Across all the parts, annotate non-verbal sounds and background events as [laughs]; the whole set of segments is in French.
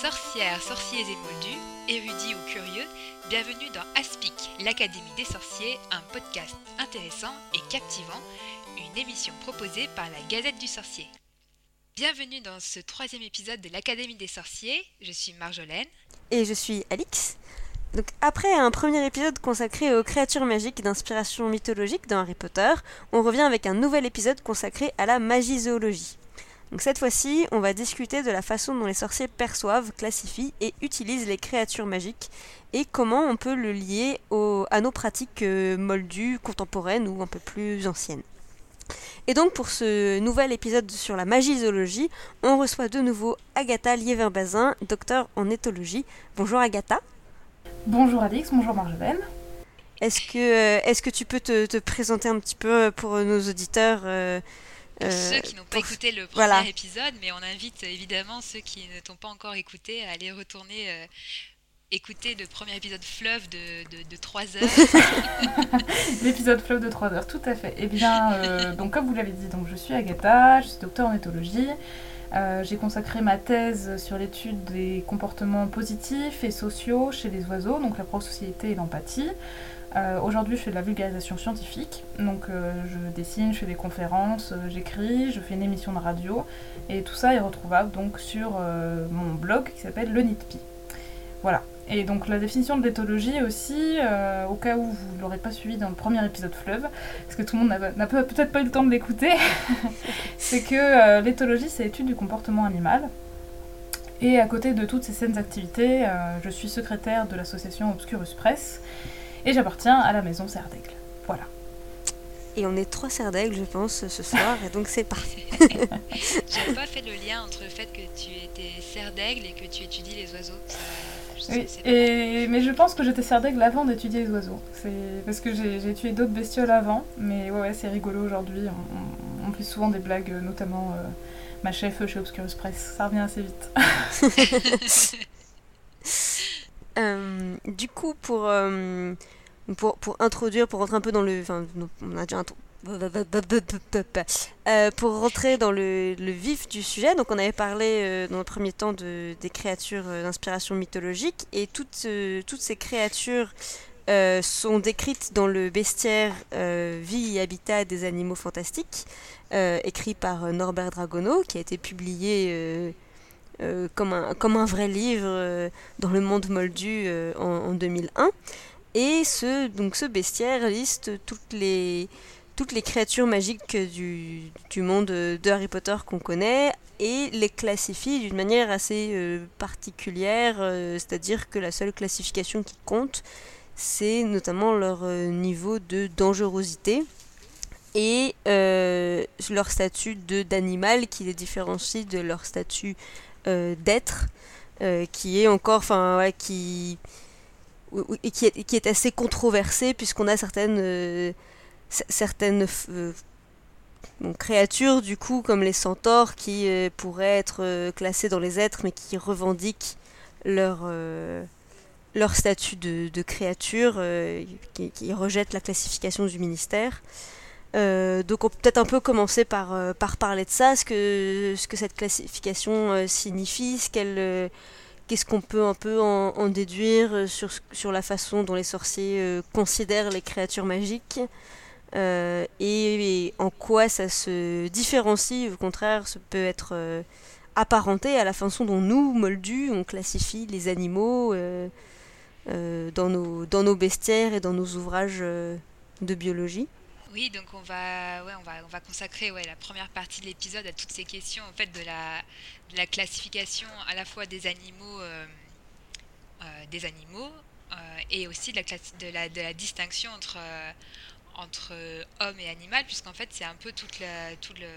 Sorcières, sorciers et moldus, érudits ou curieux, bienvenue dans Aspic, l'Académie des sorciers, un podcast intéressant et captivant, une émission proposée par la Gazette du Sorcier. Bienvenue dans ce troisième épisode de l'Académie des sorciers, je suis Marjolaine. Et je suis Alix. Donc après un premier épisode consacré aux créatures magiques d'inspiration mythologique dans Harry Potter, on revient avec un nouvel épisode consacré à la magie zoologie. Donc cette fois-ci, on va discuter de la façon dont les sorciers perçoivent, classifient et utilisent les créatures magiques et comment on peut le lier à nos pratiques euh, moldues, contemporaines ou un peu plus anciennes. Et donc pour ce nouvel épisode sur la magie zoologie, on reçoit de nouveau Agatha Liévin-Bazin, docteur en éthologie. Bonjour Agatha. Bonjour Alix, bonjour Marjolaine. Est-ce que, euh, est que tu peux te, présenter un petit peu pour nos auditeurs euh, pour ceux qui n'ont pas écouté le premier épisode, mais on invite évidemment ceux qui ne t'ont pas encore écouté à aller retourner euh, écouter le premier épisode fleuve de, de, 3 heures. [laughs] L'épisode fleuve de 3 heures, tout à fait. Eh bien, euh, donc comme vous l'avez dit, donc je suis Agatha, je suis docteur en éthologie. Euh, j'ai consacré ma thèse sur l'étude des comportements positifs et sociaux chez les oiseaux, donc la prosociété et l'empathie. Euh, aujourd'hui, je fais de la vulgarisation scientifique, donc euh, je dessine, je fais des conférences, euh, j'écris, je fais une émission de radio, et tout ça est retrouvable donc sur mon blog qui s'appelle Le Nitpi. Voilà. Et donc la définition de l'éthologie aussi, au cas où vous ne l'aurez pas suivi dans le premier épisode Fleuve, parce que tout le monde n'a peut-être pas eu le temps de l'écouter, [laughs] c'est que l'éthologie c'est l'étude du comportement animal. Et à côté de toutes ces saines activités, je suis secrétaire de l'association Obscurus Press, et j'appartiens à la maison Serre d'Aigle. Voilà. Et on est trois serres d'aigle, je pense, ce soir, et donc c'est parti. [laughs] J'avais pas fait le lien entre le fait que tu étais serre d'aigle et que tu étudies les oiseaux. oui, et... mais je pense que j'étais serre d'aigle avant d'étudier les oiseaux. C'est parce que j'ai tué d'autres bestioles avant, mais ouais, c'est rigolo aujourd'hui. On, fait souvent des blagues, notamment euh, ma chef chez Obscurus Press. Ça revient assez vite. [laughs] [laughs] Euh, du coup, pour, euh, pour, pour, introduire, pour rentrer un peu dans le. Enfin, on a déjà un euh, pour rentrer dans le, le, vif du sujet, donc on avait parlé dans le premier temps de, des créatures d'inspiration mythologique et toutes, toutes ces créatures sont décrites dans le bestiaire Vie et habitat des animaux fantastiques, écrit par Norbert Dragono, qui a été publié euh, comme, un, comme un vrai livre euh, dans le monde moldu euh, en, 2001. Et ce, donc ce bestiaire liste toutes les, toutes les créatures magiques du, du monde de Harry Potter qu'on connaît et les classifie d'une manière assez particulière, c'est-à-dire que la seule classification qui compte, c'est notamment leur niveau de dangerosité et leur statut d'animal qui les différencie de leur statut euh, d'être euh, qui est encore, qui, est, assez controversé puisqu'on a certaines, euh, créatures du coup comme les centaures qui pourraient être classées dans les êtres mais qui revendiquent leur statut de, créature, qui, rejettent la classification du ministère. Euh, donc on peut peut-être un peu commencer par, euh, par parler de ça, ce que, ce que cette classification euh, signifie, qu'est-ce qu'on peut un peu en, déduire sur, sur la façon dont les sorciers considèrent les créatures magiques, et, en quoi ça se différencie, au contraire, ça peut être apparenté à la façon dont nous, Moldus, on classifie les animaux dans, nos, dans nos bestiaires et dans nos ouvrages de biologie. Oui, donc on va, ouais, on va, on va consacrer ouais, la première partie de l'épisode à toutes ces questions en fait de la, classification à la fois des animaux, euh, euh, des animaux euh, et aussi de la, distinction entre entre homme et animal, puisqu'en fait c'est un peu toute la, tout le,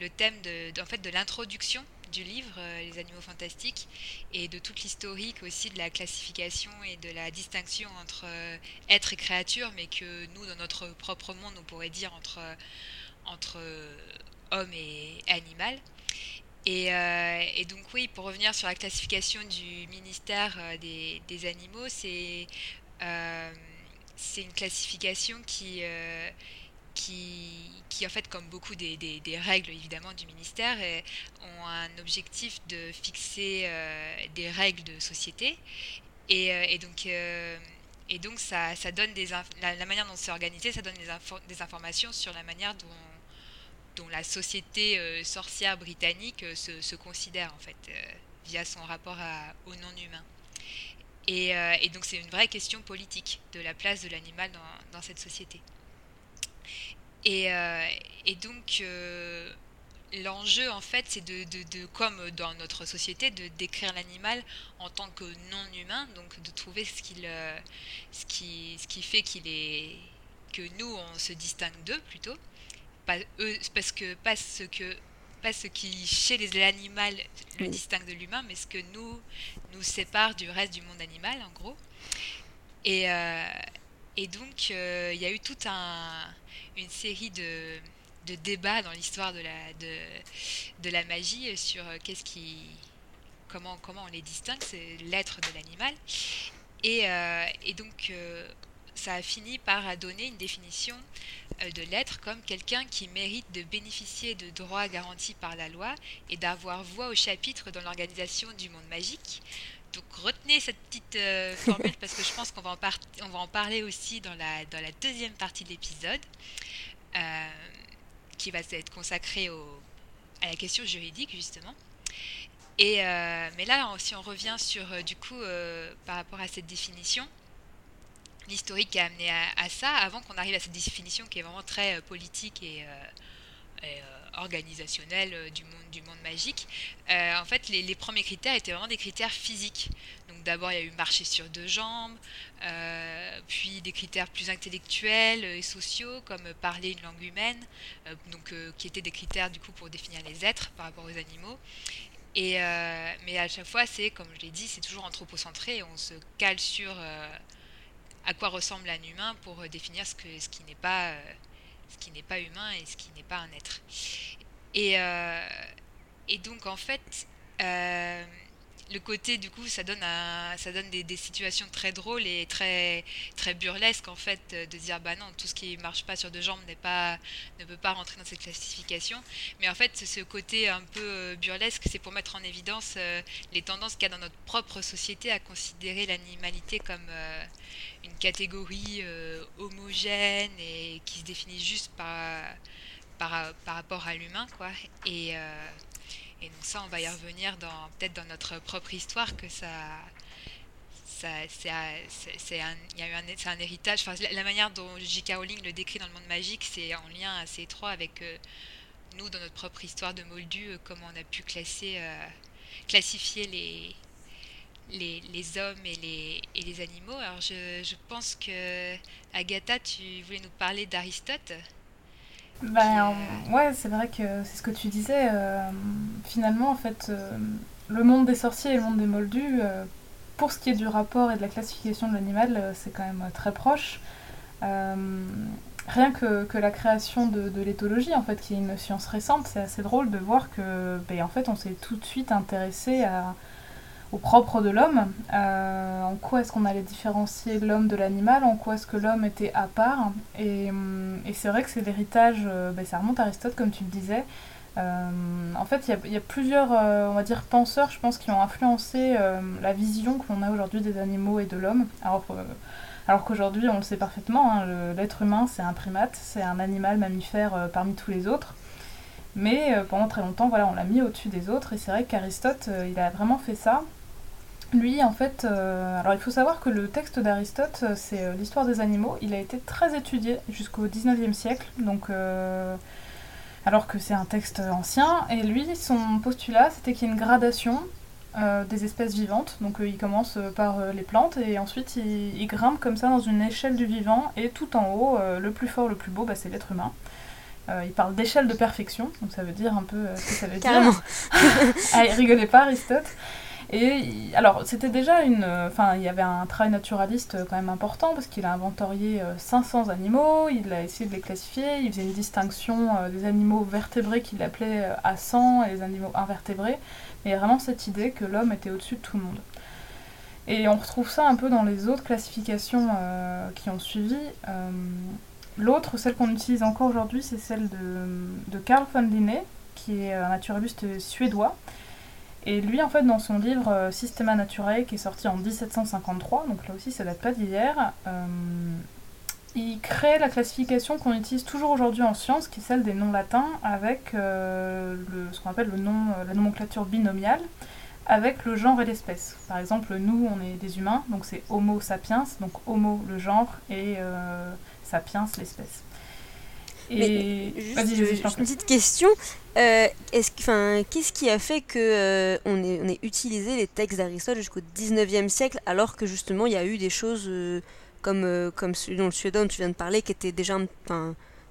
le thème de, en fait, de l'introduction du livre euh, Les animaux fantastiques et de toute l'historique aussi de la classification et de la distinction entre euh, être et créature, mais que nous, dans notre propre monde, on pourrait dire entre, entre euh, homme et animal. Et, donc oui, pour revenir sur la classification du ministère des, animaux, c'est c'est une classification qui, qui, en fait, comme beaucoup des, règles évidemment du ministère, ont un objectif de fixer des règles de société. Et, donc, et donc ça, donne la, manière dont c'est organisé, ça donne des, informations sur la manière dont, la société sorcière britannique se, considère, en fait, via son rapport à, au non-humain. Et, donc c'est une vraie question politique de la place de l'animal dans cette société. Et, euh, et donc, euh, l'enjeu, en fait, c'est de, de, de, comme dans notre société, de décrire l'animal en tant que non-humain, donc de trouver ce, qu'il, euh, ce, qui, ce qui fait qu'il est, que nous, on se distingue d'eux plutôt. Pas, eux, parce que, pas ce que pas ce qui, chez les animaux, le distingue de l'humain, mais ce que nous nous sépare du reste du monde animal, en gros. Et, et donc, il y a eu toute un, une série de, de débats dans l'histoire de la, de, de la magie sur euh, qu'est-ce qui, comment, comment on les distingue, c'est l'être de l'animal. Et, euh, et donc, euh, ça a fini par donner une définition de l'être comme quelqu'un qui mérite de bénéficier de droits garantis par la loi et d'avoir voix au chapitre dans l'organisation du monde magique. Donc retenez cette petite formule parce que je pense qu'on va, en va en parler aussi dans la, deuxième partie de l'épisode. Euh, qui va être consacré au, à la question juridique justement. Et, euh, mais là, si on revient sur, euh, du coup, par rapport à cette définition, l'historique a amené à, ça, avant qu'on arrive à cette définition qui est vraiment très politique et organisationnelle du monde, du monde magique, en fait, les, premiers critères étaient vraiment des critères physiques. Donc d'abord, il y a eu marcher sur deux jambes, euh, puis des critères plus intellectuels et sociaux comme parler une langue humaine, euh, donc euh, qui étaient des critères du coup pour définir les êtres par rapport aux animaux. Et mais à chaque fois, c'est comme je l'ai dit, c'est toujours anthropocentré. on se cale sur à quoi ressemble un humain pour définir ce qui n'est pas ce qui n'est pas humain et ce qui n'est pas un être. Et, et donc en fait le côté du coup ça donne des, situations très drôles et très burlesques en fait de dire bah non tout ce qui marche pas sur deux jambes n'est pas ne peut pas rentrer dans cette classification. Mais en fait ce côté un peu euh, burlesque c'est pour mettre en évidence euh, les tendances qu'il y a dans notre propre société à considérer l'animalité comme euh, une catégorie homogène et qui se définit juste par par, par rapport à l'humain quoi. Et et donc ça, on va y revenir dans peut-être dans notre propre histoire que ça, ça c'est un, y a eu un, un héritage. Enfin, la, manière dont J.K. Rowling le décrit dans le monde magique, c'est en lien assez étroit avec euh, nous dans notre propre histoire de Moldu, euh, comment on a pu classer, euh, classifier les, les, les, hommes et les, et les animaux. Alors je, je pense que Agatha, tu voulais nous parler d'Aristote? Ben, ouais, c'est vrai que c'est ce que tu disais. Euh, finalement, en fait, euh, le monde des sorciers et le monde des moldus, euh, pour ce qui est du rapport et de la classification de l'animal, c'est quand même très proche. rien que, que, la création de, de l'éthologie, en fait, qui est une science récente, c'est assez drôle de voir que, ben, en fait, on s'est tout de suite intéressé à, au propre de l'homme. Euh, en quoi est-ce qu'on allait différencier l'homme de l'animal En quoi est-ce que l'homme était à part Et, hum, c'est vrai que c'est l'héritage, euh, ben, ça remonte à Aristote comme tu le disais. Euh, en fait, il y, y, a plusieurs, on va dire, penseurs, je pense, qui ont influencé la vision qu'on a aujourd'hui des animaux et de l'homme. Alors, alors qu'aujourd'hui, on le sait parfaitement, hein, l'être humain, c'est un primate, c'est un animal mammifère parmi tous les autres. Mais pendant très longtemps, voilà, on l'a mis au-dessus des autres. Et c'est vrai qu'Aristote, il a vraiment fait ça. Lui, en fait, euh, alors il faut savoir que le texte d'Aristote, euh, c'est euh, l'histoire des animaux. Il a été très étudié jusqu'au 19e siècle, donc alors que c'est un texte ancien. Et lui, son postulat, c'était qu'il y ait une gradation des espèces vivantes. Donc il commence par les plantes et ensuite il, grimpe comme ça dans une échelle du vivant. Et tout en haut, le plus fort, le plus beau, bah, c'est l'être humain. il parle d'échelle de perfection, donc ça veut dire un peu ce que ça veut Carrément. dire. [laughs] ah, rigolez pas, Aristote. Et alors, c'était déjà une. Enfin, il y avait un travail naturaliste quand même important parce qu'il a inventorié 500 euh, animaux, il a essayé de les classifier, il faisait une distinction euh, des animaux vertébrés qu'il appelait euh, à 100 et les animaux invertébrés. Mais il y a vraiment cette idée que l'homme était au-dessus de tout le monde. Et on retrouve ça un peu dans les autres classifications qui ont suivi. L'autre, celle qu'on utilise encore aujourd'hui, c'est celle de, de Carl von Linné, qui est un naturaliste suédois. Et lui, en fait, dans son livre Systema Naturae, qui est sorti en 1753, donc là aussi ça date pas d'hier, il crée la classification qu'on utilise toujours aujourd'hui en sciences, qui est celle des noms latins, avec le, ce qu'on appelle le nom, la nomenclature binomiale avec le genre et l'espèce. Par exemple, nous, on est des humains, donc c'est Homo sapiens, donc Homo le genre et euh, sapiens l'espèce. Et juste, une petite question. Euh, Qu'est-ce qui a fait qu'on euh, on ait, on ait, utilisé les textes d'Aristote jusqu'au 19e siècle alors que justement il y a eu des choses euh, comme, comme celui dont le suédois dont tu viens de parler qui était déjà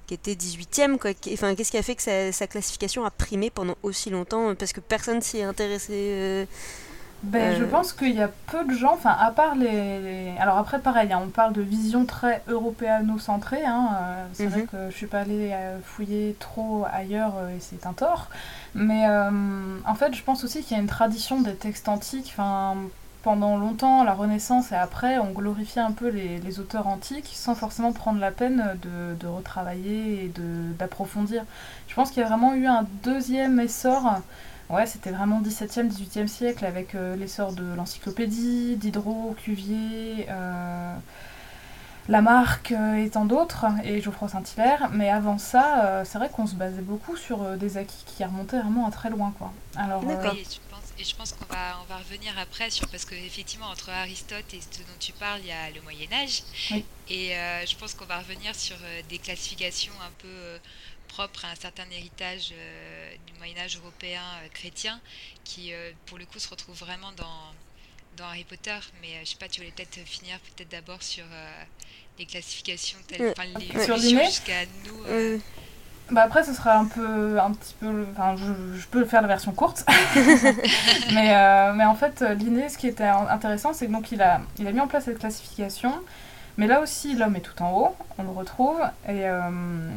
qui était 18e. Quoi. Enfin, qu'est-ce qui a fait que sa, classification a primé pendant aussi longtemps? Parce que personne s'y est intéressé. Euh, ben, Je euh. pense qu'il y a peu de gens, enfin, à part les. Alors, après, pareil, hein, on parle de vision très européano-centrée. Hein, euh, c'est vrai mhm. que je suis pas allée fouiller trop ailleurs et c'est un tort. Mais en fait, je pense aussi qu'il y a une tradition des textes antiques. Enfin, pendant longtemps, la Renaissance et après, on glorifiait un peu les, auteurs antiques sans forcément prendre la peine de, retravailler et d'approfondir. Je pense qu'il y a vraiment eu un deuxième essor. Ouais, c'était vraiment 17e, 18e siècle avec euh, l'essor de l'encyclopédie, Diderot, Cuvier, euh, Lamarck euh, et tant d'autres, et Geoffroy Saint-Hilaire. Mais avant ça, c'est vrai qu'on se basait beaucoup sur des acquis qui remontaient vraiment à très loin. Quoi. Alors, et je pense qu'on va, on va revenir après sur parce qu'effectivement entre Aristote et ce dont tu parles, il y a le Moyen Âge. Et euh, je pense qu'on va revenir sur euh, des classifications un peu euh, propres à un certain héritage du Moyen Âge européen chrétien, qui pour le coup se retrouve vraiment dans, dans Harry Potter. Mais je sais pas, tu voulais peut-être finir peut-être d'abord sur les classifications telles, enfin, les jusqu'à nous. Bah après, ce sera un peu, un petit peu, enfin, je, je peux faire la version courte, [laughs] mais, euh, mais en fait, Linné, ce qui était intéressant, c'est que donc il a, il a mis en place cette classification, mais là aussi, l'homme est tout en haut, on le retrouve, et euh,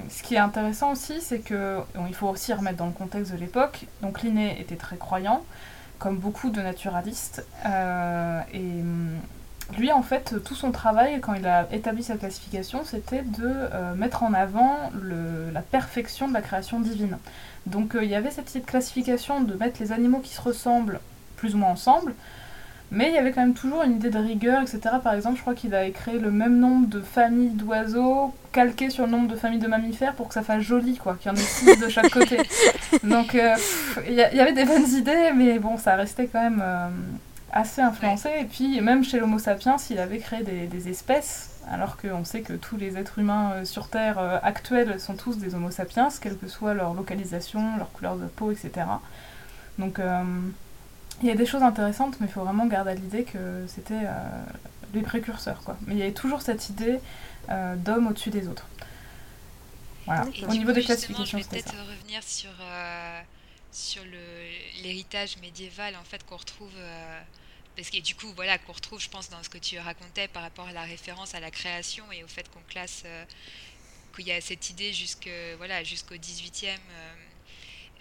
ce qui est intéressant aussi, c'est que, il faut aussi remettre dans le contexte de l'époque, donc Linné était très croyant, comme beaucoup de naturalistes, euh, et lui, en fait, tout son travail, quand il a établi sa classification, c'était de euh, mettre en avant la perfection de la création divine. Donc il y avait cette petite classification de mettre les animaux qui se ressemblent plus ou moins ensemble, mais il y avait quand même toujours une idée de rigueur, etc. Par exemple, je crois qu'il avait créé le même nombre de familles d'oiseaux calqué sur le nombre de familles de mammifères pour que ça fasse joli, quoi, qu'il y en ait six de chaque côté. [laughs] Donc euh, il y, avait des bonnes idées, mais bon, ça restait quand même assez influencé. Et puis, même chez l'Homo sapiens, il avait créé des, espèces, alors qu'on sait que tous les êtres humains euh, sur Terre euh, actuels sont tous des Homo sapiens, quelle que soit leur localisation, leur couleur de peau, etc. Donc, euh, il y a des choses intéressantes, mais il faut vraiment garder à l'idée que c'était les précurseurs. Quoi. Mais il y avait toujours cette idée d'homme au-dessus des autres. Voilà. Au niveau des classifications, je vais peut-être revenir sur, sur l'héritage médiéval en fait qu'on retrouve parce que du coup, voilà, qu'on retrouve, je pense, dans ce que tu racontais par rapport à la référence à la création et au fait qu'on classe, euh, qu'il y a cette idée jusque, voilà, jusqu'au 18e euh,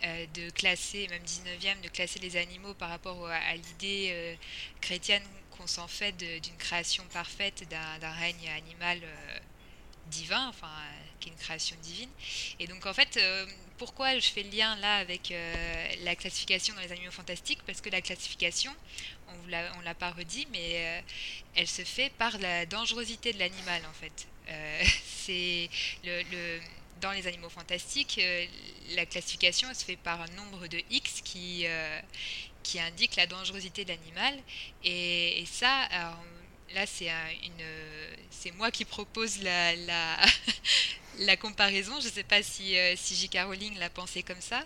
euh, de classer, même 19e, de classer les animaux par rapport à, l'idée chrétienne qu'on s'en fait d'une création parfaite, d'un règne animal divin, enfin, qui est une création divine. Et donc, en fait, pourquoi je fais le lien là avec la classification dans les animaux fantastiques? Parce que la classification, on ne l'a pas redit, mais euh, elle se fait par la dangerosité de l'animal en fait. Euh, [laughs] c'est le, dans les animaux fantastiques, euh, la classification se fait par un nombre de X qui, qui indique la dangerosité de l'animal. Et, ça, là, c'est moi qui propose la, la, [laughs] comparaison. Je ne sais pas si, si J.K. Rowling l'a pensé comme ça,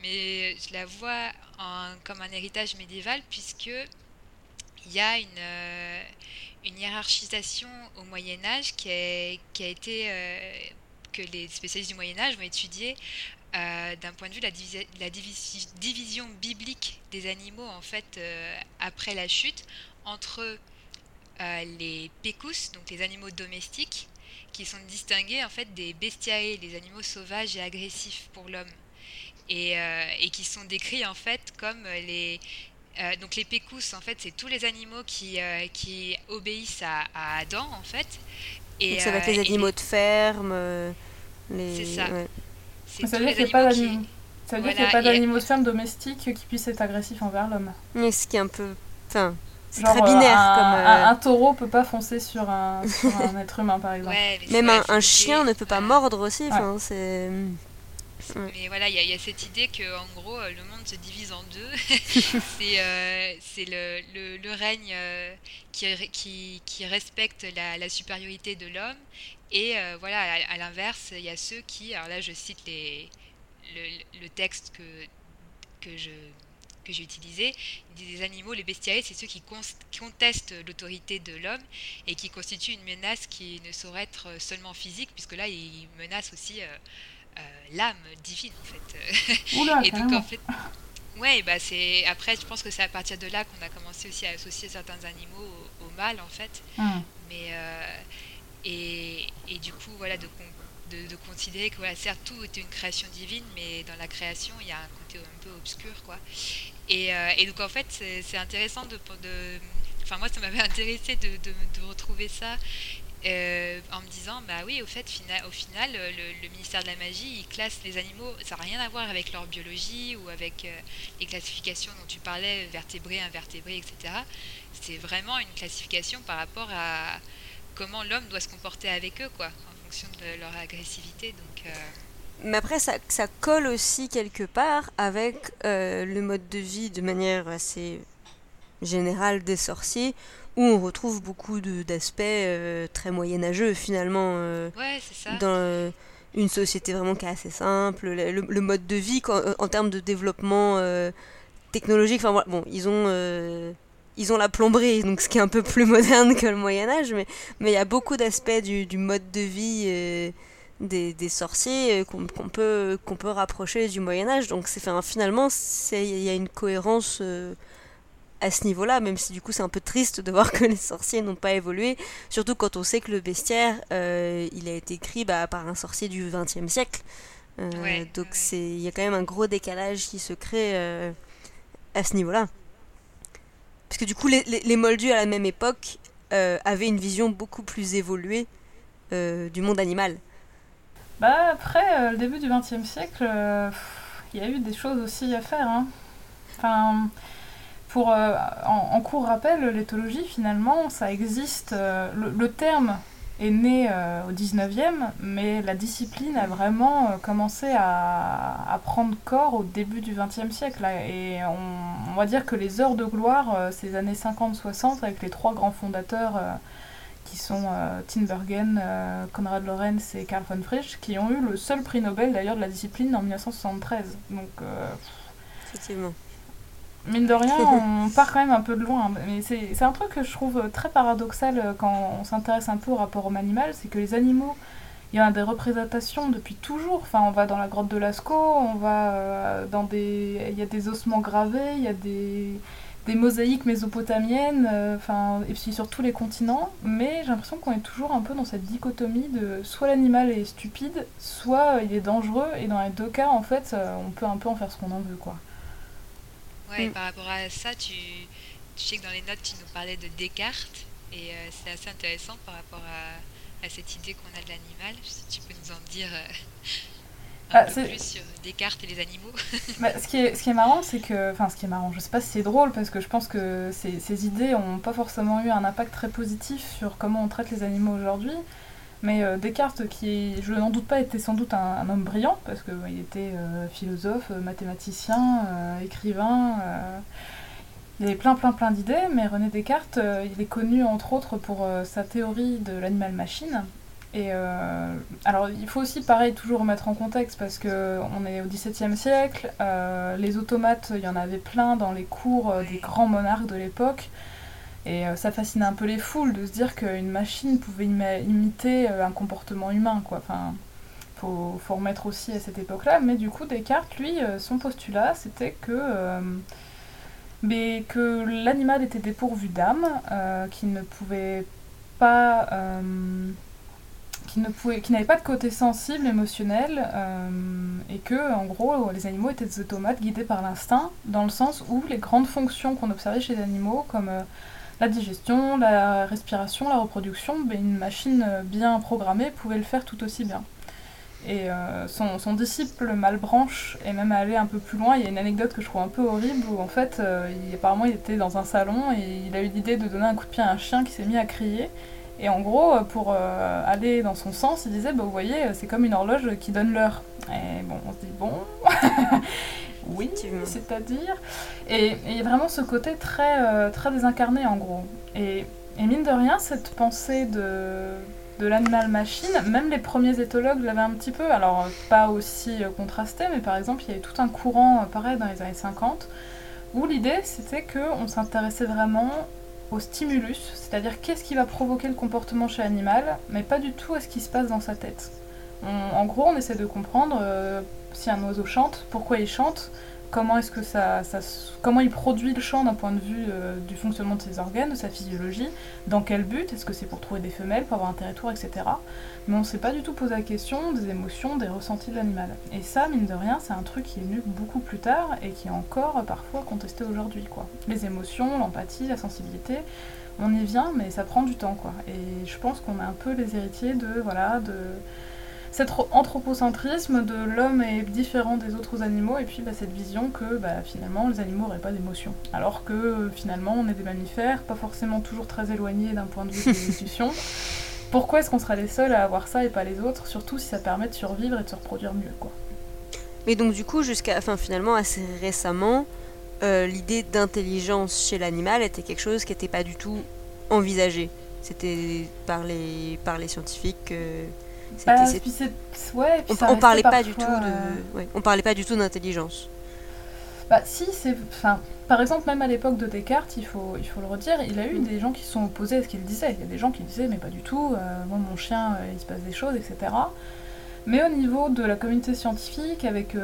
mais je la vois comme un héritage médiéval puisque il y a une, euh, une hiérarchisation au Moyen Âge qui, a été euh, que les spécialistes du Moyen Âge ont étudié euh, d'un point de vue la, division biblique des animaux en fait après la chute entre les pécus, donc les animaux domestiques, qui sont distingués en fait des bestiae, des animaux sauvages et agressifs pour l'homme, et, qui sont décrits en fait comme les, euh, donc les pécous, en fait, c'est tous les animaux qui, euh, obéissent à, Adam, en fait. Et, Donc ça va être les animaux de ferme, les... C'est ça. Ça veut dire qu'il n'y a pas d'animaux. A de ferme domestiques qui puissent être agressifs envers l'homme. Mais ce qui est un peu. Enfin, c'est très binaire. Un, comme, un, un, taureau peut pas foncer sur un, sur un [laughs] être humain, par exemple. Même un, chien ne peut pas mordre aussi. Enfin, c'est. Mais voilà, il y, a cette idée que en gros, le monde se divise en deux. [laughs] c'est euh, le, le, le, règne euh, qui, qui, qui, respecte la, la supériorité de l'homme. Et euh, voilà, à, à l'inverse, il y a ceux qui, alors là je cite les, le, le texte que, que je que j'ai utilisé, des animaux, les bestiaires, c'est ceux qui contestent l'autorité de l'homme et qui constituent une menace qui ne saurait être seulement physique, puisque là, ils menacent aussi euh, euh, l'âme divine, en fait. Oula, [laughs] et donc, en fait, ouais, bah c'est après, je pense que c'est à partir de là qu'on a commencé aussi à associer certains animaux au, mal, en fait. Hmm. Mais euh, et, et, du coup, voilà, de de, considérer que voilà, certes tout est une création divine, mais dans la création il y a un côté un peu obscur quoi. Et, euh, et donc en fait c'est intéressant de, de, enfin moi ça m'avait [laughs] intéressé de, de, retrouver ça euh, en me disant bah oui au fait au final le, ministère de la magie classe les animaux ça n'a rien à voir avec leur biologie ou avec euh, les classifications dont tu parlais vertébrés invertébrés etc c'est vraiment une classification par rapport à comment l'homme doit se comporter avec eux quoi de leur agressivité. Donc, euh, Mais après, ça, colle aussi quelque part avec euh, le mode de vie de manière assez générale des sorciers, où on retrouve beaucoup d'aspects euh, très moyenâgeux finalement ouais, ça. dans une société vraiment qui est assez simple, le, mode de vie en termes de développement technologique. Enfin bon, ils ont ils ont la plomberie, donc ce qui est un peu plus [laughs] moderne que le Moyen Âge, mais mais il y a beaucoup d'aspects du, du, mode de vie euh, des, des, sorciers euh, qu'on peut qu'on peut rapprocher du Moyen Âge. Donc c'est finalement il y a une cohérence euh, à ce niveau-là, même si du coup c'est un peu triste de voir [laughs] que les sorciers n'ont pas évolué, surtout quand on sait que le bestiaire il a été écrit bah, par un sorcier du XXe siècle. donc c'est il y a quand même un gros décalage qui se crée à ce niveau-là. Parce que du coup, les, les, Moldus à la même époque euh, avaient une vision beaucoup plus évoluée euh, du monde animal. Bah après, euh, le début du XXe siècle, il y a eu des choses aussi à faire. Hein. Enfin, pour, en, court rappel, l'éthologie, finalement, ça existe. Le, le, terme est né euh, au 19e, mais la discipline a vraiment euh, commencé à, prendre corps au début du 20e siècle. et on, va dire que les heures de gloire, euh, ces années 50-60, avec les trois grands fondateurs qui sont Tinbergen, Konrad Lorenz et Karl von Frisch, qui ont eu le seul prix Nobel d'ailleurs de la discipline en 1973. Donc, Effectivement mine de rien, [laughs] on part quand même un peu de loin. Mais c'est un truc que je trouve très paradoxal euh, quand on s'intéresse un peu au rapport homme animal, c'est que les animaux, il y en a des représentations depuis toujours. Enfin, on va dans la grotte de Lascaux, on va euh, dans des... Il y a des ossements gravés, il y a des, des mosaïques mésopotamiennes, euh, enfin, et puis sur tous les continents. Mais j'ai l'impression qu'on est toujours un peu dans cette dichotomie de soit l'animal est stupide, soit il est dangereux, et dans les deux cas, en fait, on peut un peu en faire ce qu'on en veut, quoi. Ouais, mm. par rapport à ça, tu, tu, sais que dans les notes, tu nous parlais de Descartes, et euh, c'est assez intéressant par rapport à, à cette idée qu'on a de l'animal. Si tu peux nous en dire euh, un ah, peu plus sur Descartes et les animaux. [laughs] bah, ce, qui est, ce qui est marrant, c'est que. Enfin, ce qui est marrant, je sais pas si c'est drôle, parce que je pense que ces, ces idées n'ont pas forcément eu un impact très positif sur comment on traite les animaux aujourd'hui. Mais euh, Descartes, qui, je n'en doute pas, était sans doute un, homme brillant, parce qu'il il était euh, philosophe, mathématicien, euh, écrivain. il avait plein, plein, plein d'idées, mais René Descartes, il est connu entre autres pour sa théorie de l'animal-machine. Et alors, il faut aussi, pareil, toujours remettre en contexte, parce qu'on est au XVIIe siècle, les automates, il y en avait plein dans les cours des grands monarques de l'époque. Et euh, ça fascine un peu les foules de se dire qu'une machine pouvait imiter euh, un comportement humain, quoi. Enfin, faut, faut remettre aussi à cette époque-là. Mais du coup, Descartes, lui, euh, son postulat, c'était que, mais que l'animal était dépourvu d'âme, qu'il ne pouvait pas qui n'avait pas de côté sensible, émotionnel, et que en gros les animaux étaient des automates guidés par l'instinct, dans le sens où les grandes fonctions qu'on observait chez les animaux, comme la digestion, la respiration, la reproduction, une machine bien programmée pouvait le faire tout aussi bien. Et euh, son, disciple Malbranche est même allé un peu plus loin. Il y a une anecdote que je trouve un peu horrible où en fait, euh, apparemment, il était dans un salon et il a eu l'idée de donner un coup de pied à un chien qui s'est mis à crier. Et en gros, pour euh, aller dans son sens, il disait, bah, vous voyez, c'est comme une horloge qui donne l'heure. Et bon, on se dit, bon, [laughs] oui, c'est-à-dire. Et il y a vraiment ce côté très, très désincarné en gros. Et, et mine de rien, cette pensée de de l'animal machine. Même les premiers éthologues l'avaient un petit peu, alors pas aussi euh, contrasté, mais par exemple, il y avait tout un courant, euh, pareil, dans les années 50, où l'idée c'était qu'on s'intéressait vraiment au stimulus, c'est-à-dire qu'est-ce qui va provoquer le comportement chez l'animal, mais pas du tout à ce qui se passe dans sa tête. En gros, on essaie de comprendre euh, si un oiseau chante, pourquoi il chante, comment est-ce que ça, comment il produit le chant d'un point de vue euh, du fonctionnement de ses organes, de sa physiologie, dans quel but, est-ce que c'est pour trouver des femelles, pour avoir un territoire, etc. Mais on ne s'est pas du tout posé la question des émotions, des ressentis de l'animal. Et ça, mine de rien, c'est un truc qui est venu beaucoup plus tard et qui est encore parfois contesté aujourd'hui, quoi. Les émotions, l'empathie, la sensibilité, on y vient, mais ça prend du temps. Et je pense qu'on est un peu les héritiers de, voilà, de cet anthropocentrisme de l'homme est différent des autres animaux et puis bah, cette vision que bah, finalement les animaux n'auraient pas d'émotion. Alors que finalement on est des mammifères, pas forcément toujours très éloignés d'un point de vue de l'évolution. [laughs] Pourquoi est-ce qu'on serait les seuls à avoir ça et pas les autres Surtout si ça permet de survivre et de se reproduire mieux. quoi? Mais donc du coup, jusqu'à, enfin finalement assez récemment, euh, l'idée d'intelligence chez l'animal était quelque chose qui n'était pas du tout envisagé. C'était par les, par les scientifiques. Euh, bah, ouais, on, parlait pas du tout de, euh, on parlait pas du tout d'intelligence. Bah si, c'est, enfin, par exemple même à l'époque de Descartes, il faut, il faut le redire, il a eu mm. des gens qui sont opposés à ce qu'il disait. Il y a des gens qui disaient mais pas du tout, euh, moi mon chien, euh, il se passe des choses, etc. Mais au niveau de la communauté scientifique, avec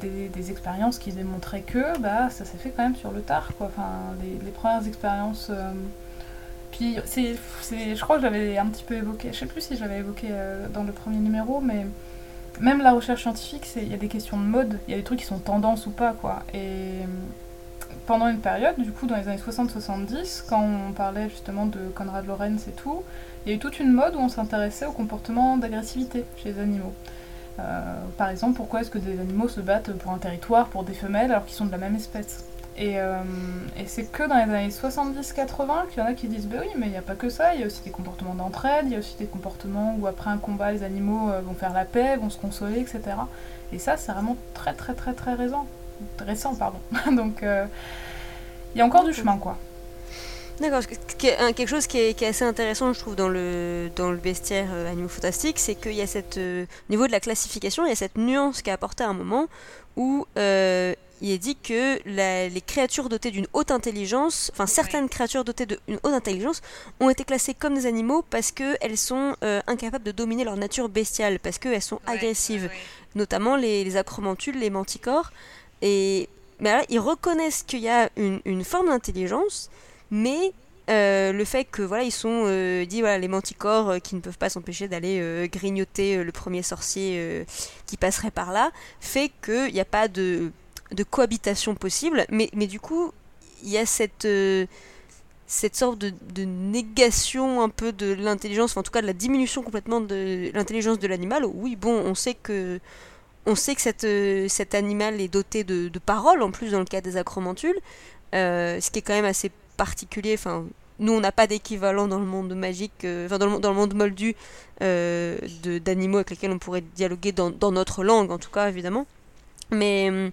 des, des, expériences qui démontraient que, bah, ça s'est fait quand même sur le tard, quoi. Enfin, les, les premières expériences puis c'est, je crois que j'avais un petit peu évoqué, je sais plus si j'avais évoqué euh, dans le premier numéro, mais même la recherche scientifique, il y a des questions de mode, il y a des trucs qui sont tendance ou pas, quoi. Et pendant une période, du coup, dans les années 60-70, quand on parlait justement de Conrad Lorenz et tout, il y a eu toute une mode où on s'intéressait au comportement d'agressivité chez les animaux. Euh, par exemple, pourquoi est-ce que des animaux se battent pour un territoire, pour des femelles, alors qu'ils sont de la même espèce? Euh, et, c'est que dans les années 70-80 qu'il y en a qui disent bah oui, mais il n'y a pas que ça, il y a aussi des comportements d'entraide, il y a aussi des comportements où après un combat, les animaux euh, vont faire la paix, vont se consoler, etc. Et ça, c'est vraiment très très très très récent. Récent, pardon. [laughs] Donc, euh, il y a encore du chemin, quoi. D'accord, quelque chose qui est, assez intéressant, je trouve, dans le, dans le bestiaire Animaux Fantastiques, c'est qu'il y a cette, au niveau de la classification, il y a cette nuance qui est apportée à un moment où il est dit que les créatures dotées d'une haute intelligence, enfin certaines créatures dotées d'une haute intelligence, ont été classées comme des animaux parce qu'elles sont euh, incapables de dominer leur nature bestiale, parce qu'elles sont agressives, notamment les, acromantules, les manticores. Et mais là, ils reconnaissent qu'il y a une, forme d'intelligence, mais euh, le fait que voilà ils sont euh, dit voilà les manticores qui ne peuvent pas s'empêcher d'aller grignoter le premier sorcier qui passerait par là fait qu'il n'y a pas de de cohabitation possible, mais, mais du coup, il y a cette, euh, cette sorte de, négation un peu de l'intelligence, en tout cas de la diminution complètement de l'intelligence de l'animal. Oui, bon, on sait que on sait que cette, euh, cet animal est doté de, de paroles, en plus dans le cas des acromantules, euh, ce qui est quand même assez particulier. Enfin, nous, on n'a pas d'équivalent dans le monde magique, enfin dans, le, dans, le, monde moldu, d'animaux avec lesquels on pourrait dialoguer dans, dans, notre langue, en tout cas, évidemment. Mais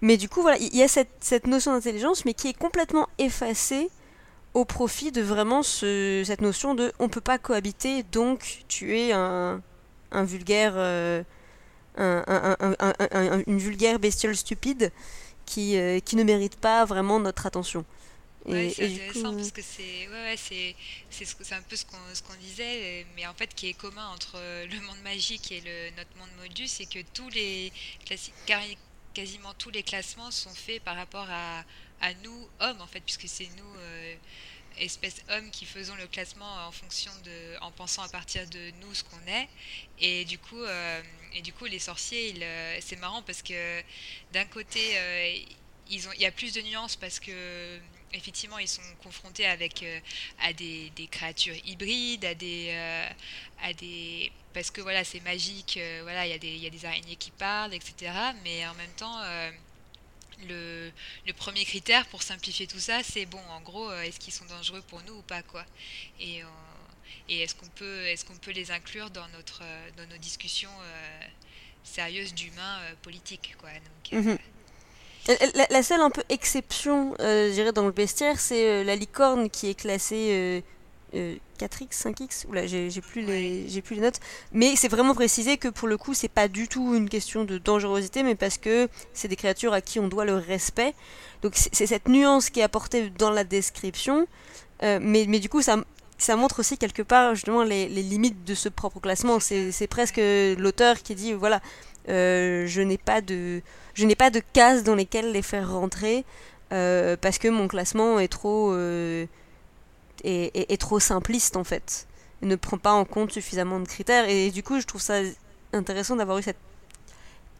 mais du coup, voilà, il y a cette, cette notion d'intelligence, mais qui est complètement effacée au profit de vraiment ce, cette notion de on peut pas cohabiter, donc tu es un, un vulgaire. Euh, un, un, une vulgaire bestiole stupide qui, euh, qui ne mérite pas vraiment notre attention. Ouais, c'est intéressant parce que c'est ouais, ouais, c'est un peu ce qu'on ce qu'on disait, mais en fait qui est commun entre le monde magique et le, notre monde modus, c'est que tous les classiques quasiment tous les classements sont faits par rapport à, nous, hommes, en fait, puisque c'est nous, euh, espèces hommes, qui faisons le classement en fonction de, en pensant à partir de nous ce qu'on est. Et du coup, euh, et du coup les sorciers, euh, c'est marrant parce que d'un côté, ils ont, il y a plus de nuances parce que effectivement, ils sont confrontés avec à des, créatures hybrides, à des, à des, parce que voilà, c'est magique, voilà, il y a des, y a des araignées qui parlent, etc. Mais en même temps, le, le, premier critère pour simplifier tout ça, c'est bon, en gros, est-ce qu'ils sont dangereux pour nous ou pas, quoi. Et et est-ce qu'on peut, est qu'on peut les inclure dans, notre, dans nos discussions sérieuse d'humain euh, politique. Quoi. Euh, mhm. La, seule un peu exception, euh, je dirais, dans le bestiaire, c'est la licorne qui est classée 4x, 5x, Oula, j'ai, j'ai plus les j'ai plus les notes, mais c'est vraiment précisé que pour le coup c'est pas du tout une question de dangerosité, mais parce que c'est des créatures à qui on doit le respect. Donc c'est, cette nuance qui est apportée dans la description, mais, mais du coup ça ça montre aussi quelque part justement les, limites de ce propre classement. C'est presque l'auteur qui dit voilà, euh, je n'ai pas de je n'ai pas de cases dans lesquelles les faire rentrer euh, parce que mon classement est trop euh, est, trop simpliste en fait. Il ne prend pas en compte suffisamment de critères et du coup je trouve ça intéressant d'avoir eu cette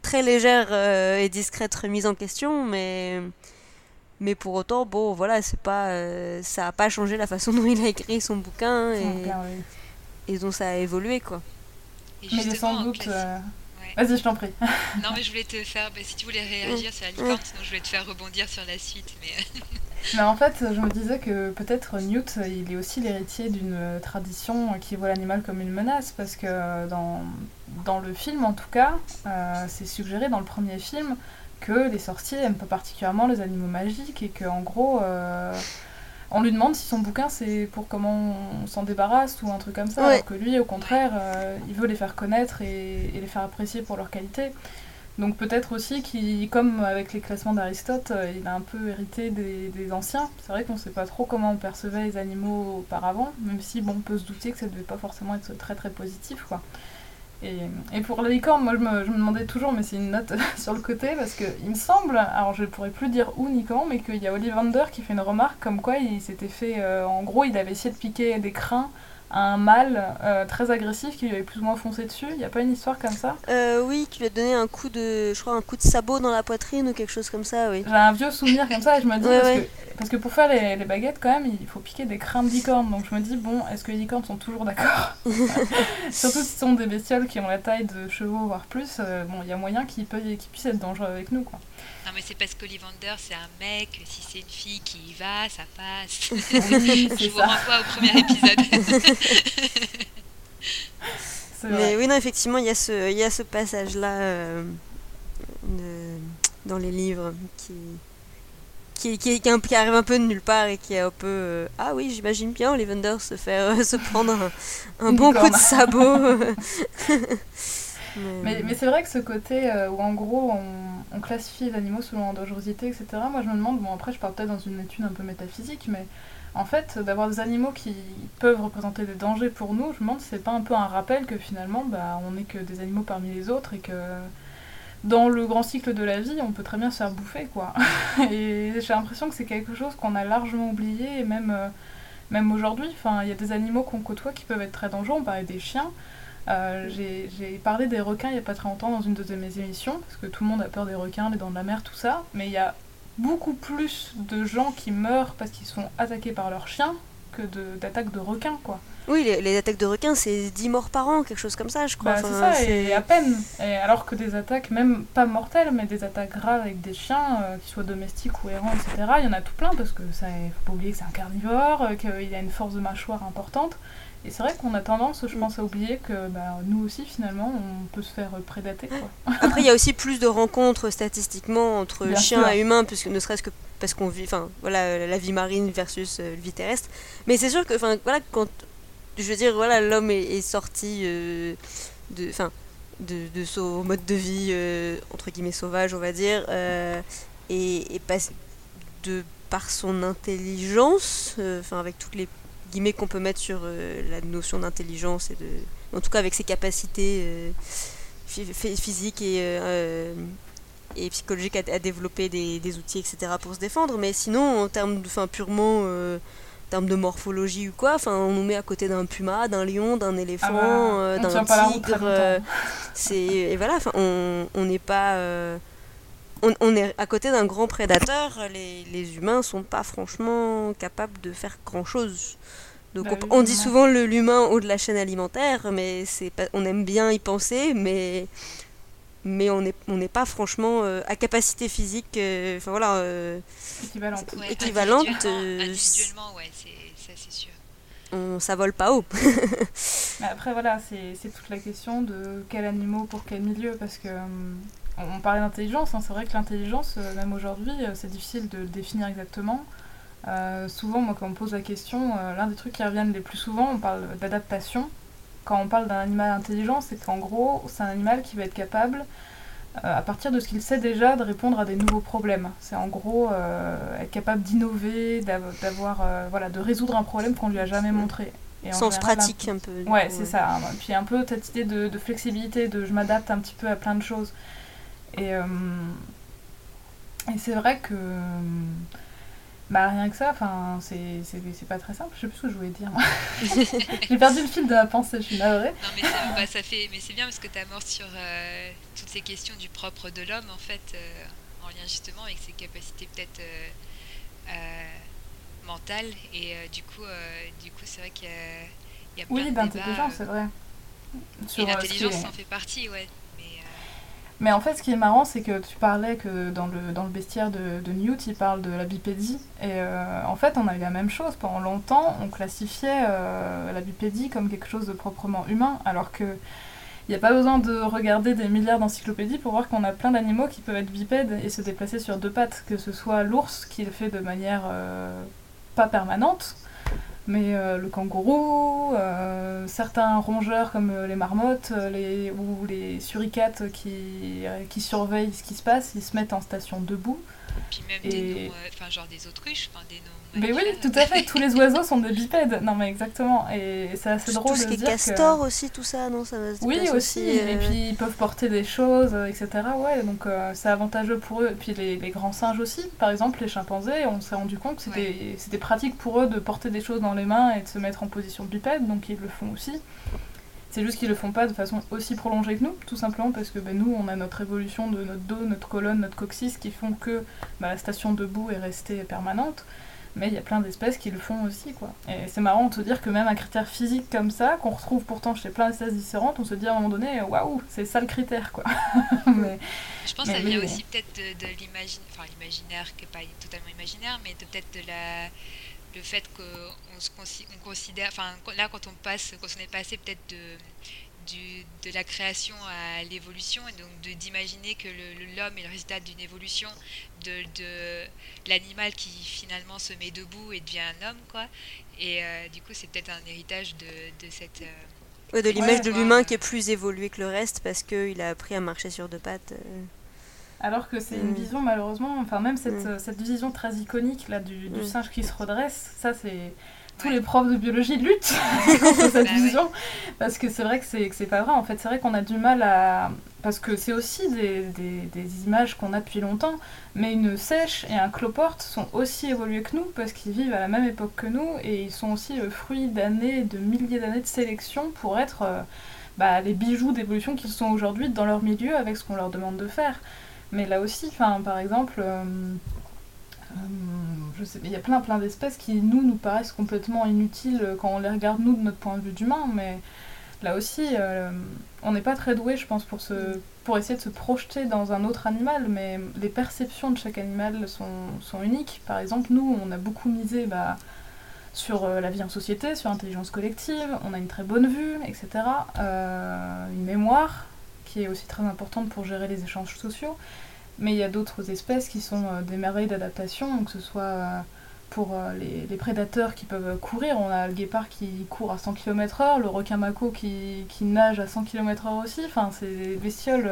très légère et discrète remise en question, mais mais pour autant, bon, voilà, c'est pas, euh, ça a pas changé la façon [laughs] dont il a écrit son bouquin et, dont ça a évolué, quoi. mais sans doute. Euh, vas-y, je t'en prie. non, mais je voulais te faire. Bah, si tu voulais réagir sur la licorne, sinon je voulais te faire rebondir sur la suite. Mais... [laughs] mais en fait, je me disais que peut-être Newt, il est aussi l'héritier d'une tradition qui voit l'animal comme une menace, parce que dans, dans le film, en tout cas, euh, c'est suggéré dans le premier film que les sorciers n'aiment pas particulièrement les animaux magiques et qu'en gros, euh, on lui demande si son bouquin c'est pour comment on s'en débarrasse ou un truc comme ça, alors que lui, au contraire, euh, il veut les faire connaître et, les faire apprécier pour leur qualité. Donc peut-être aussi qu'il, comme avec les classements d'Aristote, euh, il a un peu hérité des, des anciens. C'est vrai qu'on ne sait pas trop comment on percevait les animaux auparavant, même si bon, on peut se douter que ça ne devait pas forcément être très très positif. quoi. Et, pour la licorne, moi je me, demandais toujours, mais c'est une note [laughs] sur le côté, parce qu'il me semble, alors je pourrais plus dire où ni quand, mais qu'il y a Ollivander qui fait une remarque comme quoi il s'était fait, euh, en gros, il avait essayé de piquer des crins un mâle euh, très agressif qui lui avait plus ou moins foncé dessus. Il n'y a pas une histoire comme ça? Euh, Oui, qui lui a donné un coup de, je crois, un coup de sabot dans la poitrine ou quelque chose comme ça, oui. J'ai un vieux souvenir comme ça et je me dis, parce, Que, parce, Que, pour faire les, les, baguettes, quand même, il faut piquer des crins de licorne. Donc je me dis, bon, est-ce que les licornes sont toujours d'accord? [laughs] [laughs] Surtout si ce sont des bestioles qui ont la taille de chevaux, voire plus, euh, bon, il y a moyen qu'ils puissent être dangereux avec nous, quoi. Non, mais c'est parce qu'Ollivander, c'est un mec. Si c'est une fille qui y va, ça passe. [laughs] Je vous renvoie au premier épisode. [laughs] mais oui, non, effectivement, il y a ce, y a ce passage-là euh, dans les livres qui. Qui, qui, qui, arrive un peu de nulle part et qui est un peu euh, ah oui j'imagine bien Ollivander se faire euh, se prendre un, un bon coup de sabot [laughs] mais, mais c'est vrai que ce côté où en gros on, classifie les animaux selon leur dangerosité, etc. Moi, je me demande, bon, après, je parle peut-être dans une étude un peu métaphysique, mais en fait, d'avoir des animaux qui peuvent représenter des dangers pour nous, je me demande si c'est pas un peu un rappel que finalement, bah, on n'est que des animaux parmi les autres et que dans le grand cycle de la vie, on peut très bien se faire bouffer, quoi. [laughs] et j'ai l'impression que c'est quelque chose qu'on a largement oublié, et même, euh, même aujourd'hui, il y a des animaux qu'on côtoie qui peuvent être très dangereux, on parlait des chiens. Euh, j'ai parlé des requins il n'y a pas très longtemps dans une de mes émissions, parce que tout le monde a peur des requins, les dents de la mer, tout ça, mais il y a beaucoup plus de gens qui meurent parce qu'ils sont attaqués par leurs chiens que d'attaques de, requins, quoi. Oui, les, attaques de requins, c'est 10 morts par an, quelque chose comme ça, je crois. Bah, c'est ça, et à peine. Et alors que des attaques, même pas mortelles, mais des attaques graves avec des chiens, euh, qu'ils soient domestiques ou errants, etc., il y en a tout plein, parce que ça, faut pas oublier que c'est un carnivore, euh, qu'il a une force de mâchoire importante. Et c'est vrai qu'on a tendance, je pense, à oublier que bah, nous aussi, finalement, on peut se faire prédater. Quoi. [laughs] Après, il y a aussi plus de rencontres statistiquement entre chiens et humains, puisque ne serait-ce que parce qu'on vit, enfin, voilà, la vie marine versus euh, la vie terrestre. Mais c'est sûr que, enfin, voilà, quand, je veux dire, voilà, l'homme est, sorti euh, de, enfin, de, de, son mode de vie euh, entre guillemets sauvage, on va dire, et, et passe de par son intelligence, enfin, avec toutes les guillemets qu'on peut mettre sur euh, la notion d'intelligence et de en tout cas avec ses capacités euh, physiques et euh, et psychologiques à, développer des, des, outils etc pour se défendre. Mais sinon en termes de purement en termes de morphologie ou quoi enfin on nous met à côté d'un puma d'un lion d'un éléphant ah bah, d'un tigre c'est et voilà on n'est pas on, est à côté d'un grand prédateur, les, les humains sont pas franchement capables de faire grand chose. Donc bah on, dit souvent l'humain haut de la chaîne alimentaire, mais c'est on aime bien y penser, mais mais on n'est on n'est pas franchement euh, à capacité physique, euh, enfin voilà, euh, équivalente. équivalente individuellement, ouais, ça c'est sûr. On, ça vole pas haut. [laughs] après voilà, c'est toute la question de quel animal pour quel milieu, parce que on parlait d'intelligence, hein, c'est vrai que l'intelligence, même aujourd'hui, c'est difficile de le définir exactement. Euh, souvent, moi, quand on me pose la question, euh, l'un des trucs qui reviennent les plus souvent, on parle d'adaptation. Quand on parle d'un animal intelligent, c'est qu'en gros, c'est un animal qui va être capable, euh, à partir de ce qu'il sait déjà, de répondre à des nouveaux problèmes. C'est en gros être capable d'innover, d'avoir, voilà, de résoudre un problème qu'on lui a jamais montré. Et Sens pratique un peu. Ouais, c'est ça. Hein. Puis un peu cette idée de, de, flexibilité, de je m'adapte un petit peu à plein de choses. Et, et c'est vrai que bah rien que ça, enfin c'est pas très simple, je sais plus ce que je voulais dire. [laughs] J'ai perdu le fil de ma pensée, je suis navrée. Non mais bah, ça fait, mais c'est bien parce que tu amorces sur euh, toutes ces questions du propre de l'homme en fait, euh, en lien justement avec ses capacités peut-être euh, mentales et du coup, du coup c'est vrai qu'il y, a, plein oui, d'intelligence, c'est vrai. et l'intelligence en fait partie, ouais. Mais en fait, ce qui est marrant, c'est que tu parlais que dans le, dans le bestiaire de, de Newt, il parle de la bipédie. Et euh, en fait, on a eu la même chose. Pendant longtemps, on classifiait euh, la bipédie comme quelque chose de proprement humain, alors que il n'y a pas besoin de regarder des milliards d'encyclopédies pour voir qu'on a plein d'animaux qui peuvent être bipèdes et se déplacer sur deux pattes, que ce soit l'ours qui le fait de manière euh, pas permanente, mais euh, le kangourou, euh, certains rongeurs comme euh, les marmottes les, ou les suricates qui, qui surveillent ce qui se passe, ils se mettent en station debout. Puis même des noms, enfin genre des autruches, enfin des noms. Mais oui, tout à fait, tous les oiseaux sont des bipèdes. Non mais exactement, et c'est assez drôle tout ce qui est castor aussi, tout ça, non ça va Oui aussi, et puis ils peuvent porter des choses, etc. Ouais, donc c'est avantageux pour eux. Et puis les, les, grands singes aussi, par exemple les chimpanzés, on s'est rendu compte que c'était pratique pour eux de porter des choses dans les mains et de se mettre en position bipède, donc ils le font aussi. C'est juste qu'ils le font pas de façon aussi prolongée que nous, tout simplement parce que bah, nous, on a notre évolution de notre dos, notre colonne, notre coccyx qui font que bah, la station debout est restée permanente. Mais il y a plein d'espèces qui le font aussi, quoi. Et c'est marrant de se dire que même un critère physique comme ça, qu'on retrouve pourtant chez plein d'espèces différentes, on se dit à un moment donné, waouh, c'est ça le critère, quoi. [laughs] mais, je pense que ça vient aussi peut-être de, l'imaginaire, qui n'est pas totalement imaginaire, mais peut-être de la le fait qu'on se on considère, enfin là quand on passe, quand on est passé peut-être de, du, de la création à l'évolution et donc d'imaginer que l'homme est le résultat d'une évolution de, de l'animal qui finalement se met debout et devient un homme quoi et euh, du coup c'est peut-être un héritage de, de cette euh, de l'image de l'humain qui est plus évolué que le reste parce qu'il a appris à marcher sur deux pattes euh. Alors que c'est une mm. vision, malheureusement, enfin, même cette, mm. cette vision très iconique là, du, du mm. singe qui se redresse, ça, c'est. Tous les profs de biologie luttent [laughs] [laughs] contre cette bah vision. Parce que c'est vrai que c'est, pas vrai. En fait, c'est vrai qu'on a du mal à. Parce que c'est aussi des, des, des images qu'on a depuis longtemps. Mais une sèche et un cloporte sont aussi évolués que nous parce qu'ils vivent à la même époque que nous et ils sont aussi le fruit d'années, de milliers d'années de sélection pour être euh, bah, les bijoux d'évolution qu'ils sont aujourd'hui dans leur milieu avec ce qu'on leur demande de faire. Mais là aussi, par exemple, euh, euh, sais, il y a plein plein d'espèces qui nous nous paraissent complètement inutiles quand on les regarde nous de notre point de vue d'humain, mais là aussi, euh, on n'est pas très doué, je pense, pour se, pour essayer de se projeter dans un autre animal, mais les perceptions de chaque animal sont, sont uniques. Par exemple, nous, on a beaucoup misé bah, sur la vie en société, sur l'intelligence collective, on a une très bonne vue, etc. une mémoire, qui est aussi très importante pour gérer les échanges sociaux. Mais il y a d'autres espèces qui sont euh, des merveilles d'adaptation, que ce soit euh, pour euh, les, prédateurs qui peuvent courir. On a le guépard qui court à 100 km/h, le requin mako qui, nage à 100 km/h aussi. Enfin, c'est des bestioles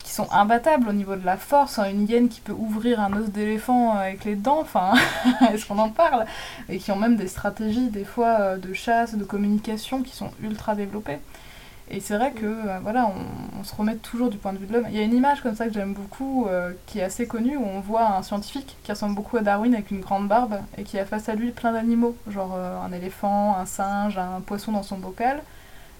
qui sont imbattables au niveau de la force. Une hyène qui peut ouvrir un os d'éléphant avec les dents, enfin, [laughs] est-ce qu'on en parle? Et qui ont même des stratégies, des fois, de chasse, de communication qui sont ultra développées. Et c'est vrai que euh, voilà, on, se remet toujours du point de vue de l'homme. Il y a une image comme ça que j'aime beaucoup, euh, qui est assez connue, où on voit un scientifique qui ressemble beaucoup à Darwin avec une grande barbe et qui a face à lui plein d'animaux, genre euh, un éléphant, un singe, un poisson dans son bocal.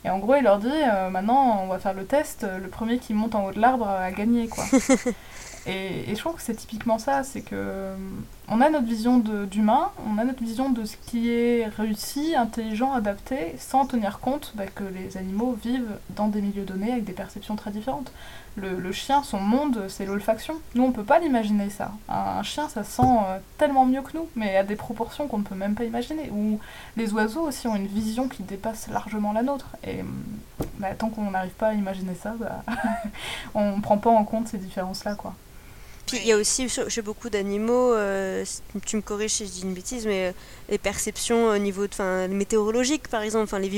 Et en gros, il leur dit maintenant, on va faire le test. Le premier qui monte en haut de l'arbre a gagné, quoi. [laughs] Et, je trouve que c'est typiquement ça, c'est que euh, on a notre vision d'humain, on a notre vision de ce qui est réussi, intelligent, adapté, sans tenir compte bah, que les animaux vivent dans des milieux donnés avec des perceptions très différentes. Le, chien, son monde, c'est l'olfaction. Nous, on peut pas l'imaginer ça. Un, chien, ça sent euh, tellement mieux que nous, mais à des proportions qu'on ne peut même pas imaginer. Ou les oiseaux aussi ont une vision qui dépasse largement la nôtre. Et bah, tant qu'on n'arrive pas à imaginer ça, bah, [laughs] on prend pas en compte ces différences-là, quoi il y a aussi chez beaucoup d'animaux, euh, tu me corriges si je dis une bêtise, mais euh, les perceptions au niveau de, météorologique par exemple, enfin les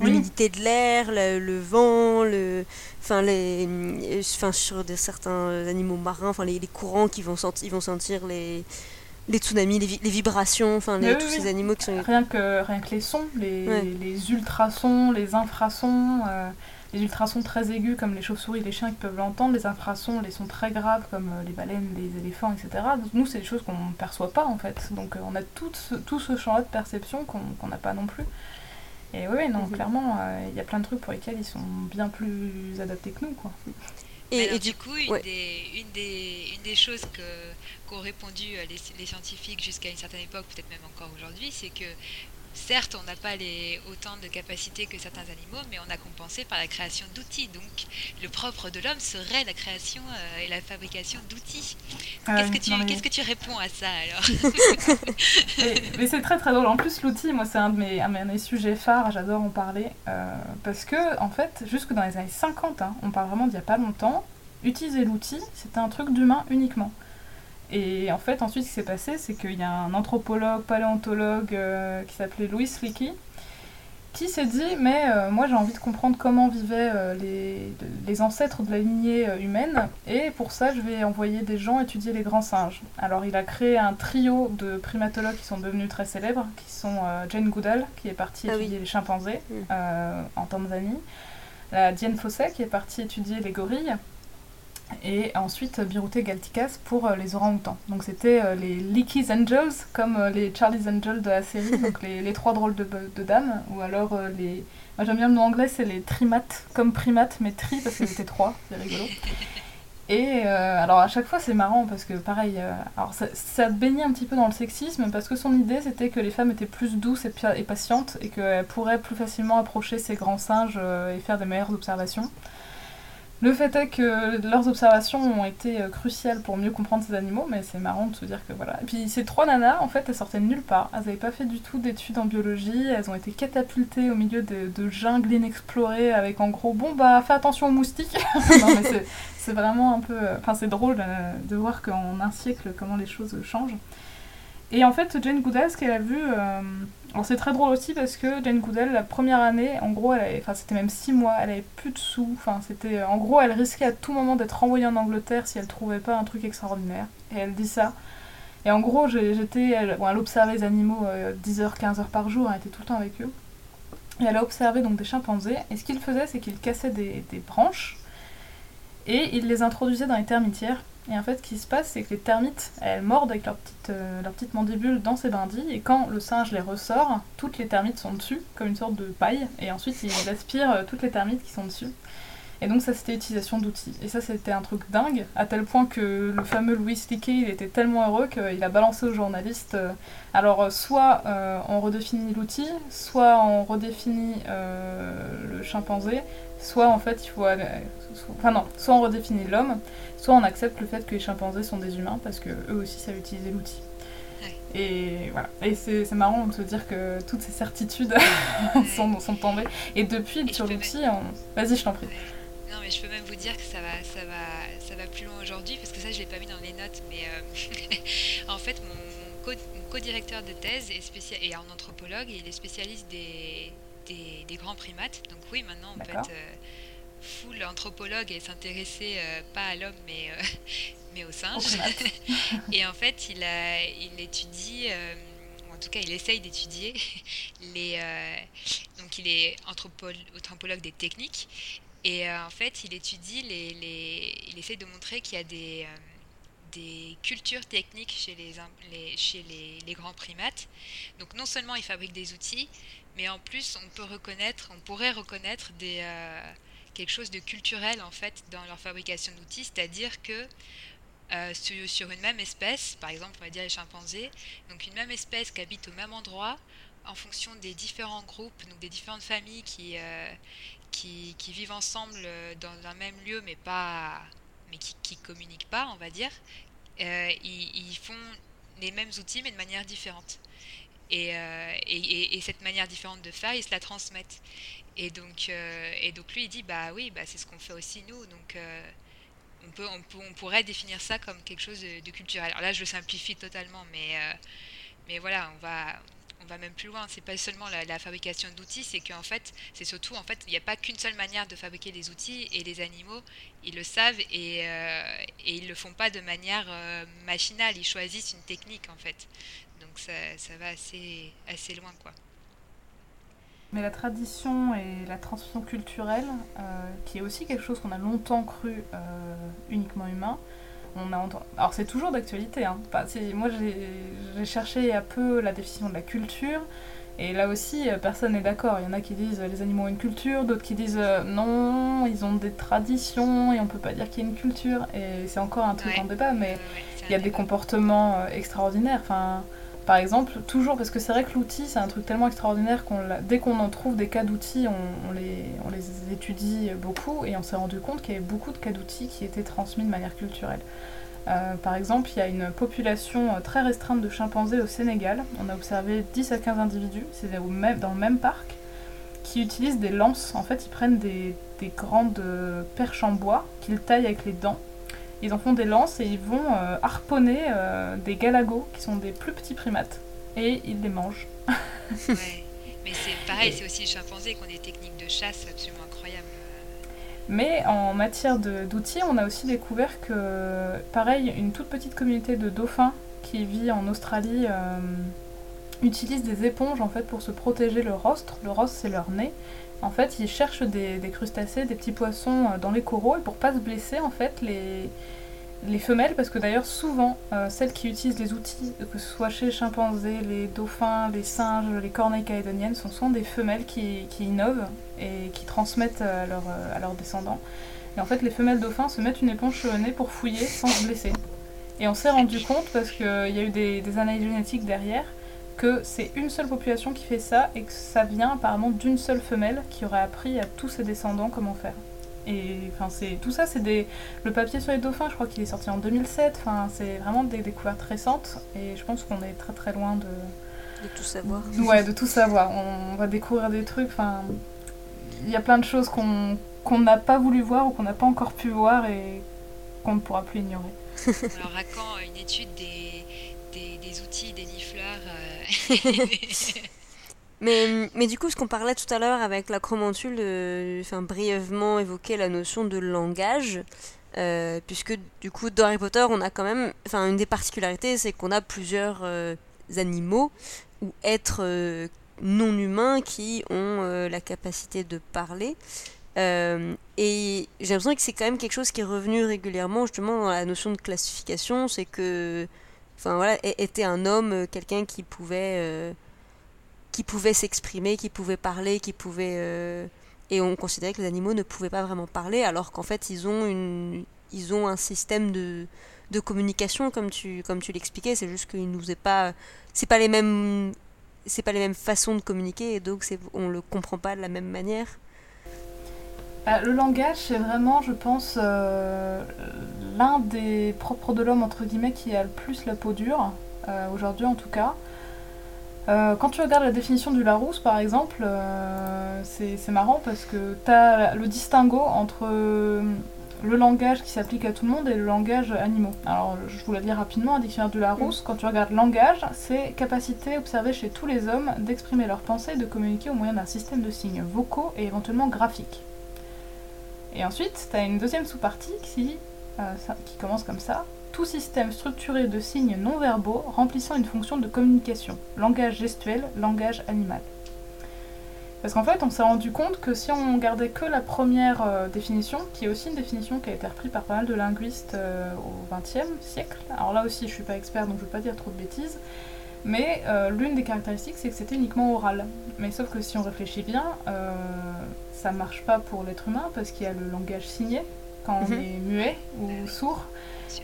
l'humidité de l'air, le, vent, le, enfin les, enfin sur certains animaux marins, enfin les, courants qui vont sentir, ils vont sentir les les tsunamis, les, vibrations, enfin tous ces animaux qui sont rien que rien que les sons, les, les ultrasons, les infrasons. Euh, les ultrasons très aigus comme les chauves-souris, les chiens qui peuvent l'entendre, les infrasons, les sons très graves comme euh, les baleines, les éléphants, etc. Nous, c'est des choses qu'on ne perçoit pas en fait. Donc euh, on a tout ce, tout ce champ-là de perception qu'on n'a pas non plus. Et oui, non, mhm. clairement, euh, il y a plein de trucs pour lesquels ils sont bien plus adaptés que nous. Quoi. Et, du coup, une, des, une, des, une des choses qu'ont répondu les, les scientifiques jusqu'à une certaine époque, peut-être même encore aujourd'hui, c'est que Certes, on n'a pas les, autant de capacités que certains animaux, mais on a compensé par la création d'outils. Donc, le propre de l'homme serait la création euh, et la fabrication d'outils. Ah qu'est-ce, que tu, qu'est-ce que tu réponds à ça alors [laughs] mais, c'est très très drôle. En plus, l'outil, moi, c'est un de mes, mes sujets phares. J'adore en parler euh, parce que, en fait, jusque dans les années 50, hein, on parle vraiment d'il n'y a pas longtemps. Utiliser l'outil, c'était un truc d'humain uniquement. Et en fait, ensuite, ce qui s'est passé, c'est qu'il y a un anthropologue, paléontologue euh, qui s'appelait Louis Leakey, qui s'est dit Mais euh, moi, j'ai envie de comprendre comment vivaient euh, les, les, ancêtres de la lignée humaine, et pour ça, je vais envoyer des gens étudier les grands singes. Alors, il a créé un trio de primatologues qui sont devenus très célèbres, qui sont Jane Goodall, qui est partie ah étudier les chimpanzés mm. en Tanzanie, la Diane Fossey, qui est partie étudier les gorilles et ensuite Biruté Galticas pour euh, les orang-outans. Donc c'était euh, les Leaky's Angels, comme euh, les Charlie's Angels de la série, donc les, trois drôles de, de dames, ou alors les... Moi j'aime bien le nom anglais, c'est les trimates, comme primates, mais tri parce qu'ils étaient trois, c'est rigolo. Et alors à chaque fois c'est marrant parce que pareil, alors ça, ça, baignait un petit peu dans le sexisme parce que son idée c'était que les femmes étaient plus douces et, et patientes et qu'elles pourraient plus facilement approcher ces grands singes et faire des meilleures observations. Le fait est que leurs observations ont été euh, cruciales pour mieux comprendre ces animaux, mais c'est marrant de se dire que voilà. Et puis ces trois nanas, en fait, elles sortaient de nulle part. Elles n'avaient pas fait du tout d'études en biologie, elles ont été catapultées au milieu de, jungles inexplorées avec en gros, bon bah fais attention aux moustiques. [laughs] non mais c'est vraiment un peu... Euh, enfin c'est drôle euh, de voir qu'en un siècle, comment les choses changent. Et en fait, Jane Goodall, ce qu'elle a vu... Alors c'est très drôle aussi parce que Jane Goodall, la première année, en gros, elle enfin c'était même six mois, elle avait plus de sous. Enfin c'était, en gros, elle risquait à tout moment d'être renvoyée en Angleterre si elle trouvait pas un truc extraordinaire. Et elle dit ça. Et en gros, j'étais, elle, elle observait les animaux 10h, euh, 15h par jour, elle était tout le temps avec eux. Et elle a observé donc des chimpanzés. Et ce qu'ils faisaient, c'est qu'ils cassaient des, des branches et ils les introduisaient dans les termitières et en fait, ce qui se passe, c'est que les termites, elles mordent avec leur petite, euh, leur petite mandibule dans ces brindilles, et quand le singe les ressort, toutes les termites sont dessus, comme une sorte de paille, et ensuite il aspire euh, toutes les termites qui sont dessus. Et donc ça c'était l'utilisation d'outils. Et ça c'était un truc dingue, à tel point que le fameux Louis Leakey, il était tellement heureux qu'il a balancé aux journalistes, euh, alors soit on redéfinit l'outil, soit on redéfinit le chimpanzé, soit en fait il faut... enfin non, soit on redéfinit l'homme, soit on accepte le fait que les chimpanzés sont des humains parce que eux aussi savent utiliser l'outil. Et voilà. Et c'est marrant de se dire que toutes ces certitudes [laughs] sont, sont, tombées. Et depuis, sur l'outil, vas-y, je t'en prie. Non, mais je peux même vous dire que ça va, ça va, ça va plus loin aujourd'hui, parce que ça, je l'ai pas mis dans les notes, mais euh, [laughs] en fait, mon, co-directeur de thèse est, spécial, est en anthropologue et il est spécialiste des, des, grands primates. Donc oui, maintenant, on peut être full anthropologue et s'intéresser euh, pas à l'homme mais, euh, [laughs] mais au singe. [laughs] et en fait, il, a, il étudie, euh, en tout cas, il essaye d'étudier [laughs] les. donc, il est anthropologue des techniques et en fait, il étudie les, les il essaye de montrer qu'il y a des des cultures techniques chez, les, chez les, grands primates. Donc non seulement ils fabriquent des outils, mais en plus on peut reconnaître, on pourrait reconnaître des, euh, quelque chose de culturel en fait dans leur fabrication d'outils, c'est-à-dire que euh, sur, une même espèce, par exemple on va dire les chimpanzés, donc une même espèce qui habite au même endroit, en fonction des différents groupes, donc des différentes familles qui, euh, qui, vivent ensemble dans un même lieu mais pas mais qui ne communiquent pas, on va dire, euh, ils, font les mêmes outils mais de manière différente. Euh, et, et, cette manière différente de faire, ils se la transmettent. Et donc, euh, et donc lui, il dit, bah oui, bah, c'est ce qu'on fait aussi nous. Donc on, peut, on, peut, on, pourrait définir ça comme quelque chose de, culturel. Alors là, je le simplifie totalement, mais, mais voilà, on va, on va même plus loin. C'est pas seulement la, fabrication d'outils, c'est qu'en fait, c'est surtout en fait, il n'y a pas qu'une seule manière de fabriquer des outils et les animaux, ils le savent et, euh, et ils le font pas de manière euh, machinale. Ils choisissent une technique en fait. Donc ça, ça va assez, assez loin quoi. Mais la tradition et la transmission culturelle, euh, qui est aussi quelque chose qu'on a longtemps cru uniquement humain, on a Alors c'est toujours d'actualité. Hein. moi j'ai cherché un peu la définition de la culture. Et là aussi, euh, personne n'est d'accord. Il y en a qui disent euh, les animaux ont une culture, d'autres qui disent euh, non, ils ont des traditions et on peut pas dire qu'il y a une culture. Et c'est encore un truc en débat, mais il y a des comportements extraordinaires. Enfin, par exemple, toujours, parce que c'est vrai que l'outil, c'est un truc tellement extraordinaire qu'on dès qu'on en trouve des cas d'outils, on, les, étudie beaucoup et on s'est rendu compte qu'il y avait beaucoup de cas d'outils qui étaient transmis de manière culturelle. Euh, par exemple, il y a une population euh, très restreinte de chimpanzés au Sénégal. On a observé 10 à 15 individus, c'est dans le même parc, qui utilisent des lances. En fait, ils prennent des, des grandes euh, perches en bois qu'ils taillent avec les dents ils en font des lances et ils vont euh, harponner euh, des galagos, qui sont des plus petits primates, et ils les mangent. [laughs] ouais. Mais c'est pareil, c'est aussi les chimpanzés qui ont des techniques de chasse absolument incroyables. Mais en matière d'outils, on a aussi découvert que, pareil, une toute petite communauté de dauphins qui vit en Australie euh, utilise des éponges en fait pour se protéger le rostre. Le rostre, c'est leur nez. En fait, ils cherchent des, crustacés, des petits poissons euh, dans les coraux et pour pas se blesser, en fait, les, les femelles, parce que d'ailleurs souvent euh, celles qui utilisent les outils, que ce soit chez les chimpanzés, les dauphins, les singes, les corneilles calédoniennes, sont souvent des femelles qui, innovent et qui transmettent à, leurs descendants. Et en fait, les femelles dauphins se mettent une éponge le nez pour fouiller sans se blesser. Et on s'est rendu compte, parce qu'il y a eu des, des analyses génétiques derrière, que c'est une seule population qui fait ça et que ça vient apparemment d'une seule femelle qui aurait appris à tous ses descendants comment faire. Et enfin c'est tout ça c'est des le papier sur les dauphins je crois qu'il est sorti en 2007 enfin c'est vraiment des découvertes récentes et je pense qu'on est très très loin de de tout savoir. [laughs] Ouais, de tout savoir. On va découvrir des trucs enfin il y a plein de choses qu'on qu'on n'a pas voulu voir ou qu'on n'a pas encore pu voir et qu'on ne pourra plus ignorer. [laughs] Alors à quand une étude des, des, [laughs] mais, mais du coup, ce qu'on parlait tout à l'heure avec la chromantule, euh, enfin, brièvement évoquer la notion de langage. Euh, puisque du coup dans Harry Potter on a quand même enfin une des particularités c'est qu'on a plusieurs euh, animaux ou êtres non humains qui ont la capacité de parler et j'ai l'impression que c'est quand même quelque chose qui est revenu régulièrement justement dans la notion de classification c'est que enfin voilà, était un homme, euh, quelqu'un qui pouvait, euh, qui pouvait s'exprimer, qui pouvait parler, qui pouvait, euh, et on considérait que les animaux ne pouvaient pas vraiment parler, alors qu'en fait ils ont une, ils ont un système de, de communication comme tu, comme tu l'expliquais. C'est juste qu'ils nous est pas, c'est pas les mêmes, c'est pas les mêmes façons de communiquer, et donc on le comprend pas de la même manière. Bah, le langage, c'est vraiment, je pense, euh, l'un des propres de l'homme, entre guillemets, qui a le plus la peau dure, euh, aujourd'hui en tout cas. Euh, quand tu regardes la définition du Larousse, par exemple, c'est marrant parce que tu as le distinguo entre le langage qui s'applique à tout le monde et le langage animaux. Alors, je vous la dis rapidement, un dictionnaire du Larousse, quand tu regardes langage, c'est capacité observée chez tous les hommes d'exprimer leurs pensées et de communiquer au moyen d'un système de signes vocaux et éventuellement graphiques. Et ensuite, tu as une deuxième sous-partie qui, euh, qui commence comme ça. Tout système structuré de signes non verbaux remplissant une fonction de communication. Langage gestuel, langage animal. Parce qu'en fait, on s'est rendu compte que si on gardait que la première euh, définition, qui est aussi une définition qui a été reprise par pas mal de linguistes euh, au XXe siècle, alors là aussi je suis pas expert donc je veux pas dire trop de bêtises, mais l'une des caractéristiques c'est que c'était uniquement oral. Mais sauf que si on réfléchit bien, ça marche pas pour l'être humain parce qu'il y a le langage signé quand on Mhm. est muet ou sourd.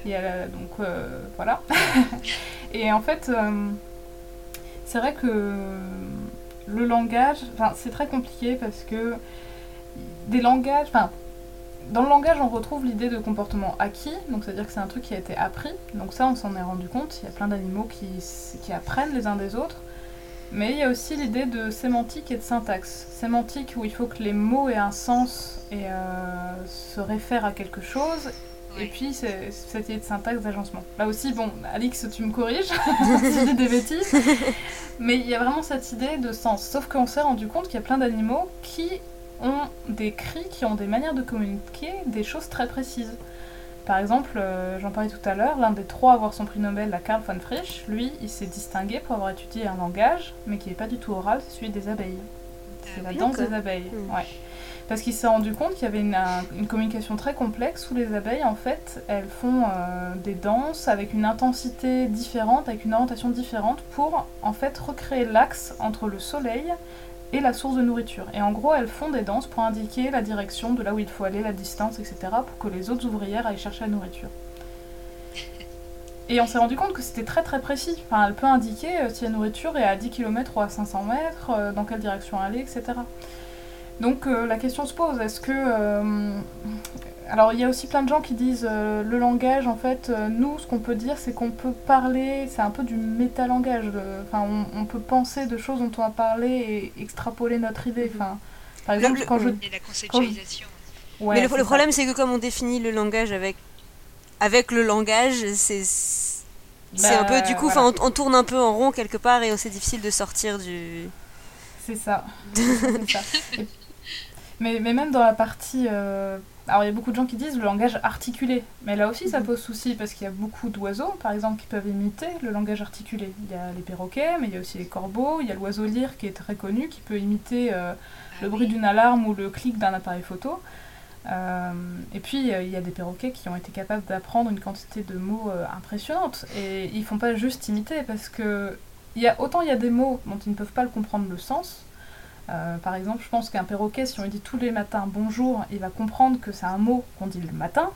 Il y a la- donc euh, voilà. [laughs] Et en fait, euh, c'est vrai que le langage, c'est très compliqué parce que des langages, enfin dans le langage on retrouve l'idée de comportement acquis, donc c'est-à-dire que c'est un truc qui a été appris. Donc ça on s'en est rendu compte. Il y a plein d'animaux qui, qui apprennent les uns des autres. Mais il y a aussi l'idée de sémantique et de syntaxe. Sémantique où il faut que les mots aient un sens et euh, se réfèrent à quelque chose et puis, c'est cette idée de syntaxe d'agencement. Là aussi, bon, Alix, tu me corriges [laughs] si je dis des bêtises. Mais il y a vraiment cette idée de sens. Sauf qu'on s'est rendu compte qu'il y a plein d'animaux qui ont des cris, qui ont des manières de communiquer, des choses très précises. Par exemple, euh, j'en parlais tout à l'heure, l'un des trois à avoir son prix Nobel, la Karl von Frisch, lui, il s'est distingué pour avoir étudié un langage, mais qui n'est pas du tout oral, c'est celui des abeilles. C'est Ah la danse des abeilles. Hmm. Ouais. Parce qu'il s'est rendu compte qu'il y avait une, un- une communication très complexe où les abeilles, en fait, elles font euh, des danses avec une intensité différente, avec une orientation différente pour, en fait, recréer l'axe entre le soleil et la source de nourriture. Et en gros, elles font des danses pour indiquer la direction de là où il faut aller, la distance, etc., pour que les autres ouvrières aillent chercher la nourriture. Et on s'est rendu compte que c'était très très précis. Enfin, elle peut indiquer euh, si la nourriture est à 10 km ou à 500 mètres, euh, dans quelle direction aller, etc. Donc euh, la question se pose, est-ce que... euh, Alors il y a aussi plein de gens qui disent euh, le langage, en fait, euh, nous, ce qu'on peut dire, c'est qu'on peut parler, c'est un peu du métalangage. Enfin, on, on peut penser de choses dont on a parlé et extrapoler notre idée. Enfin, par exemple, le- quand je... Et la conceptualisation. Ouais, Mais le, problème, c'est que comme on définit le langage avec, avec le langage, c'est c'est Bah, un peu, du coup, voilà. on, on tourne un peu en rond quelque part et c'est difficile de sortir du. C'est ça. [laughs] C'est ça. Et- mais, mais même dans la partie... euh, Alors il y a beaucoup de gens qui disent le langage articulé. Mais là aussi ça Mhm. pose souci parce qu'il y a beaucoup d'oiseaux par exemple qui peuvent imiter le langage articulé. Il y a les perroquets mais il y a aussi les corbeaux. Il y a l'oiseau lyre qui est très connu qui peut imiter euh, le Ah bruit oui. d'une alarme ou le clic d'un appareil photo. Euh, et puis il y a des perroquets qui ont été capables d'apprendre une quantité de mots impressionnante. Et ils font pas juste imiter parce que il y a, autant il y a des mots dont ils ne peuvent pas le comprendre le sens. Euh, par exemple, je pense qu'un perroquet, si on lui dit tous les matins bonjour, il va comprendre que c'est un mot qu'on dit le matin,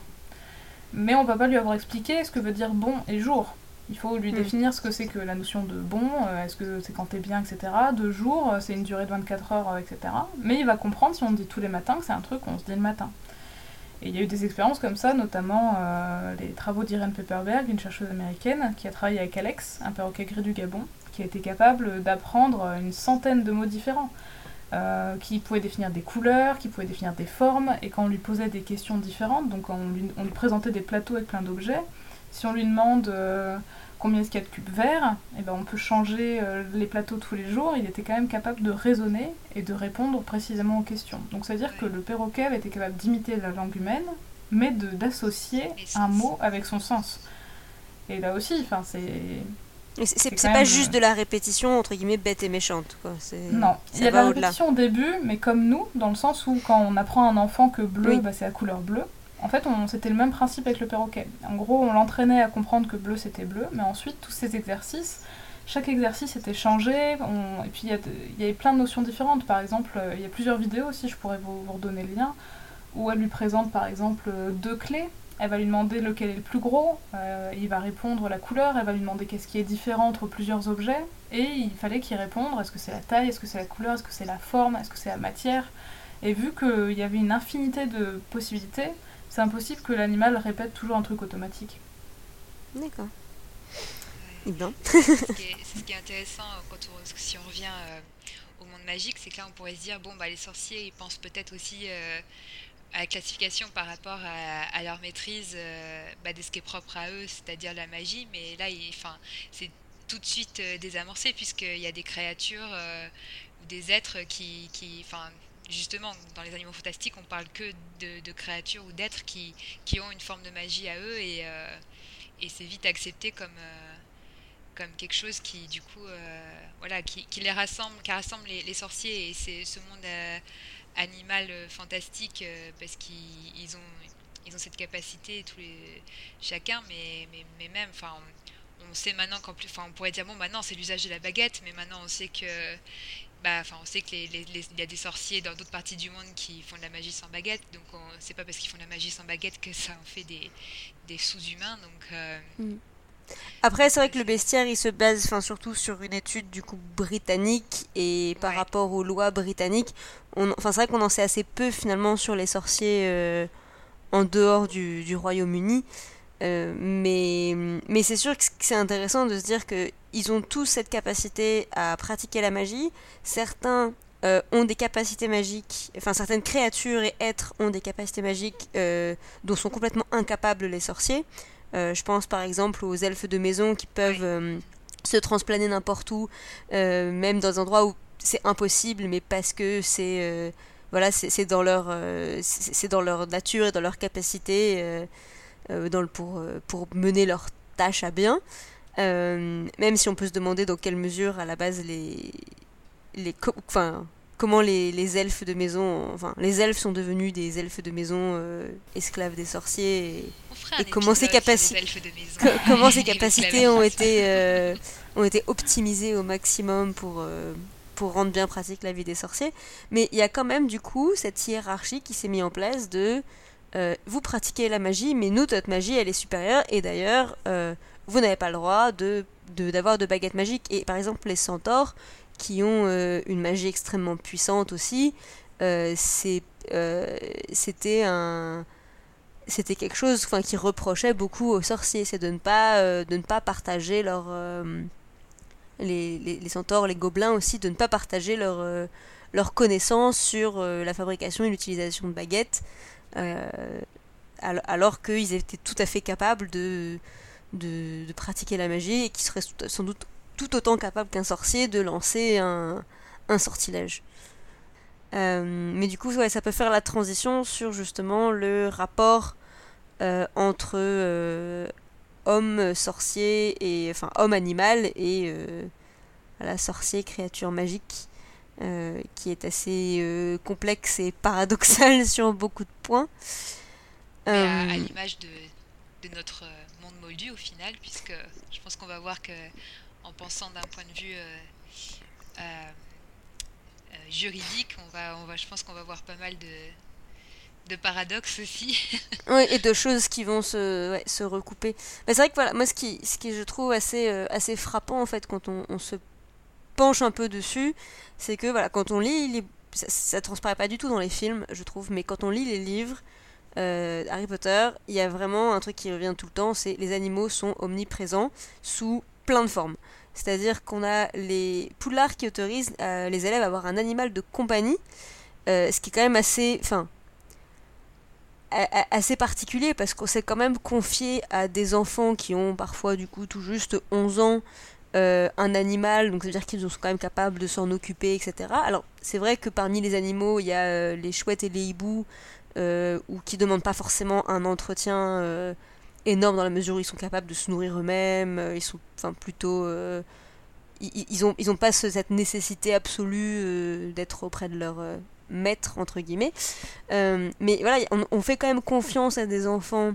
mais on va pas lui avoir expliqué ce que veut dire bon et jour. Il faut lui Mm. définir ce que c'est que la notion de bon, euh, est-ce que c'est quand t'es bien, etc. De jour, euh, c'est une durée de 24 heures, euh, etc. Mais il va comprendre si on dit tous les matins que c'est un truc qu'on se dit le matin. Et il y a eu des expériences comme ça, notamment les travaux d'Irene Pepperberg, une chercheuse américaine, qui a travaillé avec Alex, un perroquet gris du Gabon, qui a été capable d'apprendre une centaine de mots différents. Euh, qui pouvait définir des couleurs, qui pouvait définir des formes, et quand on lui posait des questions différentes, donc quand on lui, on lui présentait des plateaux avec plein d'objets, si on lui demande euh, combien est-ce qu'il y a de cubes verts, et ben on peut changer euh, les plateaux tous les jours, il était quand même capable de raisonner et de répondre précisément aux questions. Donc c'est à dire que le perroquet avait été capable d'imiter la langue humaine, mais d'associer un mot avec son sens. Et là aussi, enfin c'est... C'est pas même, juste euh, de la répétition entre guillemets bête et méchante quoi. Non, il y a de la répétition au début, mais comme nous, dans le sens où quand on apprend à un enfant que bleu, Oui. bah, c'est la couleur bleue. En fait, on- c'était le même principe avec le perroquet. En gros, on l'entraînait à comprendre que bleu c'était bleu, mais ensuite, tous ces exercices, chaque exercice était changé, on- et puis il y, y avait plein de notions différentes. Par exemple, euh, il y a plusieurs vidéos aussi, je pourrais vous, vous redonner le lien, où elle lui présente par exemple euh, deux clés. Elle va lui demander lequel est le plus gros, euh, il va répondre la couleur, elle va lui demander qu'est-ce qui est différent entre plusieurs objets, et il fallait qu'il réponde est-ce que c'est la taille, est-ce que c'est la couleur, est-ce que c'est la forme, est-ce que c'est la matière. Et vu qu'il y avait une infinité de possibilités, c'est impossible que l'animal répète toujours un truc automatique. D'accord. Ouais. Eh ben. C'est ce qui est, c'est [laughs] ce qui est intéressant euh, quand on, si on revient euh, au monde magique, c'est que là on pourrait se dire bon bah les sorciers ils pensent peut-être aussi euh, à la classification par rapport à, leur maîtrise euh, bah, de ce qui est propre à eux, c'est-à-dire la magie, mais là c'est tout de suite euh, désamorcé puisqu'il y a des créatures euh, ou des êtres qui, qui, justement dans les animaux fantastiques on parle que de, créatures ou d'êtres qui, qui ont une forme de magie à eux. Et, et c'est vite accepté comme, comme quelque chose qui, du coup, voilà, qui, les rassemble, qui rassemble les, sorciers. Et c'est ce monde animal fantastique parce qu'ils ont, ils ont cette capacité, tous les, chacun, mais, mais, même, enfin, on, sait maintenant qu'en plus, on pourrait dire, bon, maintenant c'est l'usage de la baguette, mais maintenant on sait que bah, enfin, on sait qu'il y a des sorciers dans d'autres parties du monde qui font de la magie sans baguette, donc c'est pas parce qu'ils font de la magie sans baguette que ça en fait des, des sous-humains. Donc, euh, mm. Après, c'est vrai que le bestiaire, il se base enfin, surtout sur une étude du coup britannique et par rapport aux lois britanniques. Enfin, c'est vrai qu'on en sait assez peu finalement sur les sorciers euh, en dehors du, du Royaume-Uni. Euh, mais mais c'est sûr que c'est intéressant de se dire qu'ils ont tous cette capacité à pratiquer la magie. Certains euh, ont des capacités magiques, enfin certaines créatures et êtres ont des capacités magiques dont sont complètement incapables les sorciers. Je pense par exemple aux elfes de maison qui peuvent se transplaner n'importe où, même dans des endroits où c'est impossible, mais parce que c'est voilà, c'est dans leur c'est dans leur nature et dans leur capacité. Euh, dans le, pour, euh, pour mener leur tâche à bien. Euh, même si on peut se demander dans quelle mesure, à la base, les, les enfin, comment les, les, elfes de maison, enfin, les elfes sont devenus des elfes de maison esclaves des sorciers et, comment ces, capacités, comment ces [laughs] capacités ont été, ont été optimisées au maximum pour, pour rendre bien pratique la vie des sorciers. Mais il y a quand même du coup cette hiérarchie qui s'est mise en place de euh, vous pratiquez la magie, mais nous, notre magie, elle est supérieure, et d'ailleurs, euh, vous n'avez pas le droit de d'avoir de, baguettes magiques. Et par exemple, les centaures, qui ont euh, une magie extrêmement puissante aussi, c'était un c'était quelque chose qui reprochait beaucoup aux sorciers, c'est de ne pas partager leur les, les, gobelins aussi, de ne pas partager leur connaissance sur la fabrication et l'utilisation de baguettes. Euh, alors qu'ils étaient tout à fait capables de, de, pratiquer la magie et qui seraient sans doute tout autant capables qu'un sorcier de lancer un, un sortilège. Euh, mais du coup, ouais, ça peut faire la transition sur justement le rapport euh, entre homme sorcier et enfin homme animal et la sorcier créature magique euh, qui est assez euh, complexe et paradoxal [laughs] sur beaucoup de points. à, euh, l'image de, de, notre monde moldu au final, puisque je pense qu'on va voir que en pensant d'un point de vue juridique, on va, on va, je pense qu'on va voir pas mal de, de paradoxes aussi. [laughs] oui, et de choses qui vont se, se recouper. Mais c'est vrai que voilà, moi ce qui, ce qui je trouve assez, assez frappant en fait quand on, on se penche un peu dessus, c'est que voilà, quand on lit, ça, ne transparaît pas du tout dans les films, je trouve, mais quand on lit les livres, euh, Harry Potter, il y a vraiment un truc qui revient tout le temps, c'est les animaux sont omniprésents sous plein de formes. C'est-à-dire qu'on a les poulards qui autorisent euh, les élèves à avoir un animal de compagnie, euh, ce qui est quand même assez, enfin, assez particulier parce qu'on s'est quand même confié à des enfants qui ont parfois du coup tout juste 11 ans euh, un animal, donc ça veut dire qu'ils sont quand même capables de s'en occuper, etc. Alors c'est vrai que parmi les animaux, il y a les chouettes et les hiboux, ou qui demandent pas forcément un entretien énorme dans la mesure où ils sont capables de se nourrir eux-mêmes, ils sont enfin plutôt ils, ils, ont ils pas cette nécessité absolue d'être auprès de leur maître entre guillemets. mais voilà, on, fait quand même confiance à des enfants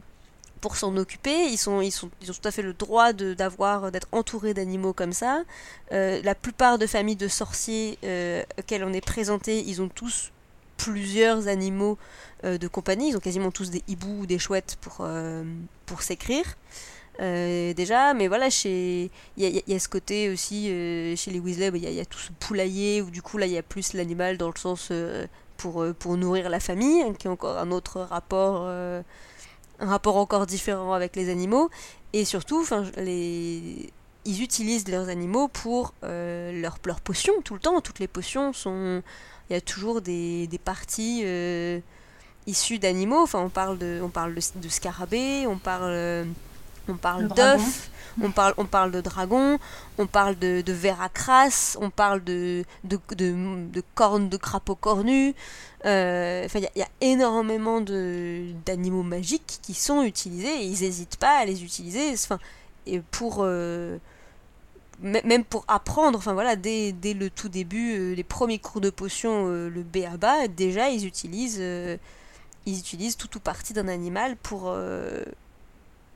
pour s'en occuper. Ils, sont, ils, sont, ils ont tout à fait le droit d'avoir d'être entourés d'animaux comme ça. Euh, la plupart de familles de sorciers euh, auxquelles on est présenté, ils ont tous plusieurs animaux euh, de compagnie. Ils ont quasiment tous des hiboux ou des chouettes pour, pour s'écrire. déjà, mais voilà, chez il y, a ce côté aussi chez les Weasley, il y, a tout ce poulailler où du coup là il y a plus l'animal dans le sens pour, nourrir la famille, qui est encore un autre rapport un rapport encore différent avec les animaux et surtout les ils utilisent leurs animaux pour euh, leurs leur potions tout le temps. Toutes les potions sont il y a toujours des, des parties euh, issues d'animaux. Enfin on parle de on parle de, scarabées on parle on parle d'œufs on parle, on parle de dragon, on parle de, de veracras, on parle de, de, de, cornes de crapauds cornus. Euh, enfin, il y, a énormément d'animaux magiques qui sont utilisés et ils n'hésitent pas à les utiliser. Enfin, et pour, euh, même pour apprendre, enfin voilà, dès, dès le tout début, les premiers cours de potion, le B à bas, déjà ils utilisent, ils utilisent tout ou partie d'un animal pour,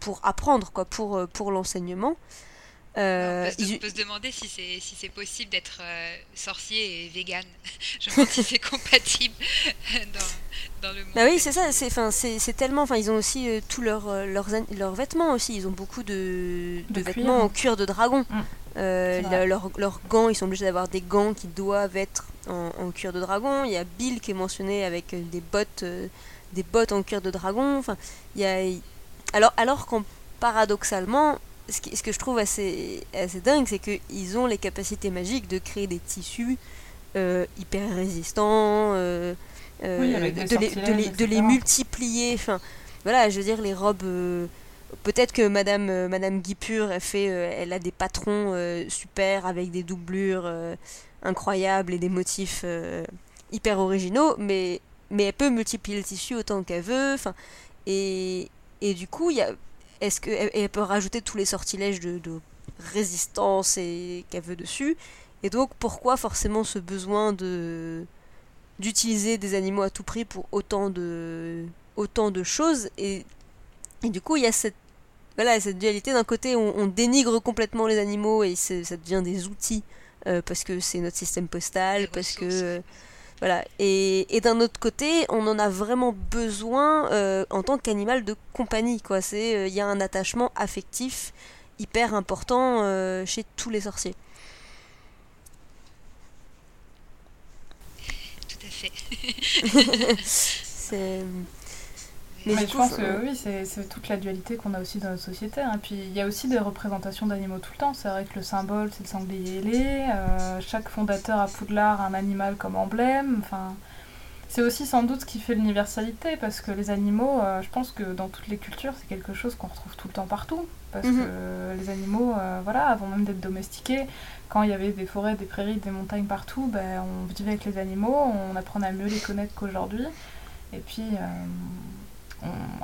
pour apprendre, quoi, pour, pour l'enseignement. Euh, on, peut se, demander si c'est si c'est possible d'être euh, sorcier et vegan. [laughs] Je me demande si c'est compatible dans, dans, le monde. Bah oui, c'est ça. C'est enfin c'est tellement. Enfin, ils ont aussi euh, tous leurs euh, leurs leurs vêtements aussi. Ils ont beaucoup de, de, vêtements en cuir de dragon. Mm. leurs leurs gants, ils sont obligés d'avoir des gants qui doivent être en, en, cuir de dragon. Il y a Bill qui est mentionné avec des bottes des bottes en cuir de dragon. Enfin, il y a alors alors qu'en paradoxalement ce, que je trouve assez, assez dingue, c'est qu'ils ont les capacités magiques de créer des tissus euh, hyper résistants, euh, euh, de, les, multiplier. Enfin, voilà, je veux dire, les robes. Peut-être que Madame, Madame Guipure, elle, fait, elle a des patrons super avec des doublures incroyables et des motifs hyper originaux, mais, mais elle peut multiplier le tissu autant qu'elle veut. Enfin, et, et du coup, il y a est-ce qu'elle peut rajouter tous les sortilèges de, résistance et qu'elle veut dessus Et donc pourquoi forcément ce besoin de d'utiliser des animaux à tout prix pour autant de autant de choses et, du coup il y a cette voilà cette dualité d'un côté on, on, dénigre complètement les animaux et ça devient des outils euh, parce que c'est notre système postal parce que voilà. Et, d'un autre côté, on en a vraiment besoin euh, en tant qu'animal de compagnie. Quoi. C'est, euh, il y a un attachement affectif hyper important euh, chez tous les sorciers. Tout à fait. [laughs] [laughs] c'est mais, je pense que oui, c'est toute la dualité qu'on a aussi dans notre société. Hein. Puis il y a aussi des représentations d'animaux tout le temps. C'est vrai que le symbole, c'est le sanglier ailé. Euh, chaque fondateur à Poudlard a un animal comme emblème. Enfin, c'est aussi sans doute ce qui fait l'universalité, parce que les animaux, euh, je pense que dans toutes les cultures, c'est quelque chose qu'on retrouve tout le temps partout. Parce mhm. que les animaux, euh, voilà, avant même d'être domestiqués, quand il y avait des forêts, des prairies, des montagnes partout, ben, on vivait avec les animaux, on apprenait à mieux les connaître qu'aujourd'hui. Et puis,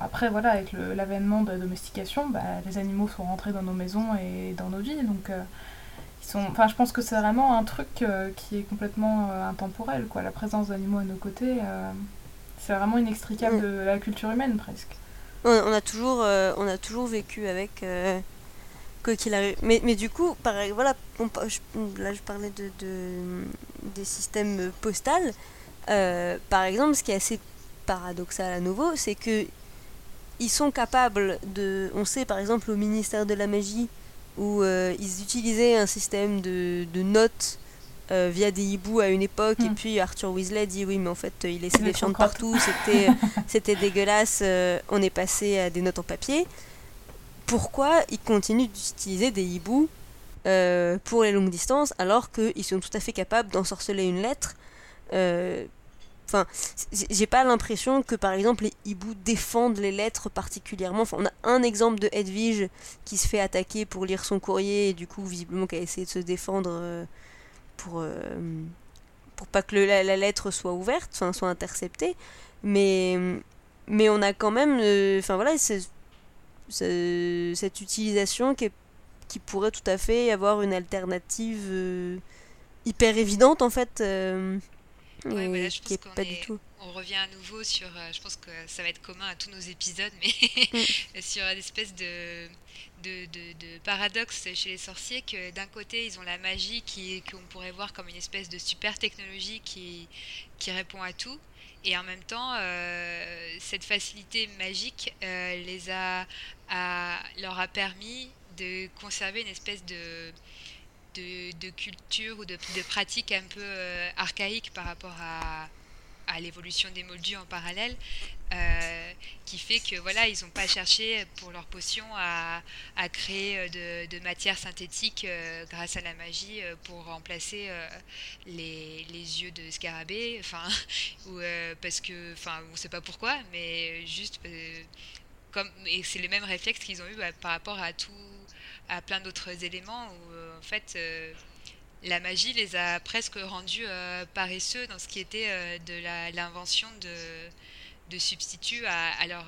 après, voilà, avec l'avènement de la domestication, bah, les animaux sont rentrés dans nos maisons et dans nos vies. Donc, euh, ils sont, je pense que c'est vraiment un truc euh, qui est complètement euh, intemporel. Quoi. La présence d'animaux à nos côtés, c'est vraiment inextricable mm. de la culture humaine, presque. On, a, toujours, on a toujours vécu avec. quoi qu'il arrive. Mais, mais du coup, pareil, voilà, là je parlais de, de des systèmes postals. par exemple, ce qui est assez paradoxal à nouveau, c'est que ils sont capables de... On sait par exemple au ministère de la magie où euh, ils utilisaient un système de, de notes euh, via des hiboux à une époque et hmm. puis Arthur Weasley dit oui mais en fait il laissait des fientes partout, c'était [laughs] c'était dégueulasse, euh, on est passé à des notes en papier. Pourquoi ils continuent d'utiliser des hiboux pour les longues distances alors qu'ils sont tout à fait capables d'ensorceler une lettre Enfin, j'ai pas l'impression que par exemple les hiboux défendent les lettres particulièrement. Enfin, on a un exemple de Edwige qui se fait attaquer pour lire son courrier et du coup, visiblement, qui a essayé de se défendre euh, pour, euh, pour pas que la, lettre soit ouverte, enfin, soit interceptée. Mais, mais on a quand même. Euh, enfin voilà, cette utilisation qui, qui pourrait tout à fait avoir une alternative hyper évidente en fait Ouais, je pense qu'on on revient à nouveau sur, euh, je pense que ça va être commun à tous nos épisodes, mais mm. [laughs] sur une espèce de, de, de, paradoxe chez les sorciers que d'un côté ils ont la magie qui qu'on pourrait voir comme une espèce de super technologie qui, qui répond à tout, et en même temps euh, cette facilité magique euh, les a, a, leur a permis de conserver une espèce de de, culture ou de, de pratiques un peu euh, archaïques par rapport à, l'évolution des moldus en parallèle, euh, qui fait que voilà, ils n'ont pas cherché pour leur potion à, créer euh, de, matière synthétique grâce à la magie pour remplacer les, les, yeux de scarabée, [laughs] enfin, ou parce que, enfin, on ne sait pas pourquoi, mais juste comme et c'est le même réflexe qu'ils ont eu bah, par rapport à tout à plein d'autres éléments euh, en fait euh, la magie les a presque rendus euh, paresseux dans ce qui était de l'invention de, de, substituts à, à leur,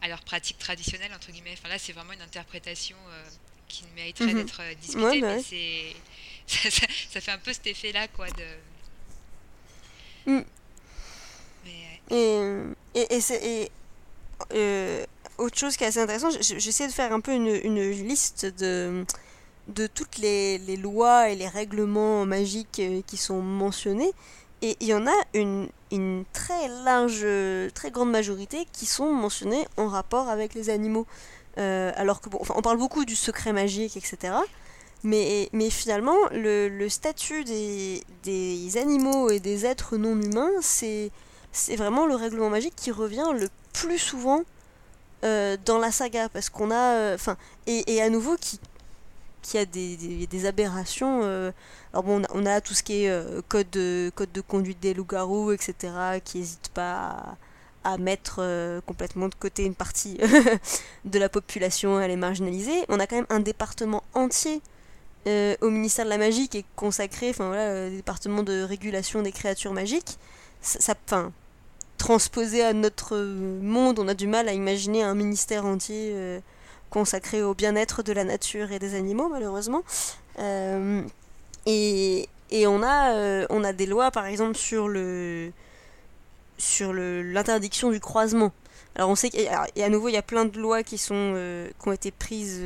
à leur pratique traditionnelle entre guillemets. Enfin là c'est vraiment une interprétation qui mériterait mhm. d'être discuté, ouais, bah mais c'est [laughs] ça, fait un peu cet effet-là, quoi, de... Mm. Et, et, et, et euh, autre chose qui est assez intéressant, j'essaie de faire un peu une, une liste de, de toutes les, les, lois et les règlements magiques euh, qui sont mentionnés. Et il y en a une, une très large, très grande majorité qui sont mentionnés en rapport avec les animaux. Euh, alors que bon, enfin, on parle beaucoup du secret magique, etc. Mais, mais finalement, le, statut des, des, animaux et des êtres non humains, c'est vraiment le règlement magique qui revient le plus souvent euh, dans la saga. Parce qu'on a. Et, et, à nouveau, qui, qui a des, aberrations. Euh, alors bon, on a, tout ce qui est code, de, code de conduite des loups-garous, etc., qui n'hésite pas à, mettre complètement de côté une partie [laughs] de la population, à les marginaliser. On a quand même un département entier euh, au ministère de la magie qui est consacré, enfin voilà, euh, département de régulation des créatures magiques. Ça, enfin, transposé à notre monde, on a du mal à imaginer un ministère entier euh, consacré au bien-être de la nature et des animaux, malheureusement. et, et on a, on a des lois, par exemple, sur le sur l'interdiction du croisement. Alors on sait qu'à nouveau il y a plein de lois qui sont qui ont été prises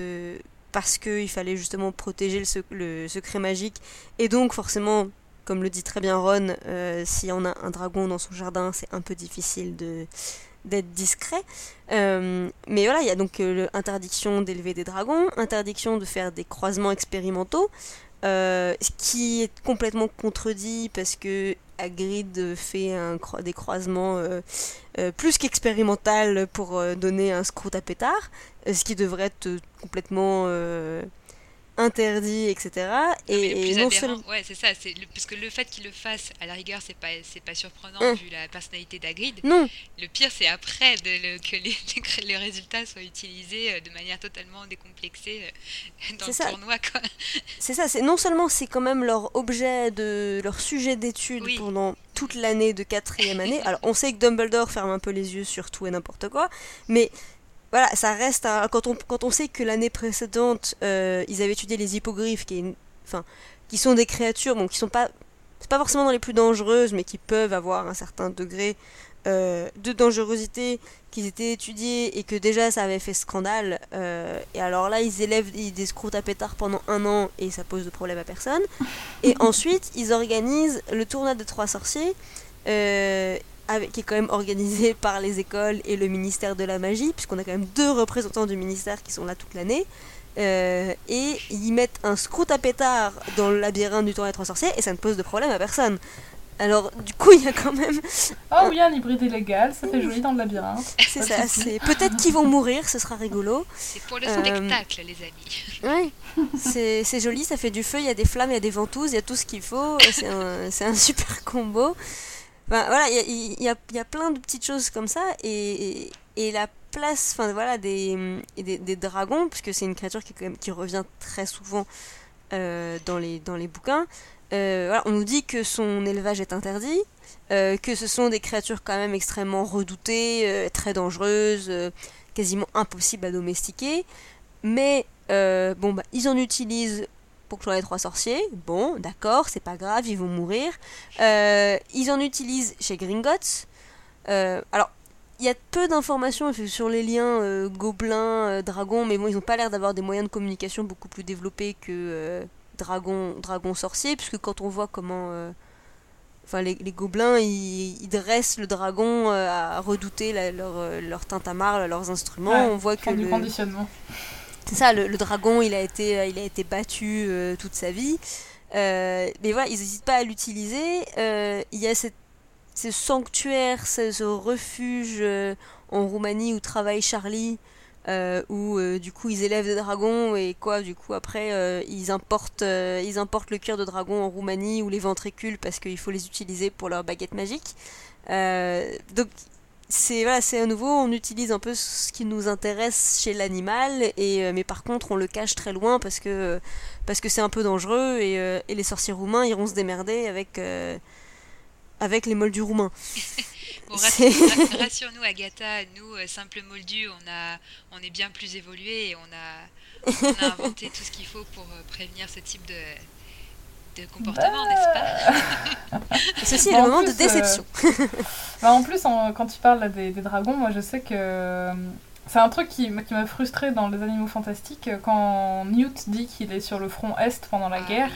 parce qu'il fallait justement protéger le, secret magique. Et donc forcément, comme le dit très bien Ron, euh, si on a un dragon dans son jardin, c'est un peu difficile de d'être discret. Euh, mais voilà, il y a donc euh, l'interdiction d'élever des dragons, interdiction de faire des croisements expérimentaux, ce qui est complètement contredit parce que Hagrid fait des croisements plus qu'expérimental pour donner un scrout à pétard, ce qui devrait être complètement euh, interdit, etc. Et, non seulement... Ouais, c'est ça. C'est le... Parce que le fait qu'il le fasse, à la rigueur, c'est pas, c'est pas surprenant hein. vu la personnalité d'Agrid. Non. Le pire, c'est après de que les, [laughs] les, résultats soient utilisés euh, de manière totalement décomplexée euh, dans le ça. tournoi. C'est ça. C'est non seulement c'est quand même leur objet de leur sujet d'étude pendant toute l'année de quatrième année. [laughs] Alors, on sait que Dumbledore ferme un peu les yeux sur tout et n'importe quoi, mais voilà, ça reste quand on quand on sait que l'année précédente euh, ils avaient étudié les hippogriffes, qui, enfin, qui sont des créatures, bon, qui sont pas c'est pas forcément dans les plus dangereuses, mais qui peuvent avoir un certain degré euh, de dangerosité, qu'ils étaient étudiés et que déjà ça avait fait scandale. Euh, et alors là, ils élèvent des scroutes à pétard pendant un an et ça pose de problème à personne. Et [laughs] ensuite, ils organisent le tournoi des trois sorciers qui est quand même organisé [laughs] par les écoles et le ministère de la magie, puisqu'on a quand même deux représentants du ministère qui sont là toute l'année. Euh, et ils mettent un scrout à pétard dans le labyrinthe du temps des trois sorciers et ça ne pose de problème à personne. Alors, du coup, il y a quand même. Oh [laughs] oui, un hybride illégal, ça fait joli dans le labyrinthe. [laughs] C'est ça, c'est. Peut-être qu'ils vont mourir, ce sera rigolo. C'est pour le spectacle, les amis. Oui, c'est joli, ça fait du feu, il y a des flammes, il y a des ventouses, il y a tout ce qu'il faut. C'est un, un super combo voilà, il y a, y a, plein de petites choses comme ça et, et, la place, enfin voilà, des, des, dragons, puisque c'est une créature qui, revient très souvent euh, dans, les, dans les bouquins. Euh, on nous dit que son élevage est interdit, euh, que ce sont des créatures quand même extrêmement redoutées, très dangereuses, quasiment impossibles à domestiquer. Mais bon, bah, ils en utilisent pour les trois sorciers. Bon, d'accord, c'est pas grave, ils vont mourir. Euh, ils en utilisent chez Gringotts. Euh, alors, il y a peu d'informations sur les liens euh, gobelins, dragons, mais bon, ils n'ont pas l'air d'avoir des moyens de communication beaucoup plus développés que dragon, dragon sorcier, puisque quand on voit comment enfin les, gobelins ils, dressent le dragon à redouter leur, leur tintamarre, leurs instruments. on voit que le conditionnement. C'est ça, le, dragon, il a été, euh, il a été battu euh, toute sa vie. Euh, mais voilà, ils n'hésitent pas à l'utiliser. il y a cette, ce sanctuaire, ce, refuge en Roumanie où travaille Charlie, où du coup ils élèvent des dragons et quoi, du coup après ils, importent, ils importent le cuir de dragon en Roumanie ou les ventricules parce qu'il faut les utiliser pour leur baguette magique. donc c'est voilà, c'est à nouveau on utilise un peu ce qui nous intéresse chez l'animal et euh, mais par contre on le cache très loin parce que parce que c'est un peu dangereux et, euh, et, les sorciers roumains iront se démerder avec euh, avec les moldus roumains. [laughs] bon, [laughs] rassure-nous, Agatha, nous, simples moldus, on, a, on est bien plus évolués et on a, on a inventé tout ce qu'il faut pour prévenir ce type de, de comportement, n'est-ce pas [laughs] Ceci est le moment de déception. [laughs] bah, en plus, quand tu parles des, des, dragons, moi je sais que c'est un truc qui, qui m'a frustré dans Les Animaux Fantastiques quand Newt dit qu'il est sur le front Est pendant la ah guerre.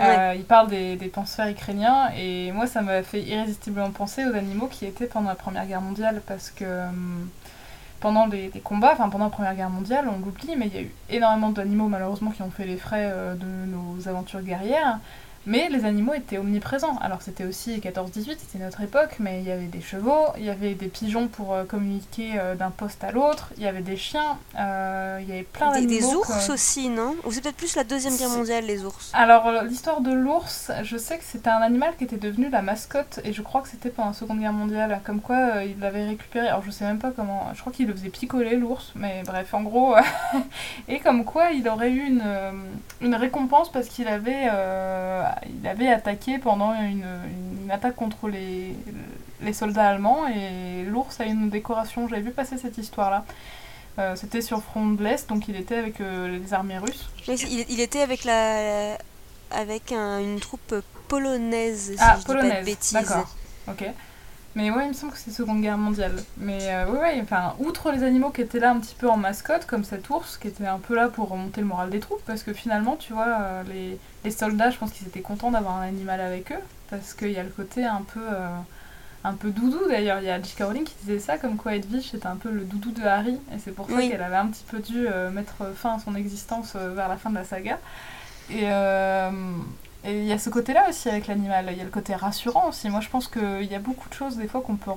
Euh, il parle des, des, penseurs ukrainiens et moi ça m'a fait irrésistiblement penser aux animaux qui étaient pendant la Première Guerre mondiale parce que pendant les, combats, enfin pendant la Première Guerre mondiale, on l'oublie, mais il y a eu énormément d'animaux malheureusement qui ont fait les frais euh, de nos aventures guerrières. Mais les animaux étaient omniprésents. Alors c'était aussi 14-18, c'était notre époque, mais il y avait des chevaux, il y avait des pigeons pour euh, communiquer euh, d'un poste à l'autre, il y avait des chiens, euh, il y avait plein d'animaux. Des, des ours aussi, non? Ou c'est peut-être plus la Deuxième Guerre mondiale, les ours? Alors l'histoire de l'ours, je sais que c'était un animal qui était devenu la mascotte, et je crois que c'était pendant la Seconde Guerre mondiale, comme quoi il l'avait récupéré. Alors je sais même pas comment, je crois qu'il le faisait picoler l'ours, mais bref, en gros. [laughs] et comme quoi il aurait eu une, une récompense parce qu'il avait il avait attaqué pendant une, attaque contre les, les, soldats allemands et l'ours a une décoration. J'avais vu passer cette histoire-là. Euh, c'était sur front de l'Est, donc il était avec euh, les armées russes. il, était avec la avec une troupe polonaise, si ah, polonaise, D'accord. Ok. Mais ouais, il me semble que c'est Seconde Guerre mondiale. Mais euh, ouais, enfin, outre les animaux qui étaient là un petit peu en mascotte, comme cet ours, qui était un peu là pour remonter le moral des troupes, parce que finalement, tu vois, euh, les, les, soldats, je pense qu'ils étaient contents d'avoir un animal avec eux, parce qu'il y a le côté un peu, euh, un peu doudou d'ailleurs. Il y a J.K. Rowling qui disait ça, comme quoi Edwige était un peu le doudou de Harry, et c'est pour ça qu'elle avait un petit peu dû mettre fin à son existence vers la fin de la saga. Et, et il y a ce côté-là aussi avec l'animal, il y a le côté rassurant aussi. Moi je pense qu'il y a beaucoup de choses des fois qu'on peut,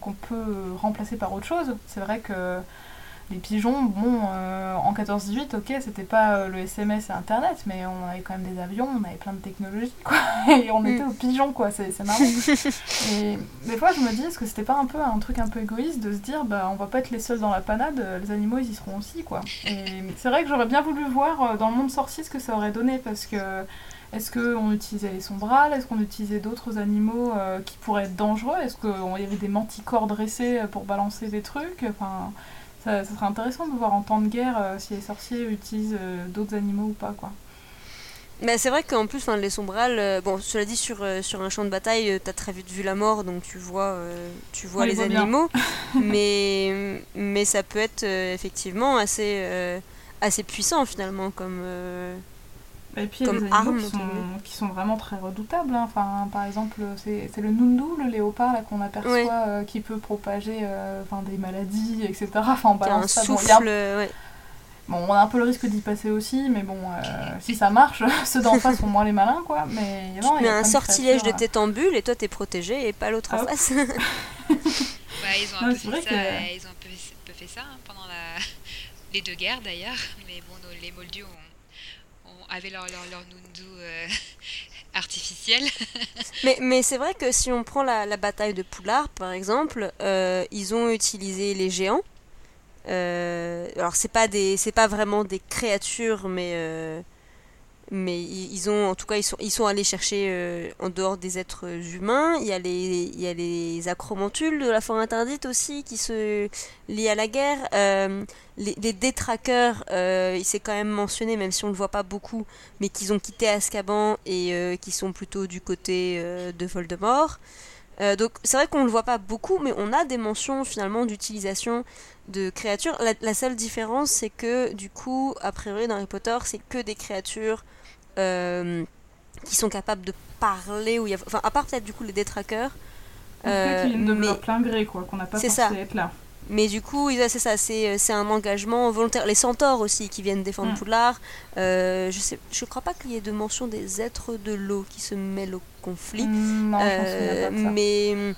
qu'on peut remplacer par autre chose. C'est vrai que les pigeons, bon, euh, en 14-18, ok, c'était pas euh, le SMS et Internet, mais on avait quand même des avions, on avait plein de technologies, quoi. [laughs] Et on était mm. aux pigeons, quoi, c'est marrant. [laughs] et des fois, je me dis, est-ce que c'était pas un peu un truc un peu égoïste de se dire, bah, on va pas être les seuls dans la panade, les animaux, ils y seront aussi, quoi. Et c'est vrai que j'aurais bien voulu voir euh, dans le monde sorcier ce que ça aurait donné, parce que est-ce qu'on utilisait les sombrales Est-ce qu'on utilisait d'autres animaux euh, qui pourraient être dangereux? Est-ce qu'il y avait des manticores dressés euh, pour balancer des trucs? Enfin, ça, serait intéressant de voir en temps de guerre euh, si les sorciers utilisent d'autres animaux ou pas, quoi. Mais c'est vrai qu'en plus, les sombrales, bon, cela dit, sur, sur un champ de bataille, tu as très vite vu la mort, donc tu vois, tu vois les animaux. [laughs] mais, mais ça peut être effectivement assez, assez puissant finalement comme, et puis il y a des animaux qui, sont, qui sont, vraiment très redoutables. Hein. Enfin, par exemple, c'est le nundu, le léopard qu'on aperçoit, euh, qui peut propager euh, enfin, des maladies, etc. Enfin, on balance ça. Souffle, bon, bon, on a un peu le risque d'y passer aussi, mais bon, euh, si ça marche, [laughs] ceux d'en face sont moins les malins, quoi. Mais non, tu mets un sortilège de tête en bulle et toi t'es protégé et pas l'autre en face. bah, ils ont un peu fait ça, ils ont un peu, fait ça hein, pendant la... [laughs] les deux guerres d'ailleurs, mais bon, les Moldus ont avaient leur, leur, leur euh, [laughs] artificiel. [laughs] mais mais c'est vrai que si on prend la, la bataille de Poulard, par exemple, euh, ils ont utilisé les géants. Euh, alors c'est pas pas vraiment des créatures, mais mais ils, ont en tout cas ils sont ils sont allés chercher euh, en dehors des êtres humains. Il y a les il y a les acromantules de la forêt interdite aussi qui se lient à la guerre. Euh, les, détraqueurs euh, il s'est quand même mentionné même si on le voit pas beaucoup mais qu'ils ont quitté Azkaban et qui sont plutôt du côté de Voldemort. Donc c'est vrai qu'on le voit pas beaucoup mais on a des mentions finalement d'utilisation de créatures. La seule différence c'est que du coup a priori dans Harry Potter c'est que des créatures euh, qui sont capables de parler, ou y a... enfin, à part peut-être du coup les détraqueurs. Euh, qui de mais... plein gré, quoi, qu'on n'a pas pensé ça. être là. Mais du coup, c'est ça, c'est un engagement volontaire. Les centaures aussi qui viennent défendre mm. Poudlard. Euh, je je crois pas qu'il y ait de mention des êtres de l'eau qui se mêlent au conflit. Mm, non, euh, mais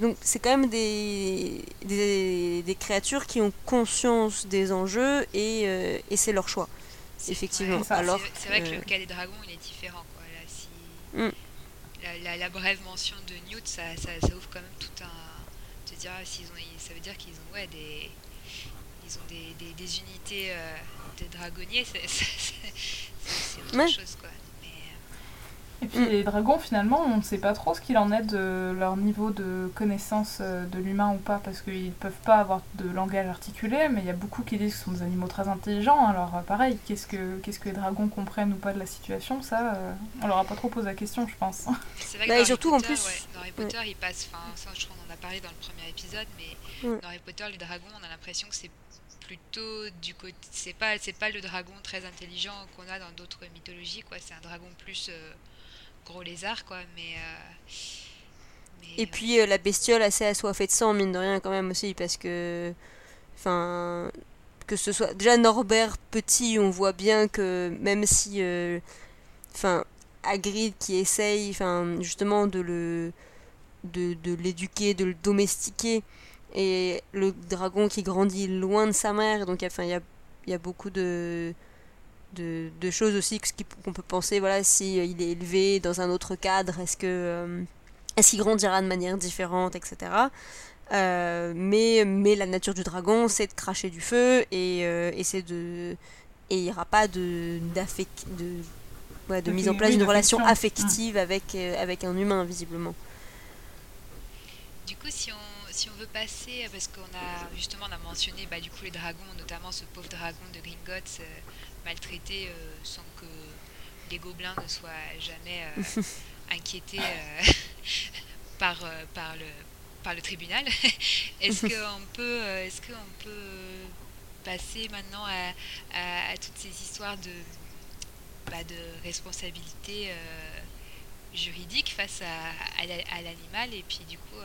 donc c'est quand même des, des, des, créatures qui ont conscience des enjeux et, euh, et c'est leur choix effectivement. Alors, c'est vrai que le cas des dragons, il est différent. Quoi. Là, si mm. la, la, brève mention de Newt, ça, ça, ça, ouvre quand même tout un. S'ils ont, ça veut dire qu'ils ont ouais, des, ils ont des, des, des unités euh, de dragonniers, c'est [laughs] autre chose. Quoi. Et puis les dragons, finalement, on ne sait pas trop ce qu'il en est de leur niveau de connaissance euh, de l'humain ou pas, parce qu'ils ne peuvent pas avoir de langage articulé, mais il y a beaucoup qui disent que ce sont des animaux très intelligents. Alors euh, pareil, qu'est-ce que, qu'est-ce que les dragons comprennent ou pas de la situation, ça, euh, on leur a pas trop posé la question, je pense. [laughs] C'est vrai que Bah, dans et surtout, Harry en Potter, plus- ouais, dans Harry Potter, il passe, enfin, ça, je crois qu'on en a parlé dans le premier épisode, mais Ouais. dans Harry Potter, les dragons, on a l'impression que c'est plutôt du côté, c'est pas, c'est pas le dragon très intelligent qu'on a dans d'autres mythologies, quoi. C'est un dragon plus euh, gros lézard, quoi. Mais, euh, mais, Et puis euh, la bestiole assez assoiffée de sang, mine de rien, quand même aussi, parce que. Enfin. Que ce soit. Déjà, Norbert petit, on voit bien que même si. euh, Enfin. Hagrid qui essaye, enfin, justement, de le. de, de l'éduquer, de le domestiquer. Et le dragon qui grandit loin de sa mère, donc enfin, il y a, il y a beaucoup de. De, de choses aussi qu'on peut penser voilà si euh, il est élevé dans un autre cadre est-ce que euh, est-ce qu'il grandira de manière différente, etc. Euh, mais, mais la nature du dragon, c'est de cracher du feu et, euh, et c'est de et il n'y aura pas de d'affect de ouais, de De- mise en place d'une relation affective avec euh, avec un humain visiblement. Du coup, si on, si on veut passer, parce qu'on a justement on a mentionné bah, du coup les dragons, notamment ce pauvre dragon de Gringotts euh, maltraité euh, sans que les gobelins ne soient jamais euh, [laughs] inquiétés euh, [laughs] par, par, le, par le tribunal. [laughs] est-ce qu'on peut, est-ce qu'on peut passer maintenant à, à- à toutes ces histoires de, bah, de responsabilité euh, juridique face à, à la- à l'animal et puis du coup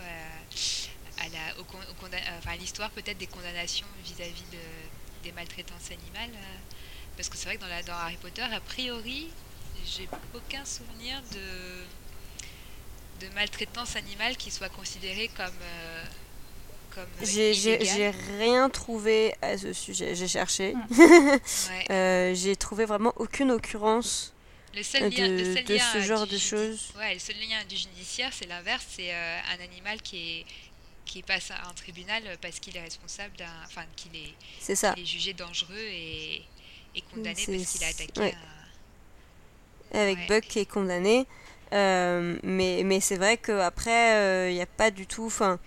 à, la, au au enfin, l'histoire peut-être des condamnations vis-à-vis de, des maltraitances animales parce que c'est vrai que dans, la, dans Harry Potter a priori j'ai aucun souvenir de de maltraitance animale qui soit considérée comme euh, comme J'ai j'ai- rien trouvé à ce sujet. J'ai cherché. [laughs] Ouais. Euh, j'ai trouvé vraiment aucune occurrence Le seul euh, lien, le de, seul de lien, ce euh, genre de choses. Ouais, le seul lien du judiciaire, c'est l'inverse, c'est euh, un animal qui est qui passe à un tribunal parce qu'il est responsable d'un, enfin qu'il est, C'est ça. qu'il est jugé dangereux et, condamné C'est- parce qu'il a attaqué ouais. un- avec Ouais. Buck qui est condamné. Euh, mais mais c'est vrai qu'après, il n'y a pas du tout. Enfin,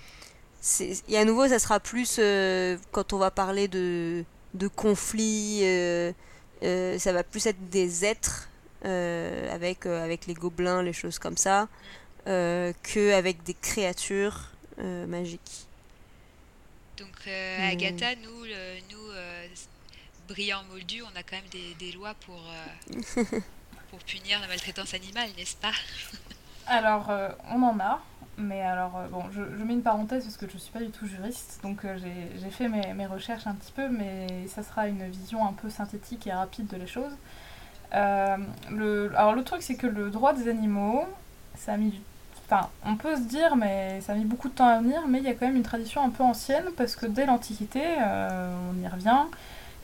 c'est- et à nouveau, ça sera plus euh, quand on va parler de, de conflits. euh, euh, ça va plus être des êtres euh, avec, euh, avec les gobelins, les choses comme ça, euh, que avec des créatures euh, magiques. Donc euh. Agatha, nous, le- nous brillants moldus, on a quand même des, lois pour euh, pour punir la maltraitance animale, n'est-ce pas? Alors, euh, on en a, mais alors, euh, bon, je, mets une parenthèse parce que je suis pas du tout juriste, donc j'ai fait mes, mes recherches un petit peu, mais ça sera une vision un peu synthétique et rapide de les choses. Alors, le truc, c'est que le droit des animaux, ça a mis du Enfin, on peut se dire, mais ça a mis beaucoup de temps à venir, mais il y a quand même une tradition un peu ancienne, parce que dès l'Antiquité, on y revient,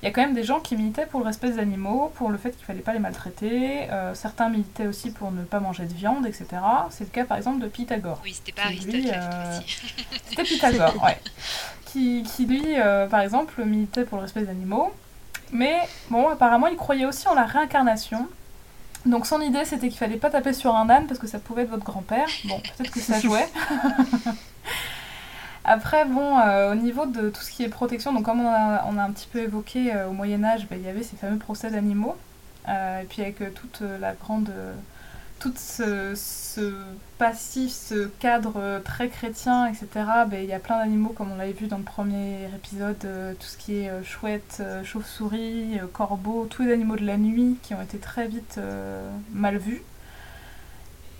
il y a quand même des gens qui militaient pour le respect des animaux, pour le fait qu'il fallait pas les maltraiter. euh, certains militaient aussi pour ne pas manger de viande, etc. C'est le cas par exemple de Pythagore. Oui, c'était pas Aristote euh. [laughs] C'était Pythagore, [laughs] ouais. Qui, qui lui, euh, par exemple, militait pour le respect des animaux. Mais bon, apparemment, il croyait aussi en la réincarnation. Donc son idée, c'était qu'il fallait pas taper sur un âne parce que ça pouvait être votre grand-père. Bon, peut-être que ça [laughs] jouait. Après, bon, euh, au niveau de tout ce qui est protection, donc comme on a, un petit peu évoqué euh, au Moyen Âge, ben, il y avait ces fameux procès d'animaux. Euh, et puis avec toute la grande... tout ce, passif, ce cadre très chrétien, etc., ben, il y a plein d'animaux, comme on l'avait vu dans le premier épisode, tout ce qui est chouette, chauve-souris, corbeau, tous les animaux de la nuit qui ont été très vite mal vus.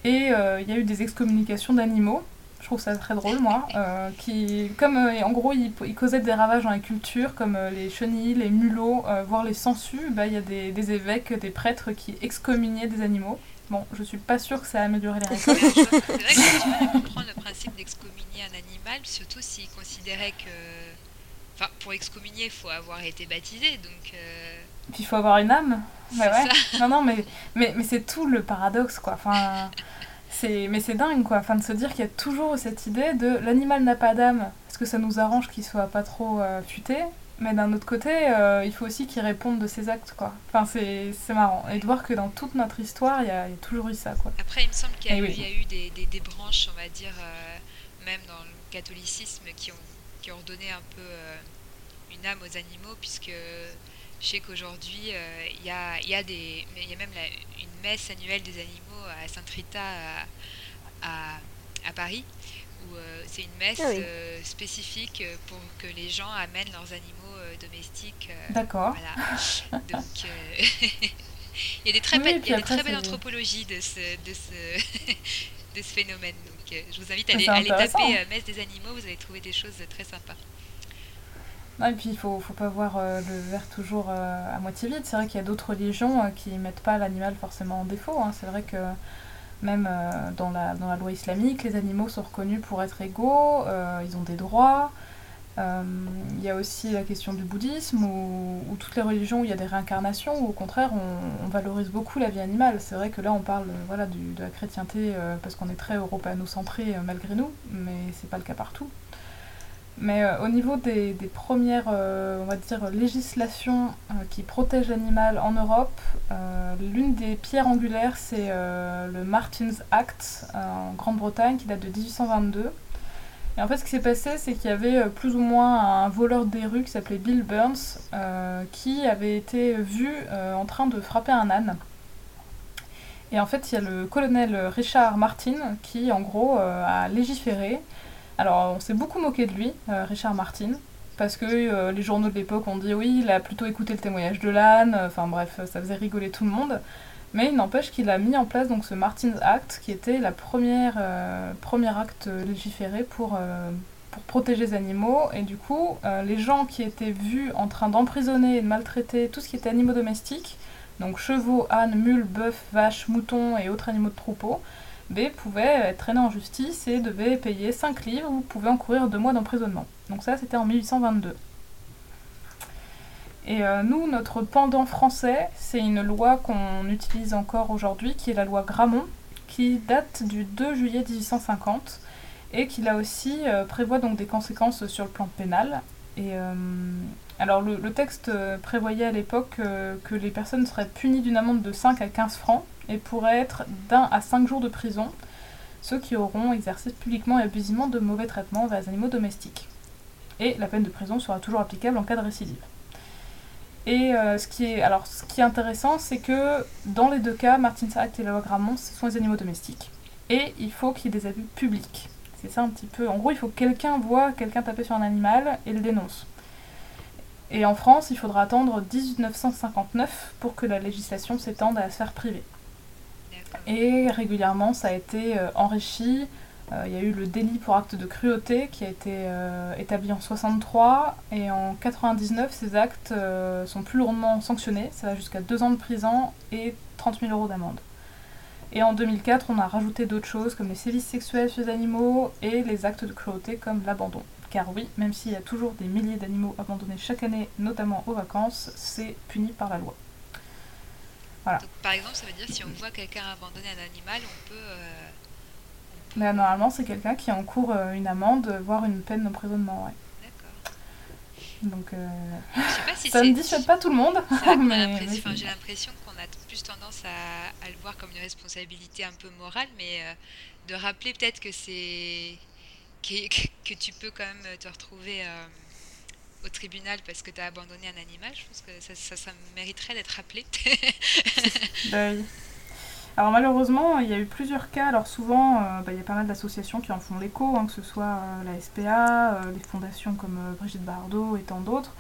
Et il y a eu des excommunications d'animaux, je trouve ça très drôle, moi, euh, qui, comme euh, en gros ils, causaient des ravages dans la culture, comme euh, les chenilles, les mulots, voire les sangsues, bah, il y a des, des évêques, des prêtres qui excommuniaient des animaux. Bon, je suis pas sûre que ça a amélioré les [laughs] récoltes. C'est vrai que j'ai du mal à comprendre le principe d'excommunier un animal, surtout s'il considérait que. Enfin, pour excommunier, il faut avoir été baptisé, donc. Puis il faut avoir une âme. Bah ouais. ça. Non, non, mais, mais, mais c'est tout le paradoxe, quoi. Enfin, mais c'est dingue, quoi. Enfin, de se dire qu'il y a toujours cette idée de l'animal n'a pas d'âme, parce que ça nous arrange qu'il soit pas trop euh, futé? Mais d'un autre côté, euh, il faut aussi qu'ils répondent de ses actes, quoi. Enfin, c'est marrant. Et de voir que dans toute notre histoire, il y, a, toujours eu ça, quoi. Après, il me semble qu'il y, a eh eu des, des, des, branches, on va dire, euh, même dans le catholicisme, qui ont, qui ont redonné un peu euh, une âme aux animaux, puisque je sais qu'aujourd'hui, il y, a, y, a des, y a même une messe annuelle des animaux à Sainte-Rita à, à Paris où c'est une messe ah spécifique pour que les gens amènent leurs animaux euh, domestique. Euh, D'accord. Voilà. Donc, euh, [laughs] il y a des très, belles, il y a très belles anthropologies de ce, de ce, [laughs] de ce phénomène. Donc, je vous invite à aller, aller taper Messe des animaux, vous allez trouver des choses très sympas. Et puis il faut, faut pas voir le verre toujours à moitié vide. C'est vrai qu'il y a d'autres religions qui mettent pas l'animal forcément en défaut. Hein. C'est vrai que même dans, la, dans la loi islamique, les animaux sont reconnus pour être égaux, ils ont des droits. Euh, il y a aussi la question du bouddhisme ou, toutes les religions où il y a des réincarnations où au contraire on, valorise beaucoup la vie animale. C'est vrai que là on parle voilà, du, de la chrétienté euh, parce qu'on est très européano-centré euh, malgré nous, mais c'est pas le cas partout. Mais au niveau des, premières, on va dire, législations qui protègent l'animal en Europe, l'une des pierres angulaires c'est le Martin's Act en Grande-Bretagne qui date de 1822 et en fait, ce qui s'est passé, c'est qu'il y avait euh, plus ou moins un voleur des rues qui s'appelait Bill Burns, euh, qui avait été vu euh, en train de frapper un âne. Et en fait, il y a le colonel Richard Martin qui, en gros, a légiféré. Alors, on s'est beaucoup moqué de lui, Richard Martin, parce que les journaux de l'époque ont dit oui, il a plutôt écouté le témoignage de l'âne, enfin bref, ça faisait rigoler tout le monde. Mais il n'empêche qu'il a mis en place donc ce Martin's Act, qui était euh, premier acte légiféré pour, euh, pour protéger les animaux. Et du coup, euh, les gens qui étaient vus en train d'emprisonner et de maltraiter tout ce qui était animaux domestiques, donc chevaux, ânes, mules, bœufs, vaches, moutons et autres animaux de troupeau, B, pouvaient être traînés en justice et devaient payer 5 livres ou pouvaient encourir 2 mois d'emprisonnement. Donc ça, c'était en 1822. Et euh, nous, notre pendant français, c'est une loi qu'on utilise encore aujourd'hui, qui est la loi Gramont, qui date du 2 juillet 1850 et qui là aussi euh, prévoit donc des conséquences sur le plan pénal. Euh, alors le, texte prévoyait à l'époque que les personnes seraient punies d'une amende de 5 à 15 francs et pourraient être d'un à 5 jours de prison, ceux qui auront exercé publiquement et abusivement de mauvais traitements envers les animaux domestiques. Et la peine de prison sera toujours applicable en cas de récidive. Et euh, ce, qui est, alors, ce qui est intéressant, c'est que dans les deux cas, Martin's Act et la Grammont, ce sont les animaux domestiques. Et il faut qu'il y ait des abus publics. C'est ça un petit peu. En gros, il faut que quelqu'un voit quelqu'un taper sur un animal et le dénonce. Et en France, il faudra attendre 1959 pour que la législation s'étende à la sphère privée. Et régulièrement, ça a été euh, enrichi euh, il y a eu le délit pour acte de cruauté qui a été euh, établi en 63 et en 99 ces actes sont plus lourdement sanctionnés, ça va jusqu'à 2 ans de prison et 30 000 euros d'amende. Et en 2004 on a rajouté d'autres choses comme les sévices sexuels sur les animaux et les actes de cruauté comme l'abandon. Car oui, même s'il y a toujours des milliers d'animaux abandonnés chaque année, notamment aux vacances, c'est puni par la loi. Voilà. par exemple, ça veut dire si on voit quelqu'un abandonner un animal, on peut mais normalement, c'est quelqu'un qui encourt euh, une amende, voire une peine d'emprisonnement. Ouais. D'accord. Donc, euh... si [laughs] ça ne dissuade pas tout le monde. [laughs] J'ai l'impression qu'on a plus tendance à, le voir comme une responsabilité un peu morale, mais euh, de rappeler peut-être que c'est que, que, tu peux quand même te retrouver euh, au tribunal parce que tu as abandonné un animal. Je pense que ça, ça, ça mériterait d'être rappelé. [laughs] ben, alors malheureusement, il y a eu plusieurs cas. Alors souvent, euh, bah, il y a pas mal d'associations qui en font l'écho, hein, que ce soit euh, la SPA, euh, les fondations comme Brigitte Bardot et tant d'autres.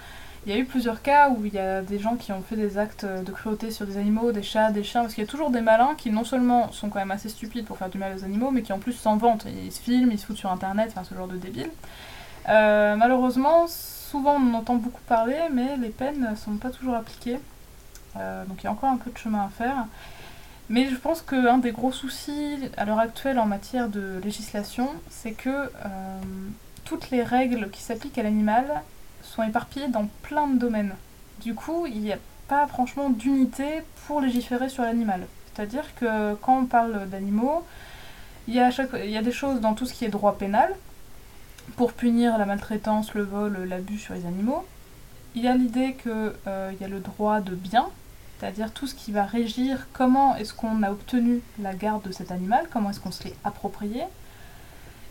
Il y a eu plusieurs cas où il y a des gens qui ont fait des actes de cruauté sur des animaux, des chats, des chiens, parce qu'il y a toujours des malins qui non seulement sont quand même assez stupides pour faire du mal aux animaux, mais qui en plus s'en vantent. Ils se filment, ils se foutent sur internet, enfin ce genre de débile. malheureusement, souvent on en entend beaucoup parler, mais les peines ne sont pas toujours appliquées. donc il y a encore un peu de chemin à faire. Mais je pense qu'un des gros soucis à l'heure actuelle en matière de législation, c'est que euh, toutes les règles qui s'appliquent à l'animal sont éparpillées dans plein de domaines. Du coup, il n'y a pas franchement d'unité pour légiférer sur l'animal. C'est-à-dire que quand on parle d'animaux, il y a des choses dans tout ce qui est droit pénal, pour punir la maltraitance, le vol, l'abus sur les animaux. il y a l'idée qu'il euh, y a le droit de bien, c'est-à-dire tout ce qui va régir comment est-ce qu'on a obtenu la garde de cet animal, comment est-ce qu'on se l'est approprié.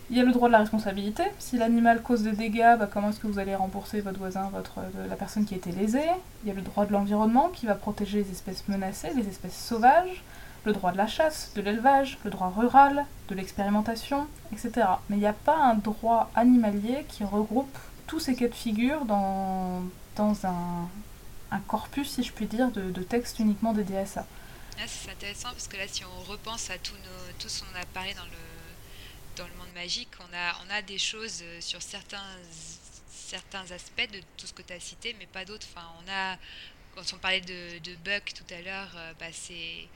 Il y a le droit de la responsabilité. Si l'animal cause des dégâts, bah, comment est-ce que vous allez rembourser votre voisin, votre, la personne qui a été lésée? Il y a le droit de l'environnement qui va protéger les espèces menacées, les espèces sauvages, le droit de la chasse, de l'élevage, le droit rural, de l'expérimentation, etc. Mais il n'y a pas un droit animalier qui regroupe tous ces cas de figure dans, dans un, corpus, si je puis dire, de, textes uniquement dédiés à ça. Ah, c'est intéressant parce que là, si on repense à tous nos, tout ce qu'on a parlé dans le, dans le monde magique, on a, on a des choses euh, sur certains, certains aspects de tout ce que tu as cité, mais pas d'autres. Enfin, on a, quand on parlait de, de Buck tout à l'heure, euh, bah, c'est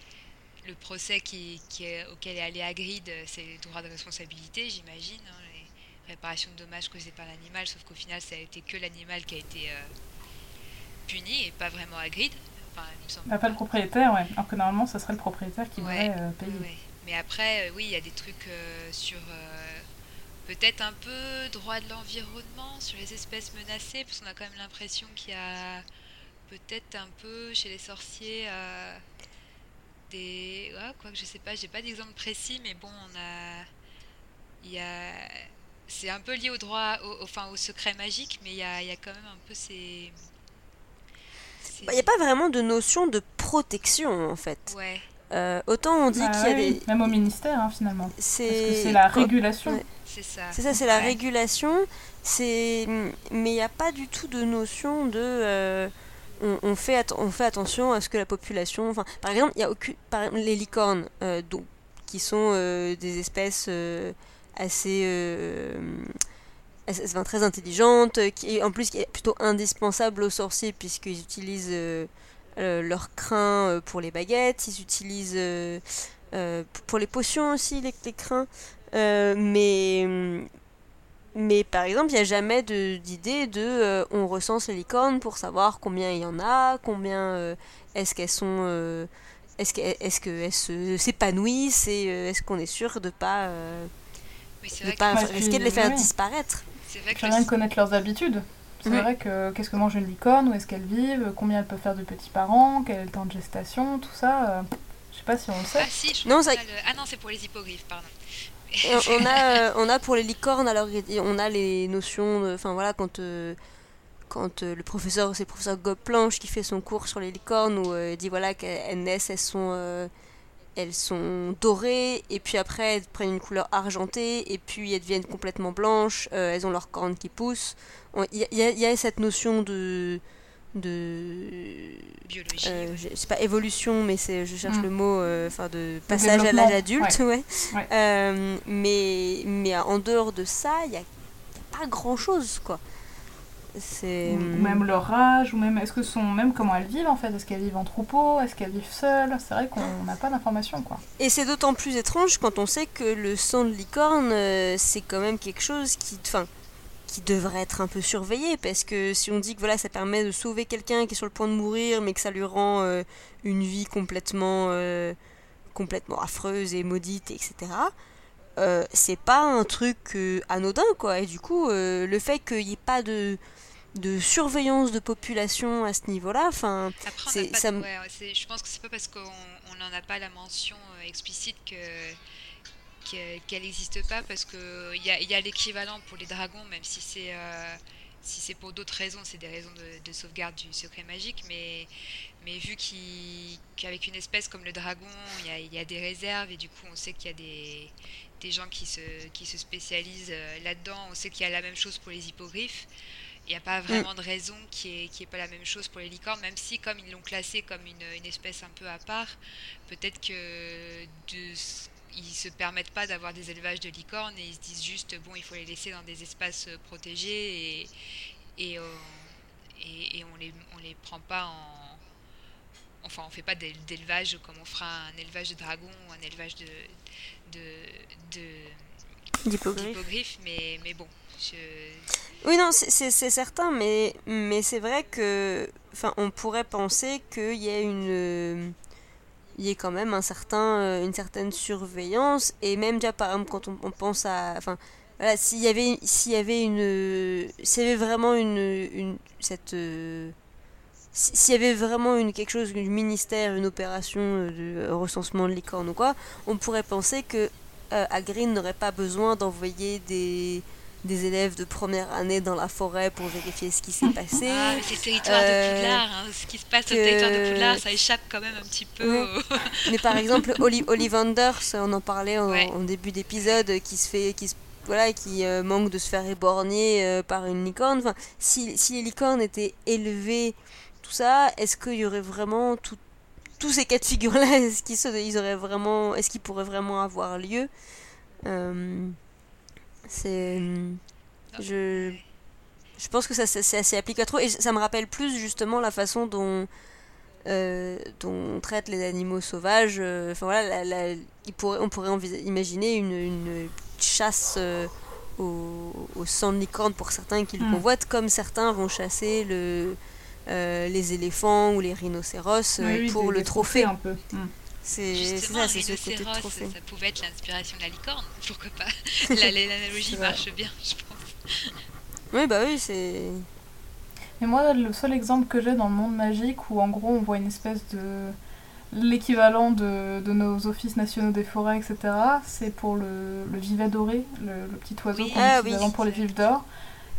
le procès qui, qui est, auquel est allé Hagrid, euh, c'est le droit de responsabilité, j'imagine. Hein, les réparations de dommages causés par l'animal, sauf qu'au final, ça a été que l'animal qui a été puni et pas vraiment Hagrid. Enfin, bah, pas le propriétaire, ouais. Alors que normalement, ça serait le propriétaire qui ouais, devrait euh, payer. Ouais. Mais après, euh, oui, il y a des trucs euh, sur peut-être un peu droit de l'environnement, sur les espèces menacées, parce qu'on a quand même l'impression qu'il y a peut-être un peu chez les sorciers des. Ouais, quoi que je sais pas, j'ai pas d'exemple précis, mais bon, on a. Il y a. C'est un peu lié au droit, au, enfin au secret magique, mais il y a, il y a quand même un peu ces il bah, n'y a pas vraiment de notion de protection en fait. Ouais. Euh, autant on dit bah qu'il y a des. Même au ministère hein, finalement. C'est la régulation. Ouais. C'est ça. C'est ça, c'est la régulation. C'est mais il n'y a pas du tout de notion de. Euh, on, fait on fait attention à ce que la population. Par exemple, il y a aucune. Les licornes, euh, donc, qui sont euh, des espèces euh, assez très intelligente, qui en plus qui est plutôt indispensable aux sorciers puisqu'ils utilisent leur crin pour les baguettes, ils utilisent pour les potions aussi les, les crins, mais mais par exemple, il n'y a jamais d'idée de, on recense les licornes pour savoir combien il y en a, combien est-ce qu'elles sont est-ce qu'elles est qu'elles s'épanouissent et est-ce qu'on est sûr de pas oui, de pas risquer de les faire disparaître c'est vrai connaître leurs habitudes. C'est vrai que qu'est-ce que mange une licorne, où est-ce qu'elle vivent, combien elle peut faire de petits parents, quel est le temps de gestation, tout ça. Euh, je sais pas si on le sait. Ah si, non, ça... ah non, c'est pour les hippogriffes, pardon. [laughs] on, a, euh, on a pour les licornes, alors on a les notions, enfin voilà, quand, euh, quand le professeur, c'est le professeur Goplanche qui fait son cours sur les licornes, où il dit voilà qu'elles naissent, elles sont elles sont dorées et puis après elles prennent une couleur argentée et puis elles deviennent complètement blanches, euh, elles ont leurs cornes qui poussent. Il y, y, a cette notion de de biologie euh, c'est pas évolution mais c'est je cherche mm. le mot euh, enfin de passage à l'âge adulte ouais, ouais. Euh, mais mais en dehors de ça il y a, y a, pas grand chose quoi. C'est ou même leur âge ou même est-ce que sont même comment elles vivent en fait? Est-ce qu'elles vivent en troupeau? Est-ce qu'elles vivent seules? C'est vrai qu'on n'a pas d'informations quoi. Et c'est d'autant plus étrange quand on sait que le sang de licorne euh, c'est quand même quelque chose qui enfin qui devrait être un peu surveillé parce que si on dit que voilà ça permet de sauver quelqu'un qui est sur le point de mourir mais que ça lui rend euh, une vie complètement euh, complètement affreuse et maudite etc euh, c'est pas un truc euh, anodin quoi et du coup le fait qu'il n'y ait pas de de surveillance de population à ce niveau-là. Enfin, ça ouais, je pense que c'est pas parce qu'on n'en a pas la mention explicite que qu'elle n'existe pas, parce que il y a, y a l'équivalent pour les dragons, même si c'est euh, si c'est pour d'autres raisons, c'est des raisons de, de, sauvegarde du secret magique, mais mais vu qu'avec une espèce comme le dragon, il y a, y a, des réserves et du coup on sait qu'il y a des, des gens qui se, qui se spécialisent euh, là-dedans, on sait qu'il y a la même chose pour les hippogriffes. Il n'y a pas vraiment de raison qui n'est qui est pas la même chose pour les licornes, même si comme ils l'ont classé comme une, une, espèce un peu à part, peut-être que de, ils se permettent pas d'avoir des élevages de licornes et ils se disent juste bon il faut les laisser dans des espaces euh, protégés et, et, euh, et, et on les on les prend pas en enfin on fait pas d'élevage comme on fera un élevage de dragon ou un élevage de de, de d'hippogriffes mais, mais bon je... Oui, non, c'est certain, mais, mais c'est vrai que. Enfin, on pourrait penser qu'il y ait une. Il y ait quand même un certain, une certaine surveillance, et même déjà, par exemple, quand on, pense à. Enfin, voilà, s'il y avait, s'il y avait une, s'il y avait vraiment une, une cette, euh, s'il y avait vraiment une quelque chose, du ministère, une opération de recensement de licorne ou quoi, on pourrait penser que euh, n'aurait pas besoin d'envoyer des des élèves de première année dans la forêt pour vérifier ce qui s'est passé. Ah, c'est territoire de euh, Poudlard. Hein. Ce qui se passe au territoire de Poudlard, ça échappe quand même un petit peu. [laughs] mais par exemple, Oli Ollivanders, on en parlait en, début d'épisode, qui se fait, qui voilà, qui euh, manque de se faire éborgner euh, par une licorne. Enfin, si, si les licornes étaient élevées, tout ça, est-ce qu'il y aurait vraiment tout, tous ces cas de figure-là [laughs] Est-ce qu'ils auraient vraiment, est-ce qu'ils pourraient vraiment avoir lieu? C'est. Je. Je pense que ça c'est assez appliqué à trop. Et ça me rappelle plus justement la façon dont. Euh, dont on traite les animaux sauvages. Euh, enfin voilà, la, il pourrait, on pourrait imaginer une, une chasse euh, au, au, sang de licorne pour certains qui le hmm. convoitent, comme certains vont chasser le, les éléphants ou les rhinocéros pour le trophée. un peu. Hmm. C'est ça, c'est ce côté trophée. Ça pouvait être l'inspiration de la licorne, [laughs] pourquoi pas? [laughs] L'analogie marche bien, je pense. Oui, bah oui, c'est. Et moi, le seul exemple que j'ai dans le monde magique où en gros on voit une espèce de. l'équivalent de, de, nos offices nationaux des forêts, etc., c'est pour le, le vivet doré, le, petit oiseau qu'on ah, utilise pour les vives d'or.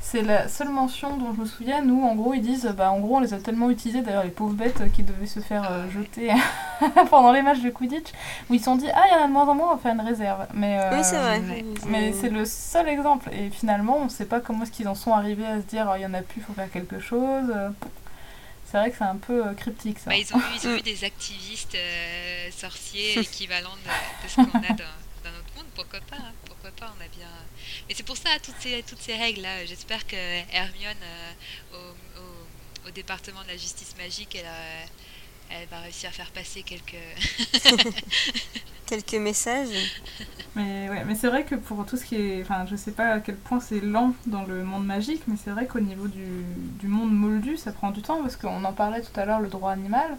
C'est la seule mention dont je me souviens, où en gros ils disent, bah en gros on les a tellement utilisés, d'ailleurs les pauvres bêtes qui devaient se faire euh, jeter [laughs] pendant les matchs de Quidditch, où ils se sont dit, ah il y en a de moins en moins, on va faire une réserve. Mais, euh, oui c'est vrai. Mais c'est le seul exemple, et finalement on sait pas comment est-ce qu'ils en sont arrivés à se dire, oh, il y en a plus, il faut faire quelque chose. C'est vrai que c'est un peu euh, cryptique ça. Bah, ils, ont eu, ils ont eu des activistes sorciers [laughs] équivalents de, ce qu'on a dans, dans, notre monde, pourquoi pas, hein, pourquoi pas, on a bien et c'est pour ça, toutes ces, toutes ces règles-là, j'espère que Hermione, euh, au, au, département de la justice magique, elle, euh, elle va réussir à faire passer quelques... [laughs] quelques messages. Mais, ouais, mais c'est vrai que pour tout ce qui est... Enfin, je sais pas à quel point c'est lent dans le monde magique, mais c'est vrai qu'au niveau du, du, monde moldu, ça prend du temps, parce qu'on en parlait tout à l'heure, le droit animal.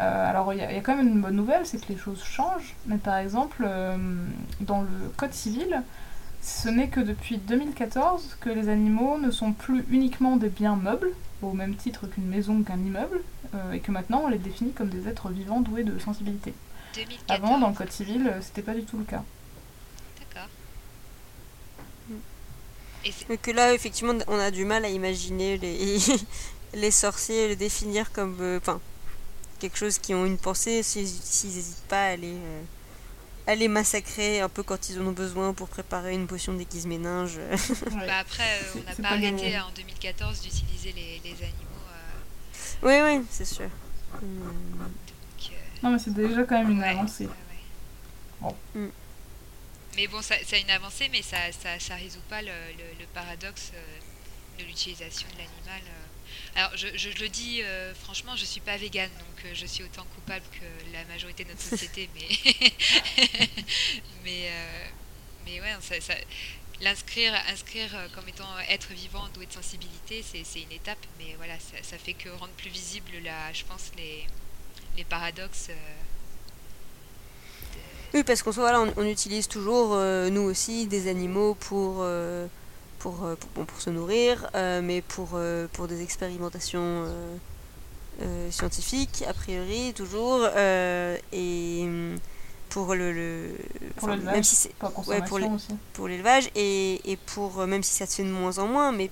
Euh, alors il y, y, a quand même une bonne nouvelle, c'est que les choses changent. Mais par exemple, dans le Code civil, ce n'est que depuis 2014 que les animaux ne sont plus uniquement des biens meubles, au même titre qu'une maison qu'un immeuble, euh, et que maintenant on les définit comme des êtres vivants doués de sensibilité. 2014. Avant, dans le Code civil, euh, c'était pas du tout le cas. D'accord. Et que là, effectivement, on a du mal à imaginer les, [laughs] les sorciers les définir comme. Euh, enfin, quelque chose qui ont une pensée s'ils n'hésitent pas à les à les massacrer un peu quand ils en ont besoin pour préparer une potion déguise méninge. bah après, euh, on n'a pas arrêté en 2014 d'utiliser les, les, animaux. Euh. Oui, oui, c'est sûr. Euh, non, mais c'est déjà quand même une avancée. Mm. Mais bon, ça, c'est une avancée, mais ça, ça, ça résout pas le, le, le paradoxe de l'utilisation de l'animal. Alors, je, je, le dis euh, franchement, je suis pas végane, donc euh, je suis autant coupable que la majorité de notre société, [laughs] mais [laughs] mais euh, mais ouais, ça, l'inscrire inscrire comme étant être vivant doué de sensibilité, c'est une étape, mais voilà, ça, ça, fait que rendre plus visible, la, je pense, les, les paradoxes. Oui, parce qu'on voilà, on, on, utilise toujours, nous aussi, des animaux pour pour, euh, pour, pour se nourrir, euh, mais pour, euh, pour des expérimentations scientifiques, a priori, toujours, et pour le, le pour même si c'est ouais, pour l'élevage et, et pour même si ça se fait de moins en moins mais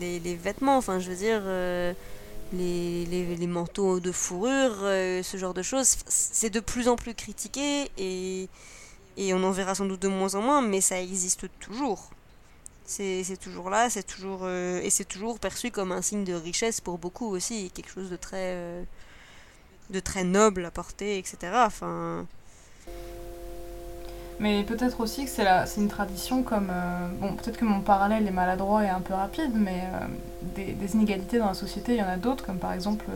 les, les vêtements enfin je veux dire les, les, les, manteaux de fourrure ce genre de choses c'est de plus en plus critiqué et et on en verra sans doute de moins en moins mais ça existe toujours c'est toujours là, c'est toujours euh, et c'est toujours perçu comme un signe de richesse pour beaucoup aussi, quelque chose de très euh, de très noble à porter, etc. Enfin. Mais peut-être aussi que c'est une tradition comme euh, bon peut-être que mon parallèle est maladroit et un peu rapide, mais des, inégalités dans la société, il y en a d'autres comme par exemple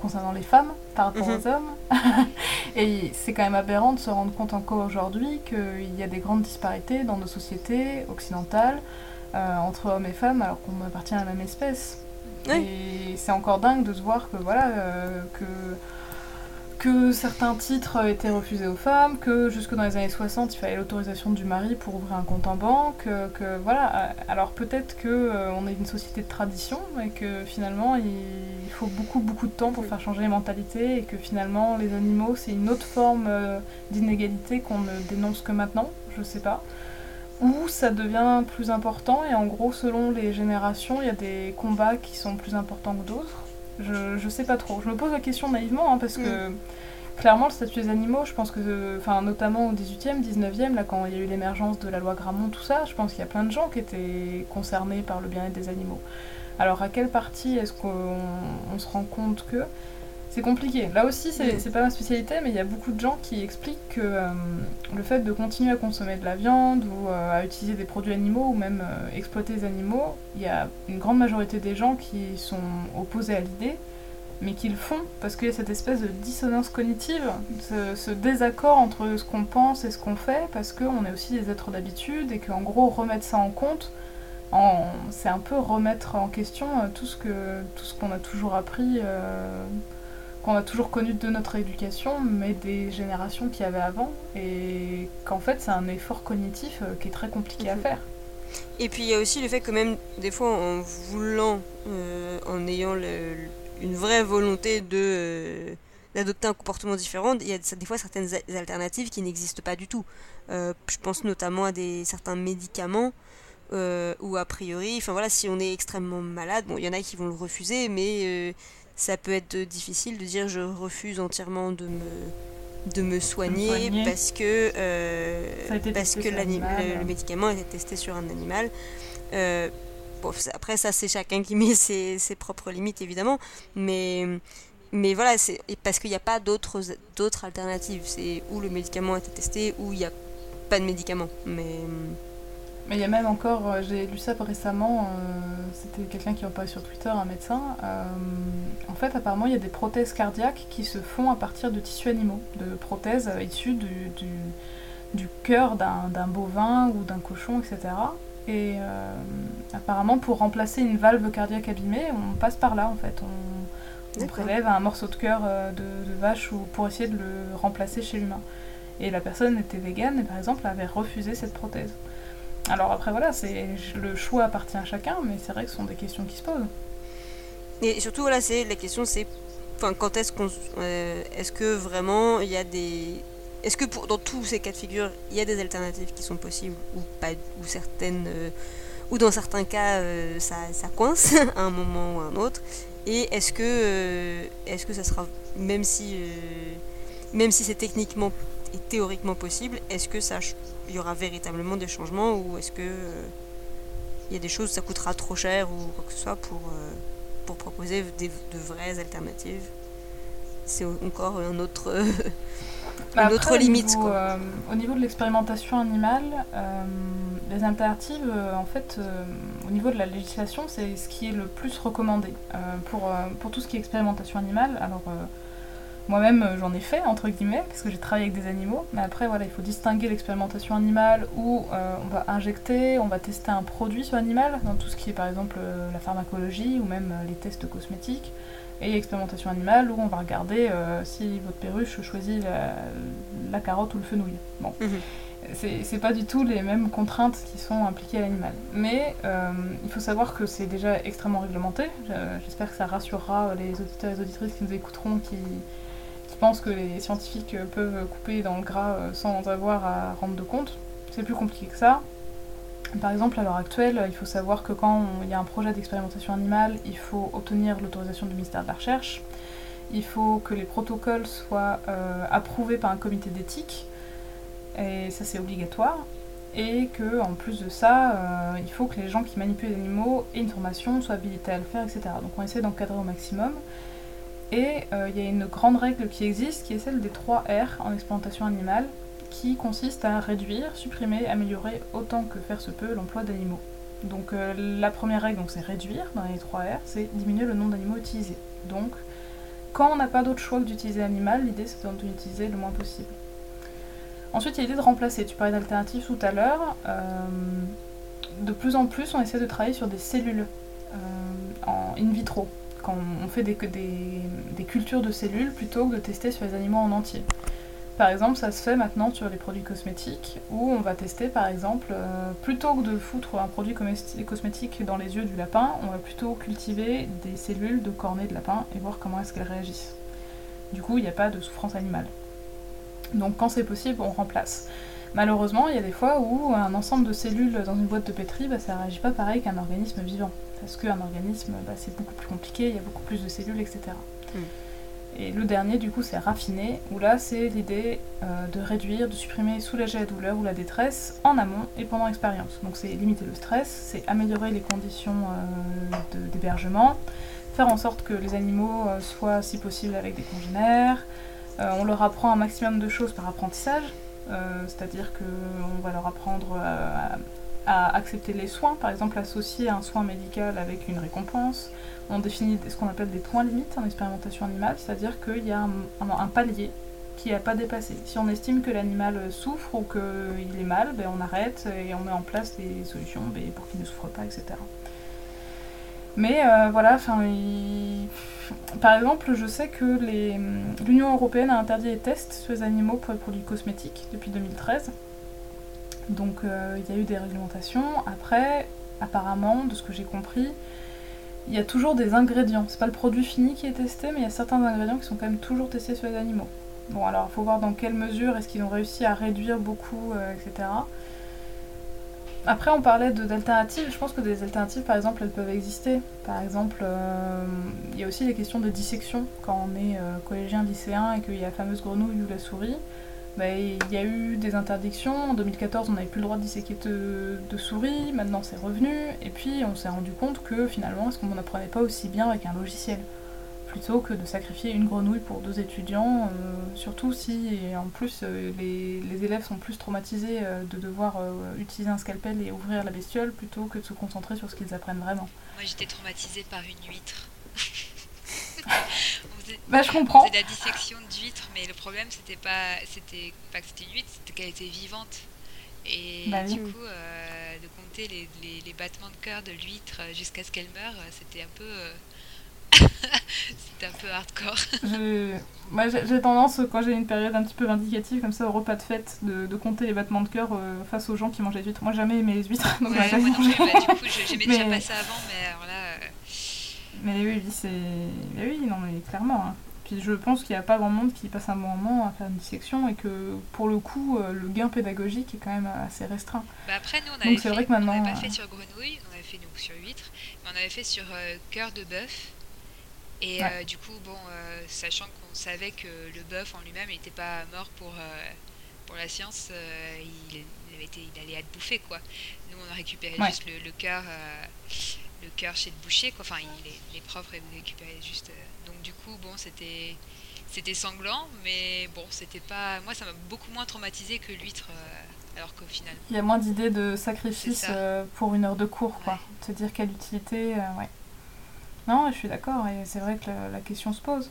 concernant les femmes par rapport mhm. aux hommes. [laughs] et c'est quand même aberrant de se rendre compte encore aujourd'hui qu'il y a des grandes disparités dans nos sociétés occidentales euh, entre hommes et femmes alors qu'on appartient à la même espèce. Et c'est encore dingue de se voir que voilà euh, que que certains titres étaient refusés aux femmes, que jusque dans les années 60, il fallait l'autorisation du mari pour ouvrir un compte en banque, que, voilà. Alors peut-être que euh, on est une société de tradition et que finalement il faut beaucoup beaucoup de temps pour faire changer les mentalités et que finalement les animaux c'est une autre forme euh, d'inégalité qu'on ne dénonce que maintenant, je sais pas. Ou ça devient plus important et en gros selon les générations il y a des combats qui sont plus importants que d'autres. Je, je sais pas trop. Je me pose la question naïvement hein, parce que mm. clairement le statut des animaux, je pense que, enfin notamment au 18e, 19e, là quand il y a eu l'émergence de la loi Grammont, tout ça, je pense qu'il y a plein de gens qui étaient concernés par le bien-être des animaux. Alors à quelle partie est-ce qu'on se rend compte que c'est compliqué. Là aussi, mm. c'est pas ma spécialité, mais il y a beaucoup de gens qui expliquent que euh, le fait de continuer à consommer de la viande ou euh, à utiliser des produits animaux ou même euh, exploiter des animaux, il y a une grande majorité des gens qui sont opposés à l'idée, mais qui le font parce qu'il y a cette espèce de dissonance cognitive, ce, désaccord entre ce qu'on pense et ce qu'on fait, parce qu'on est aussi des êtres d'habitude et qu'en gros, remettre ça en compte, c'est un peu remettre en question tout ce qu'on a toujours appris qu'on a toujours connu de notre éducation, mais des générations qui avaient avant, et qu'en fait c'est un effort cognitif euh, qui est très compliqué à mhm. faire. Et puis il y a aussi le fait que même des fois en voulant, euh, en ayant une vraie volonté de euh, d'adopter un comportement différent, il y a des fois certaines alternatives qui n'existent pas du tout. je pense notamment à des certains médicaments ou a priori, enfin voilà, si on est extrêmement malade, bon, il y en a qui vont le refuser, mais ça peut être difficile de dire je refuse entièrement de me de me soigner, parce que euh, parce que le, médicament a été testé sur un animal. Euh, bon, après ça c'est chacun qui [laughs] met ses, ses, propres limites évidemment, mais mais voilà c'est parce qu'il n'y a pas d'autres d'autres alternatives. C'est où le médicament a été testé, ou il n'y a pas de médicament. Mais mais il y a même encore, euh, j'ai lu ça récemment, euh, c'était quelqu'un qui en parlait sur Twitter, un médecin. Euh, en fait, apparemment, il y a des prothèses cardiaques qui se font à partir de tissus animaux, de prothèses issues du, du, du cœur d'un bovin ou d'un cochon, etc. Et apparemment, pour remplacer une valve cardiaque abîmée, on passe par là en fait. On, on prélève un morceau de cœur de, de, vache ou, pour essayer de le remplacer chez l'humain. Et la personne était végane et par exemple avait refusé cette prothèse. Alors après voilà, c'est le choix appartient à chacun, mais c'est vrai que ce sont des questions qui se posent. Et surtout voilà, c'est la question c'est quand est-ce qu'on euh, est-ce que vraiment il y a des est-ce que pour, dans tous ces cas de figure, il y a des alternatives qui sont possibles ou pas ou certaines euh, ou dans certains cas euh, ça, ça, coince [laughs] à un moment ou à un autre et est-ce que est-ce que ça sera même si même si c'est techniquement et théoriquement possible, est-ce que ça il y aura véritablement des changements ou est-ce que euh, il y a des choses ça coûtera trop cher ou quoi que ce soit pour, euh, pour proposer de vraies alternatives? C'est encore un autre, [laughs] bah une autre limite. Au niveau, euh, au niveau de l'expérimentation animale, les alternatives, en fait, au niveau de la législation, c'est ce qui est le plus recommandé. pour, pour tout ce qui est expérimentation animale, alors moi-même, euh, j'en ai fait, entre guillemets, parce que j'ai travaillé avec des animaux. Mais après, voilà, il faut distinguer l'expérimentation animale où euh, on va injecter, on va tester un produit sur l'animal, dans tout ce qui est par exemple euh, la pharmacologie ou même les tests cosmétiques. Et l'expérimentation animale où on va regarder si votre perruche choisit la, carotte ou le fenouil. Bon. Mhm. C'est pas du tout les mêmes contraintes qui sont impliquées à l'animal. Mais il faut savoir que c'est déjà extrêmement réglementé. J'espère que ça rassurera les auditeurs et les auditrices qui nous écouteront, qui, pense que les scientifiques peuvent couper dans le gras euh, sans avoir à rendre de compte. C'est plus compliqué que ça. Par exemple, à l'heure actuelle, il faut savoir que quand il y a un projet d'expérimentation animale, il faut obtenir l'autorisation du ministère de la Recherche. Il faut que les protocoles soient euh, approuvés par un comité d'éthique. Et ça, c'est obligatoire. Et que, en plus de ça, euh, il faut que les gens qui manipulent les animaux aient une formation, soient habilités à le faire, etc. Donc on essaie d'encadrer au maximum. Et euh, il y a une grande règle qui existe, qui est celle des 3 R en expérimentation animale, qui consiste à réduire, supprimer, améliorer autant que faire se peut l'emploi d'animaux. Donc euh, la première règle, c'est réduire dans les 3 R, c'est diminuer le nombre d'animaux utilisés. Donc quand on n'a pas d'autre choix que d'utiliser l'animal, l'idée c'est d'en utiliser le moins possible. Ensuite, il y a l'idée de remplacer. Tu parlais d'alternatives tout à l'heure. Euh, de plus en plus, on essaie de travailler sur des cellules en in vitro on fait des, cultures de cellules plutôt que de tester sur les animaux en entier. Par exemple, ça se fait maintenant sur les produits cosmétiques, où on va tester par exemple, euh, plutôt que de foutre un produit cosmétique dans les yeux du lapin, on va plutôt cultiver des cellules de cornée de lapin et voir comment est-ce qu'elles réagissent. Du coup, il n'y a pas de souffrance animale. Donc quand c'est possible, on remplace. Malheureusement, il y a des fois où un ensemble de cellules dans une boîte de pétri, bah, ça ne réagit pas pareil qu'un organisme vivant. Parce qu'un organisme, bah, c'est beaucoup plus compliqué, il y a beaucoup plus de cellules, etc. Et le dernier, du coup, c'est raffiné, où là, c'est l'idée euh, de réduire, de supprimer, soulager la douleur ou la détresse en amont et pendant l'expérience. Donc, c'est limiter le stress, c'est améliorer les conditions euh, d'hébergement, faire en sorte que les animaux euh, soient, si possible, avec des congénères. on leur apprend un maximum de choses par apprentissage, c'est-à-dire qu'on va leur apprendre à accepter les soins, par exemple associer un soin médical avec une récompense, on définit ce qu'on appelle des points limites en expérimentation animale, c'est-à-dire qu'il y a un, palier qui n'a pas dépassé. Si on estime que l'animal souffre ou qu'il est mal, ben on arrête et on met en place des solutions ben, pour qu'il ne souffre pas, etc. Mais euh, voilà, enfin, par exemple, je sais que l'Union européenne a interdit les tests sur les animaux pour les produits cosmétiques depuis 2013. Donc euh, il y a eu des réglementations. Après, apparemment, de ce que j'ai compris, il y a toujours des ingrédients. C'est pas le produit fini qui est testé, mais il y a certains ingrédients qui sont quand même toujours testés sur les animaux. Bon, alors il faut voir dans quelle mesure est-ce qu'ils ont réussi à réduire beaucoup, euh, etc. Après, on parlait d'alternatives. Je pense que des alternatives, par exemple, elles peuvent exister. Par exemple, euh, il y a aussi les questions de dissection quand on est collégien, lycéen et qu'il y a la fameuse grenouille ou la souris. Bah, il y a eu des interdictions. En 2014, on n'avait plus le droit de disséquer de, souris. Maintenant, c'est revenu. Et puis, on s'est rendu compte que finalement, est-ce qu'on n'apprenait pas aussi bien avec un logiciel? Plutôt que de sacrifier une grenouille pour deux étudiants, euh, surtout si en plus euh, les, élèves sont plus traumatisés euh, de devoir utiliser un scalpel et ouvrir la bestiole plutôt que de se concentrer sur ce qu'ils apprennent vraiment. Moi j'étais traumatisée par une huître. [laughs] bah, je comprends. C'est la dissection d'huîtres, mais le problème, c'était pas, c'était pas que c'était une huître, c'était qu'elle était vivante. Et bah du coup, euh, de compter les, les, battements de cœur de l'huître jusqu'à ce qu'elle meure, c'était un peu. Euh, [laughs] c'était un peu hardcore. [laughs] Moi, j'ai tendance, quand j'ai une période un petit peu vindicative, comme ça, au repas de fête, de, de compter les battements de cœur euh, face aux gens qui mangent les huîtres. Moi, jamais aimé les huîtres. [laughs] Donc ouais, moi non bah, du coup, j'aimais déjà pas ça avant, mais alors là. Mais oui, c'est. oui, non, mais clairement. Hein. Puis je pense qu'il n'y a pas grand monde qui passe un bon moment à faire une dissection et que pour le coup, euh, le gain pédagogique est quand même assez restreint. Bah après, nous, on avait, fait, vrai que maintenant, on pas fait sur grenouille, on avait fait donc, sur huître, mais on avait fait sur euh, cœur de bœuf. Et euh, du coup, bon, sachant qu'on savait que le bœuf en lui-même n'était pas mort pour, pour la science, il, il, été, il allait être bouffé, quoi. Nous, on a récupéré juste le, le cœur le cœur chez le boucher. Quoi. Enfin, les, les profs récupéraient juste. Euh, donc du coup, bon, c'était c'était sanglant, mais bon, c'était pas. Moi, ça m'a beaucoup moins traumatisé que l'huître. Euh, alors qu'au final. Il y a moins d'idées de sacrifice euh, pour une heure de cours, quoi. Se dire quelle utilité, ouais. Non, je suis d'accord, et c'est vrai que la, question se pose.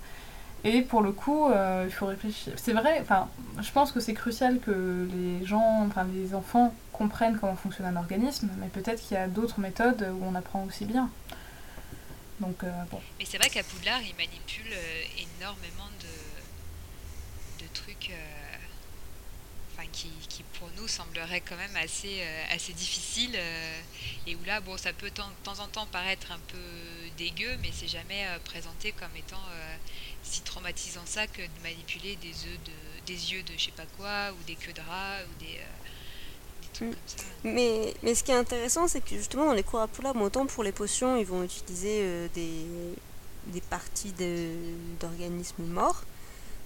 Et pour le coup, il faut réfléchir. C'est vrai, enfin, je pense que c'est crucial que les gens, enfin les enfants comprennent comment fonctionne un organisme, mais peut-être qu'il y a d'autres méthodes où on apprend aussi bien. Donc, euh, bon. Mais c'est vrai qu'à Poudlard, ils manipulent euh, énormément de, trucs euh, enfin, qui, qui, pour nous sembleraient quand même assez, assez difficiles. et où là, bon, ça peut de temps en temps paraître un peu dégueu, mais c'est jamais présenté comme étant si traumatisant ça que de manipuler des œufs de des yeux de je sais pas quoi ou des queues de rats ou des Mm. Mais, mais ce qui est intéressant, c'est que justement dans les cours à Poula, autant pour les potions, ils vont utiliser euh, des, des parties d'organismes morts.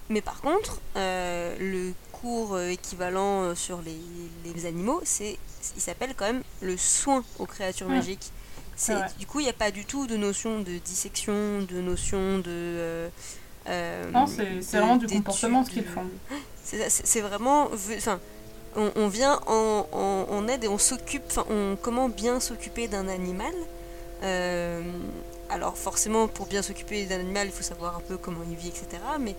Mais par contre, euh, le cours euh, équivalent sur les, les animaux, c'est, il s'appelle quand même le soin aux créatures magiques. C'est, du coup, il n'y a pas du tout de notion de dissection, de notion de... non, c'est, vraiment du comportement ce qu'ils font. C'est, vraiment... Enfin, on, vient en, aide et on s'occupe, comment bien s'occuper d'un animal. Euh, alors forcément, pour bien s'occuper d'un animal, il faut savoir un peu comment il vit, etc. Mais,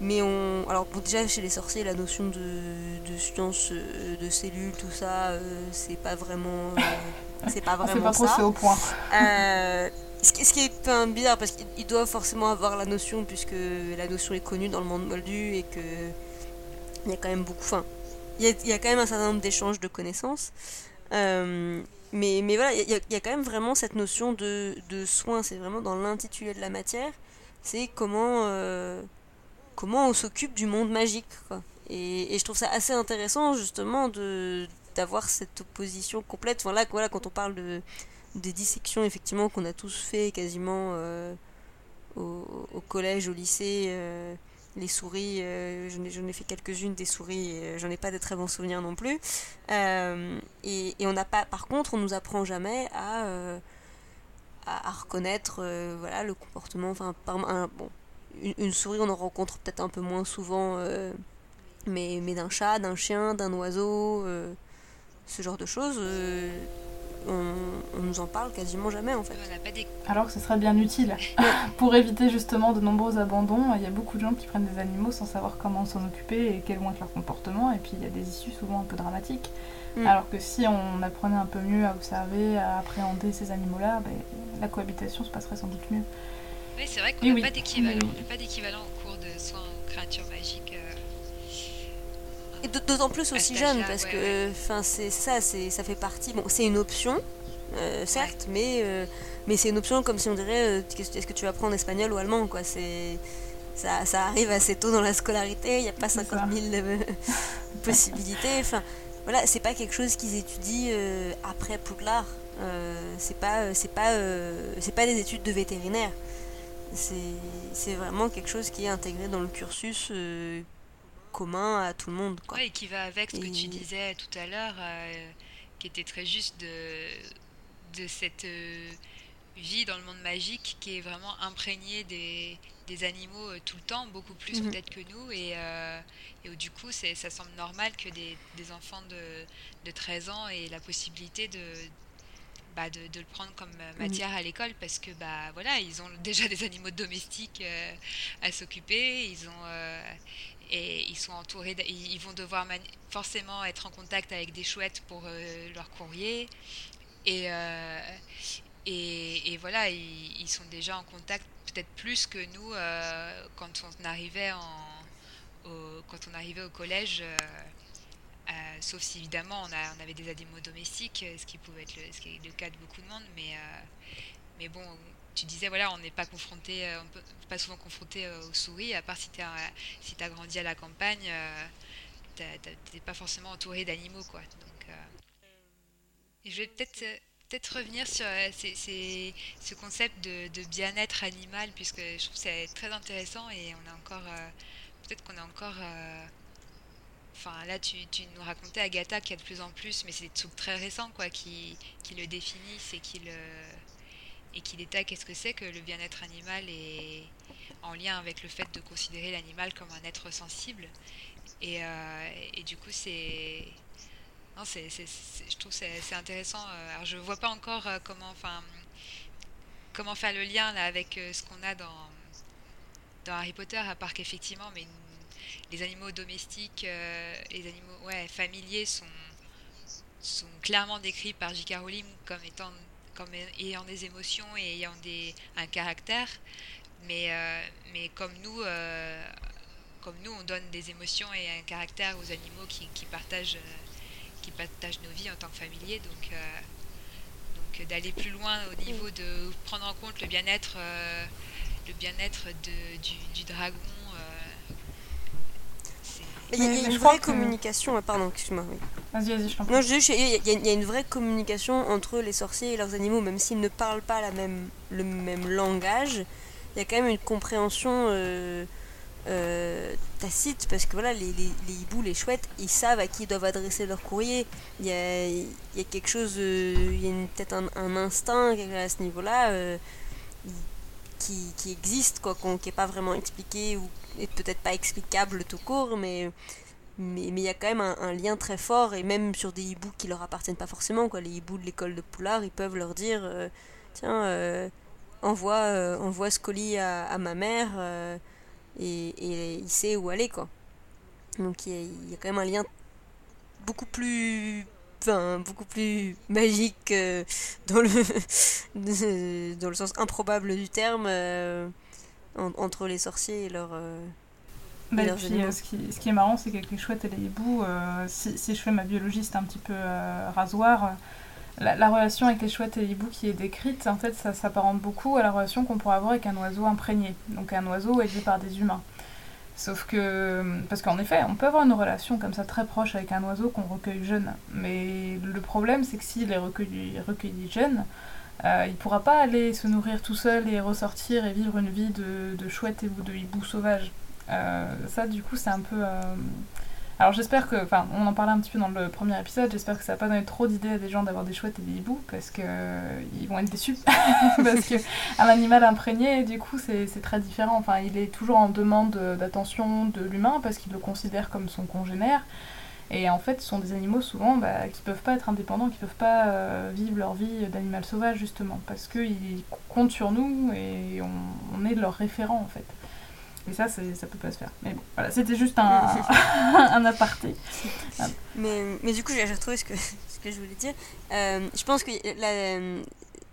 mais on, alors déjà chez les sorciers, la notion de, science, euh, de cellules, tout ça, euh, c'est pas vraiment, c'est pas vraiment pas trop, ça. au point. Ce qui, est un bizarre parce qu'ils doivent forcément avoir la notion puisque la notion est connue dans le monde moldu et que il y a quand même beaucoup. Enfin, il y a, quand même un certain nombre d'échanges de connaissances. Euh, mais, voilà, il y, a, quand même vraiment cette notion de, de soin. C'est vraiment dans l'intitulé de la matière. C'est comment, euh, comment on s'occupe du monde magique. Et, je trouve ça assez intéressant justement de d'avoir cette opposition complète. Voilà, quand on parle de, des dissections effectivement qu'on a tous fait quasiment euh, au, collège, au lycée. Euh, les souris, euh, j'en ai, ai, fait quelques-unes des souris, j'en ai pas de très bons souvenirs non plus. Et, on n'a pas, par contre, on nous apprend jamais à, reconnaître voilà, le comportement. Enfin, une, souris, on en rencontre peut-être un peu moins souvent, mais d'un chat, d'un chien, d'un oiseau, ce genre de choses on, on, nous en parle quasiment jamais en fait. Alors que ce serait bien utile. [laughs] Pour éviter justement de nombreux abandons, il y a beaucoup de gens qui prennent des animaux sans savoir comment s'en occuper et quel vont être leur comportement, et puis il y a des issues souvent un peu dramatiques. Mm. Alors que si on apprenait un peu mieux à observer, à appréhender ces animaux-là, ben, la cohabitation se passerait sans doute mieux. Oui, c'est vrai qu'on n'a oui. pas d'équivalent. Et d'autant plus aussi jeune parce ouais, que enfin ouais. c'est ça c'est ça fait partie bon c'est une option euh, certes ouais. mais euh, mais c'est une option comme si on dirait euh, est-ce que tu apprends en espagnol ou allemand quoi c'est ça, ça arrive assez tôt dans la scolarité il n'y a pas 50 000 [laughs] possibilités enfin voilà c'est pas quelque chose qu'ils étudient euh, après Poudlard euh, c'est pas c'est pas c'est pas des études de vétérinaire c'est vraiment quelque chose qui est intégré dans le cursus commun à tout le monde. Quoi. Ouais, et qui va avec ce et... que tu disais tout à l'heure, euh, qui était très juste de, de cette euh, vie dans le monde magique qui est vraiment imprégnée des, des animaux euh, tout le temps, beaucoup plus mm -hmm. peut-être que nous. Et, et où, du coup, ça semble normal que des, des enfants de, de 13 ans aient la possibilité de, bah, de, de, le prendre comme matière mmh. à l'école parce que bah voilà ils ont déjà des animaux domestiques euh, à s'occuper ils ont euh, et ils sont entourés ils vont devoir forcément être en contact avec des chouettes pour euh, leur courrier. Et, et, et voilà ils, sont déjà en contact peut-être plus que nous quand on arrivait au, quand on arrivait au collège euh, sauf si évidemment on, avait des animaux domestiques, ce qui pouvait être est le cas de beaucoup de monde, mais, euh, mais bon, tu disais voilà, on n'est pas confronté, on peut pas souvent confronté aux souris, à part si tu grandi à la campagne, tu n'es pas forcément entouré d'animaux quoi. Donc, je vais peut-être peut-être revenir sur euh, ce concept de, bien-être animal puisque je trouve c'est très intéressant et on a encore euh, peut-être qu'on a encore euh, Enfin, là, tu, tu, nous racontais, Agatha, qu'il y a de plus en plus, mais c'est des trucs très récents, quoi, qui, qui le définissent et qui le et qui détaillent qu'est-ce que c'est que le bien-être animal est en lien avec le fait de considérer l'animal comme un être sensible. Et, euh, et du coup, c'est non, c'est, je trouve c'est, c'est intéressant. Alors, je vois pas encore euh, comment, enfin, comment faire le lien là avec euh, ce qu'on a dans dans Harry Potter, à part qu'effectivement, mais les animaux domestiques, euh, les animaux ouais, familiers sont, sont clairement décrits par J.K. Rowling comme étant comme ayant des émotions et ayant des, un caractère. Mais, euh, mais comme nous, euh, comme nous, on donne des émotions et un caractère aux animaux qui, qui partagent, qui partagent nos vies en tant que familiers. Donc, donc d'aller plus loin au niveau de prendre en compte le bien-être, le bien-être du, du dragon il y, a, une vraie communication. Que... Pardon, excuse-moi. Vas-y, vas-y, je t'en Non, il y, a, une vraie communication entre les sorciers et leurs animaux, même s'ils ne parlent pas la même, le même langage. Il y a quand même une compréhension euh, euh, tacite, parce que voilà, les, les, les, hiboux, les chouettes, ils savent à qui ils doivent adresser leur courrier. Il y a, il y a quelque chose, euh, il y a peut-être un, un, instinct à ce niveau-là euh, qui, qui, existe, quoi, qui n'est pas vraiment expliqué ou est peut-être pas explicable tout court, mais mais il y a quand même un, lien très fort, et même sur des hiboux qui leur appartiennent pas forcément, quoi. Les hiboux de l'école de Poulard, ils peuvent leur dire euh, Tiens, euh, envoie, euh, envoie ce colis à, ma mère, et, il sait où aller, quoi. Donc il y, a, quand même un lien beaucoup plus beaucoup plus magique dans, le [laughs] dans le sens improbable du terme entre les sorciers et leurs. Bah, et puis, ce, qui, ce, qui, est marrant, c'est qu'avec les chouettes et les hiboux, si, si, je fais ma biologie, c'est un petit peu rasoir la, relation avec les chouettes et les hiboux qui est décrite, en fait, ça s'apparente beaucoup à la relation qu'on pourrait avoir avec un oiseau imprégné, donc un oiseau élevé par des humains. Sauf que, parce qu'en effet, on peut avoir une relation comme ça très proche avec un oiseau qu'on recueille jeune. Mais le problème, c'est que s'il est recueilli, recueilli jeune, euh, il ne pourra pas aller se nourrir tout seul et ressortir et vivre une vie de, de chouette et de hibou sauvage. Euh, ça, du coup, c'est un peu. Euh, alors j'espère que, enfin, on en parlait un petit peu dans le premier épisode, j'espère que ça va pas donné trop d'idées à des gens d'avoir des chouettes et des hiboux, parce que ils vont être déçus. [laughs] parce que [laughs] un animal imprégné, du coup, c'est très différent. Enfin, il est toujours en demande d'attention de l'humain, parce qu'il le considère comme son congénère. Et en fait, ce sont des animaux souvent bah, qui peuvent pas être indépendants, qui peuvent pas euh, vivre leur vie d'animal sauvage, justement, parce qu'ils comptent sur nous et on, on est leur référent, en fait. Et ça, ça peut pas se faire. Mais bon, voilà, c'était juste un, [laughs] [laughs] un aparté. Mais, mais du coup, j'ai retrouvé ce que, [laughs] ce que je voulais dire. Euh, je pense que la,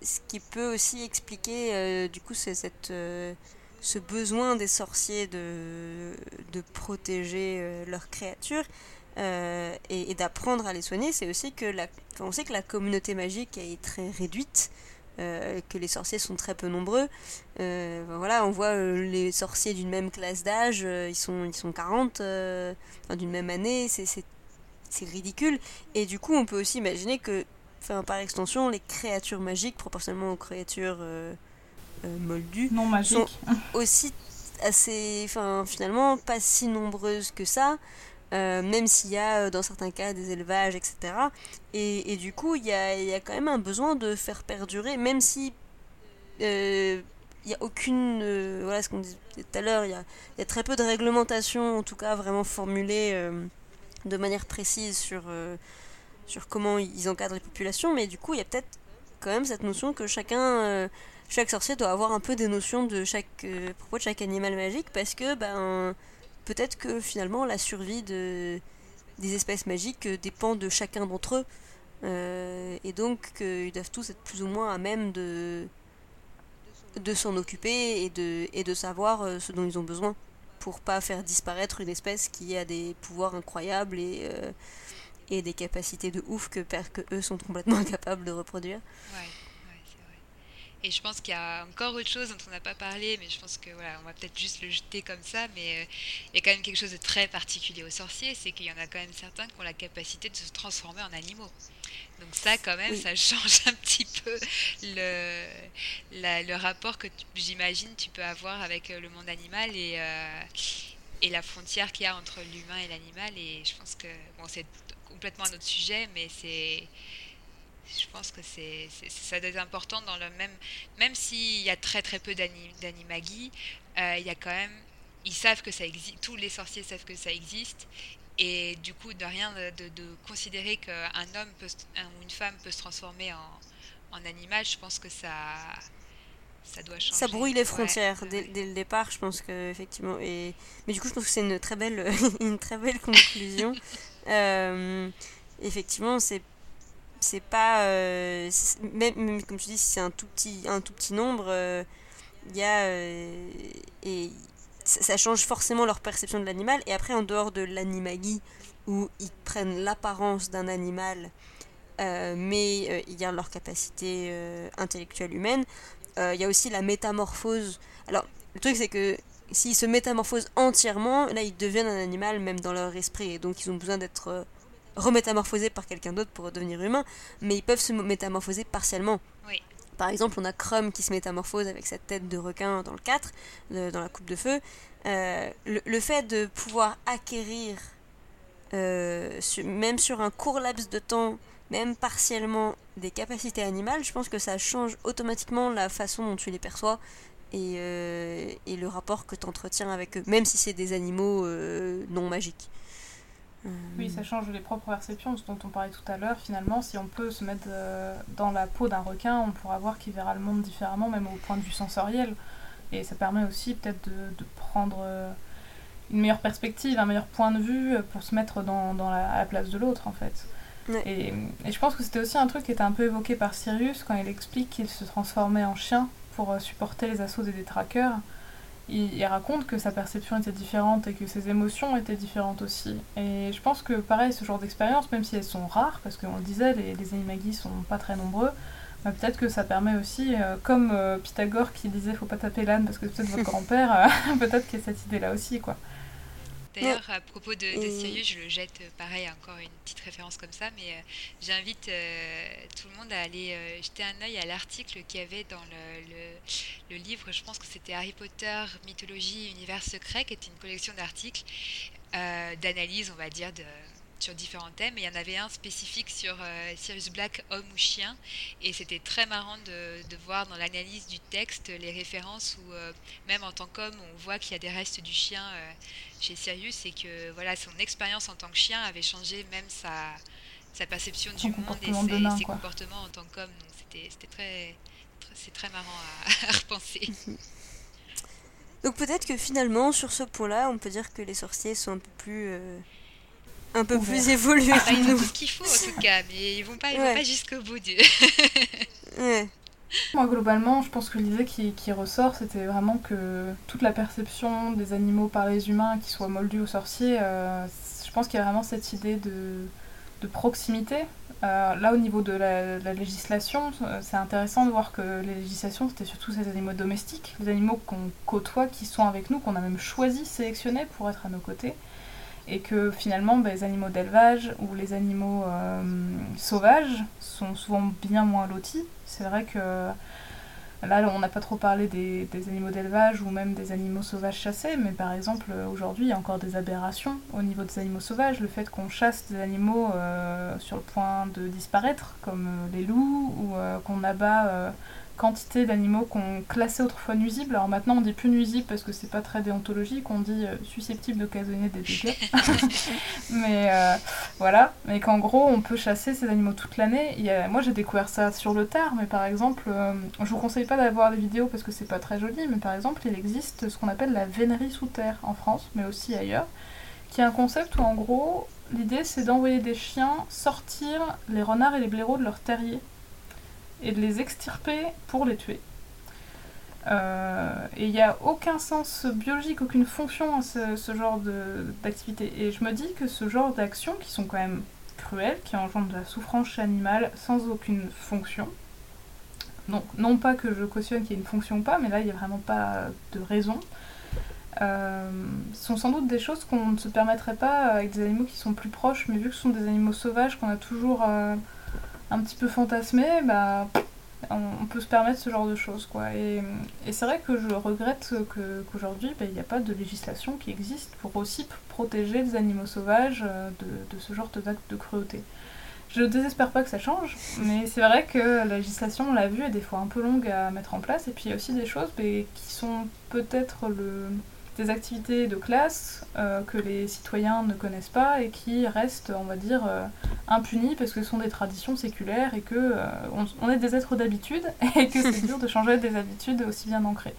ce qui peut aussi expliquer, euh, du coup, c'est cette, euh, ce besoin des sorciers de, de protéger leurs créatures et, et d'apprendre à les soigner, c'est aussi que la, on sait que la communauté magique est très réduite. Euh, que les sorciers sont très peu nombreux. Euh, voilà, on voit euh, les sorciers d'une même classe d'âge, ils, sont, ils sont 40, d'une même année, c'est ridicule. Et du coup, on peut aussi imaginer que, par extension, les créatures magiques, proportionnellement aux créatures moldues, non sont aussi assez, enfin, finalement, pas si nombreuses que ça. Euh, même s'il y a euh, dans certains cas des élevages, etc. Et, du coup, il y a, quand même un besoin de faire perdurer, même si euh, il n'y a aucune. voilà ce qu'on disait tout à l'heure, il y a, très peu de réglementation, en tout cas vraiment formulées de manière précise sur, sur comment ils encadrent les populations, mais du coup, il y a peut-être quand même cette notion que chacun chaque sorcier doit avoir un peu des notions de chaque propos de chaque animal magique parce que ben peut-être que finalement la survie de, des espèces magiques dépend de chacun d'entre eux. Euh, et donc qu'ils doivent tous être plus ou moins à même de, s'en occuper et de, savoir euh, ce dont ils ont besoin pour pas faire disparaître une espèce qui a des pouvoirs incroyables et, euh, des capacités de ouf que, que eux sont [laughs] complètement incapables de reproduire. Et je pense qu'il y a encore autre chose dont on n'a pas parlé, mais je pense que voilà, on va peut-être juste le jeter comme ça, mais euh, il y a quand même quelque chose de très particulier aux sorciers, c'est qu'il y en a quand même certains qui ont la capacité de se transformer en animaux. Donc ça, quand même, ça [laughs] change un petit peu le, le rapport que j'imagine tu peux avoir avec euh, le monde animal et, euh, et la frontière qu'il y a entre l'humain et l'animal. Et je pense que, bon, c'est complètement un autre sujet, mais c'est je pense que c'est ça doit être important dans le même même s'il y a très très peu d'animagi euh, il y a quand même ils savent que ça existe tous les sorciers savent que ça existe et du coup de rien de, de, considérer qu'un homme peut, ou une femme peut se transformer en, en, animal je pense que ça ça doit changer. Ça brouille les frontières dès, dès, le départ, je pense que effectivement. Et mais du coup, je pense que c'est une très belle, [laughs] une très belle conclusion. [laughs] euh, effectivement, c'est c'est pas euh, même, comme tu dis c'est un tout petit un tout petit nombre euh, il y a euh, et ça, change forcément leur perception de l'animal. Et après en dehors de l'animagi où ils prennent l'apparence d'un animal mais ils gardent leur capacité intellectuelle humaine il y a aussi la métamorphose. Alors le truc c'est que s'ils se métamorphosent entièrement là ils deviennent un animal même dans leur esprit. Et donc ils ont besoin d'être remétamorphosés par quelqu'un d'autre pour devenir humain, mais ils peuvent se métamorphoser partiellement. Par exemple, on a Crum qui se métamorphose avec sa tête de requin dans le 4, dans la coupe de feu. Euh, le, fait de pouvoir acquérir, euh, même sur un court laps de temps, même partiellement, des capacités animales, je pense que ça change automatiquement la façon dont tu les perçois et, euh, et le rapport que tu entretiens avec eux, même si c'est des animaux non magiques. Oui, ça change les propres perceptions, ce dont on parlait tout à l'heure. Finalement, si on peut se mettre euh, dans la peau d'un requin, on pourra voir qu'il verra le monde différemment, même au point de vue sensoriel. Et ça permet aussi peut-être de, prendre euh, une meilleure perspective, un meilleur point de vue pour se mettre dans, dans la, à la place de l'autre, en fait. Et, je pense que c'était aussi un truc qui était un peu évoqué par Sirius quand il explique qu'il se transformait en chien pour euh, supporter les assauts des détraqueurs. Il, il, raconte que sa perception était différente et que ses émotions étaient différentes aussi. Et je pense que pareil, ce genre d'expérience, même si elles sont rares, parce qu'on le disait, les, les animagis sont pas très nombreux, bah, peut-être que ça permet aussi, euh, comme euh, Pythagore qui disait faut pas taper l'âne parce que c'est peut-être votre [laughs] grand-père, [laughs] peut-être qu'il y a cette idée-là aussi, quoi. D'ailleurs, à propos de, de, Sirius, je le jette euh, pareil, encore une petite référence comme ça, mais euh, j'invite euh, tout le monde à aller jeter un œil à l'article qu'il y avait dans le, le, le, livre, je pense que c'était Harry Potter, Mythologie, Univers secret, qui était une collection d'articles, d'analyse, on va dire, de, sur différents thèmes. Et il y en avait un spécifique sur euh, Sirius Black, homme ou chien. Et c'était très marrant de, de voir dans l'analyse du texte les références où, euh, même en tant qu'homme, on voit qu'il y a des restes du chien euh, chez Sirius et que voilà, son expérience en tant que chien avait changé même sa, sa perception du monde et ses, ses comportements en tant qu'homme. Donc c'était très, très c'est très marrant à, [laughs] à repenser. Donc peut-être que finalement, sur ce point-là, on peut dire que les sorciers sont un peu plus euh, un peu plus évolué. Ah, ils ont tout ce qu'il faut en tout cas, mais ils vont pas, ils vont pas jusqu'au bout du. [laughs] ouais. Moi, globalement, je pense que l'idée qui, qui ressort, c'était vraiment que toute la perception des animaux par les humains qui soient moldus aux sorciers, euh, je pense qu'il y a vraiment cette idée de, de proximité. Euh, là, au niveau de la, la législation, euh, c'est intéressant de voir que les législations, c'était surtout ces animaux domestiques, les animaux qu'on côtoie, qui sont avec nous, qu'on a même choisi, sélectionné pour être à nos côtés et que finalement bah, les animaux d'élevage ou les animaux euh, sauvages sont souvent bien moins lotis. C'est vrai que là on n'a pas trop parlé des, animaux d'élevage ou même des animaux sauvages chassés, mais par exemple aujourd'hui il y a encore des aberrations au niveau des animaux sauvages, le fait qu'on chasse des animaux euh, sur le point de disparaître comme euh, les loups ou euh, qu'on abat euh, quantité d'animaux qu'on classait autrefois nuisibles. Alors maintenant on dit plus nuisibles parce que c'est pas très déontologique, on dit euh, susceptible d'occasionner des dégâts. [laughs] mais euh, voilà, mais qu'en gros on peut chasser ces animaux toute l'année. A... Moi j'ai découvert ça sur le tard, mais par exemple, euh, je vous conseille pas d'avoir des vidéos parce que c'est pas très joli, mais par exemple il existe ce qu'on appelle la vénerie sous terre en France, mais aussi ailleurs, qui est un concept où en gros l'idée c'est d'envoyer des chiens sortir les renards et les blaireaux de leur terrier et de les extirper pour les tuer. Euh, et il n'y a aucun sens biologique, aucune fonction à ce, genre d'activité. Et je me dis que ce genre d'actions, qui sont quand même cruelles, qui engendrent de la souffrance animale sans aucune fonction, donc non pas que je cautionne qu'il y ait une fonction ou pas, mais là il n'y a vraiment pas de raison, euh, sont sans doute des choses qu'on ne se permettrait pas avec des animaux qui sont plus proches, mais vu que ce sont des animaux sauvages qu'on a toujours... Euh, un petit peu fantasmé, bah, on, peut se permettre ce genre de choses. Quoi. Et, c'est vrai que je regrette qu'aujourd'hui, bah, il n'y a pas de législation qui existe pour aussi protéger les animaux sauvages euh, de, de ce genre d'actes de cruauté. Je ne désespère pas que ça change, mais c'est vrai que la législation, on l'a vu, est des fois un peu longue à mettre en place. Et puis il y a aussi des choses mais, qui sont peut-être le des activités de classe euh, que les citoyens ne connaissent pas et qui restent, on va dire, euh, impunies parce que ce sont des traditions séculaires et que euh, on, est des êtres d'habitude [laughs] et que c'est dur de changer des habitudes aussi bien ancrées.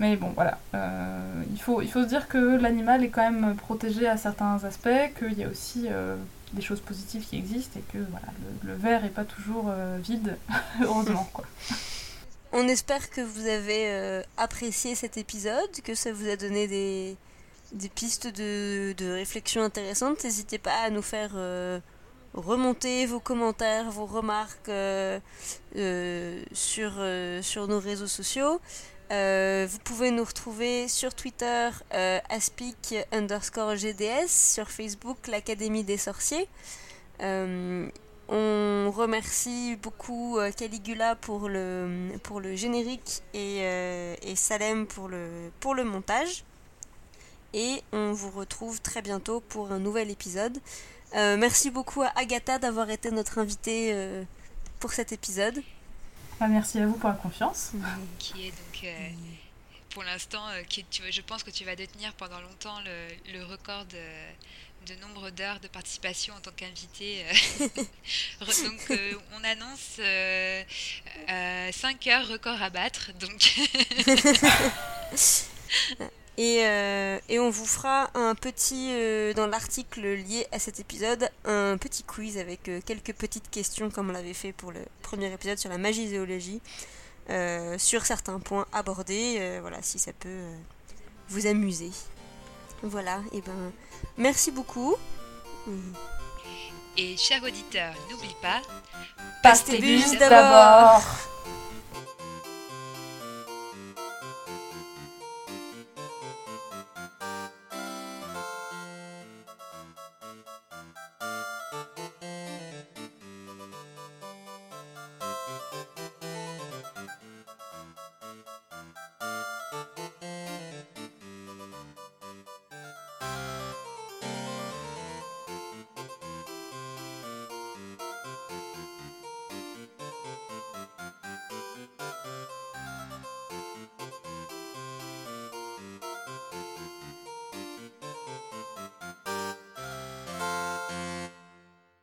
Mais bon, voilà. Euh, il, faut, il faut se dire que l'animal est quand même protégé à certains aspects, qu'il y a aussi des choses positives qui existent et que voilà, le, le verre n'est pas toujours vide, [laughs] heureusement. Quoi. On espère que vous avez euh, apprécié cet épisode, que ça vous a donné des, pistes de, de réflexion intéressantes. N'hésitez pas à nous faire euh, remonter vos commentaires, vos remarques euh, sur, sur nos réseaux sociaux. vous pouvez nous retrouver sur Twitter aspic underscore GDS, sur Facebook l'Académie des sorciers. On remercie beaucoup euh, Caligula pour le, pour le générique et, euh, et Salem pour le, pour le montage. Et on vous retrouve très bientôt pour un nouvel épisode. Euh, merci beaucoup à Agatha d'avoir été notre invitée euh, pour cet épisode. Ah, merci à vous pour la confiance. Qui est donc, euh, pour l'instant, je pense que tu vas détenir pendant longtemps le, le record de de nombre d'heures de participation en tant qu'invité. [laughs] donc euh, on annonce euh, euh, 5 heures record à battre. Donc [laughs] Et, euh, et on vous fera un petit, euh, dans l'article lié à cet épisode, un petit quiz avec euh, quelques petites questions comme on l'avait fait pour le premier épisode sur la magie zoologie, euh, sur certains points abordés, euh, voilà, si ça peut euh, vous amuser. Voilà, et ben merci beaucoup. Et chers auditeurs, n'oublie pas, d'abord. d'abord.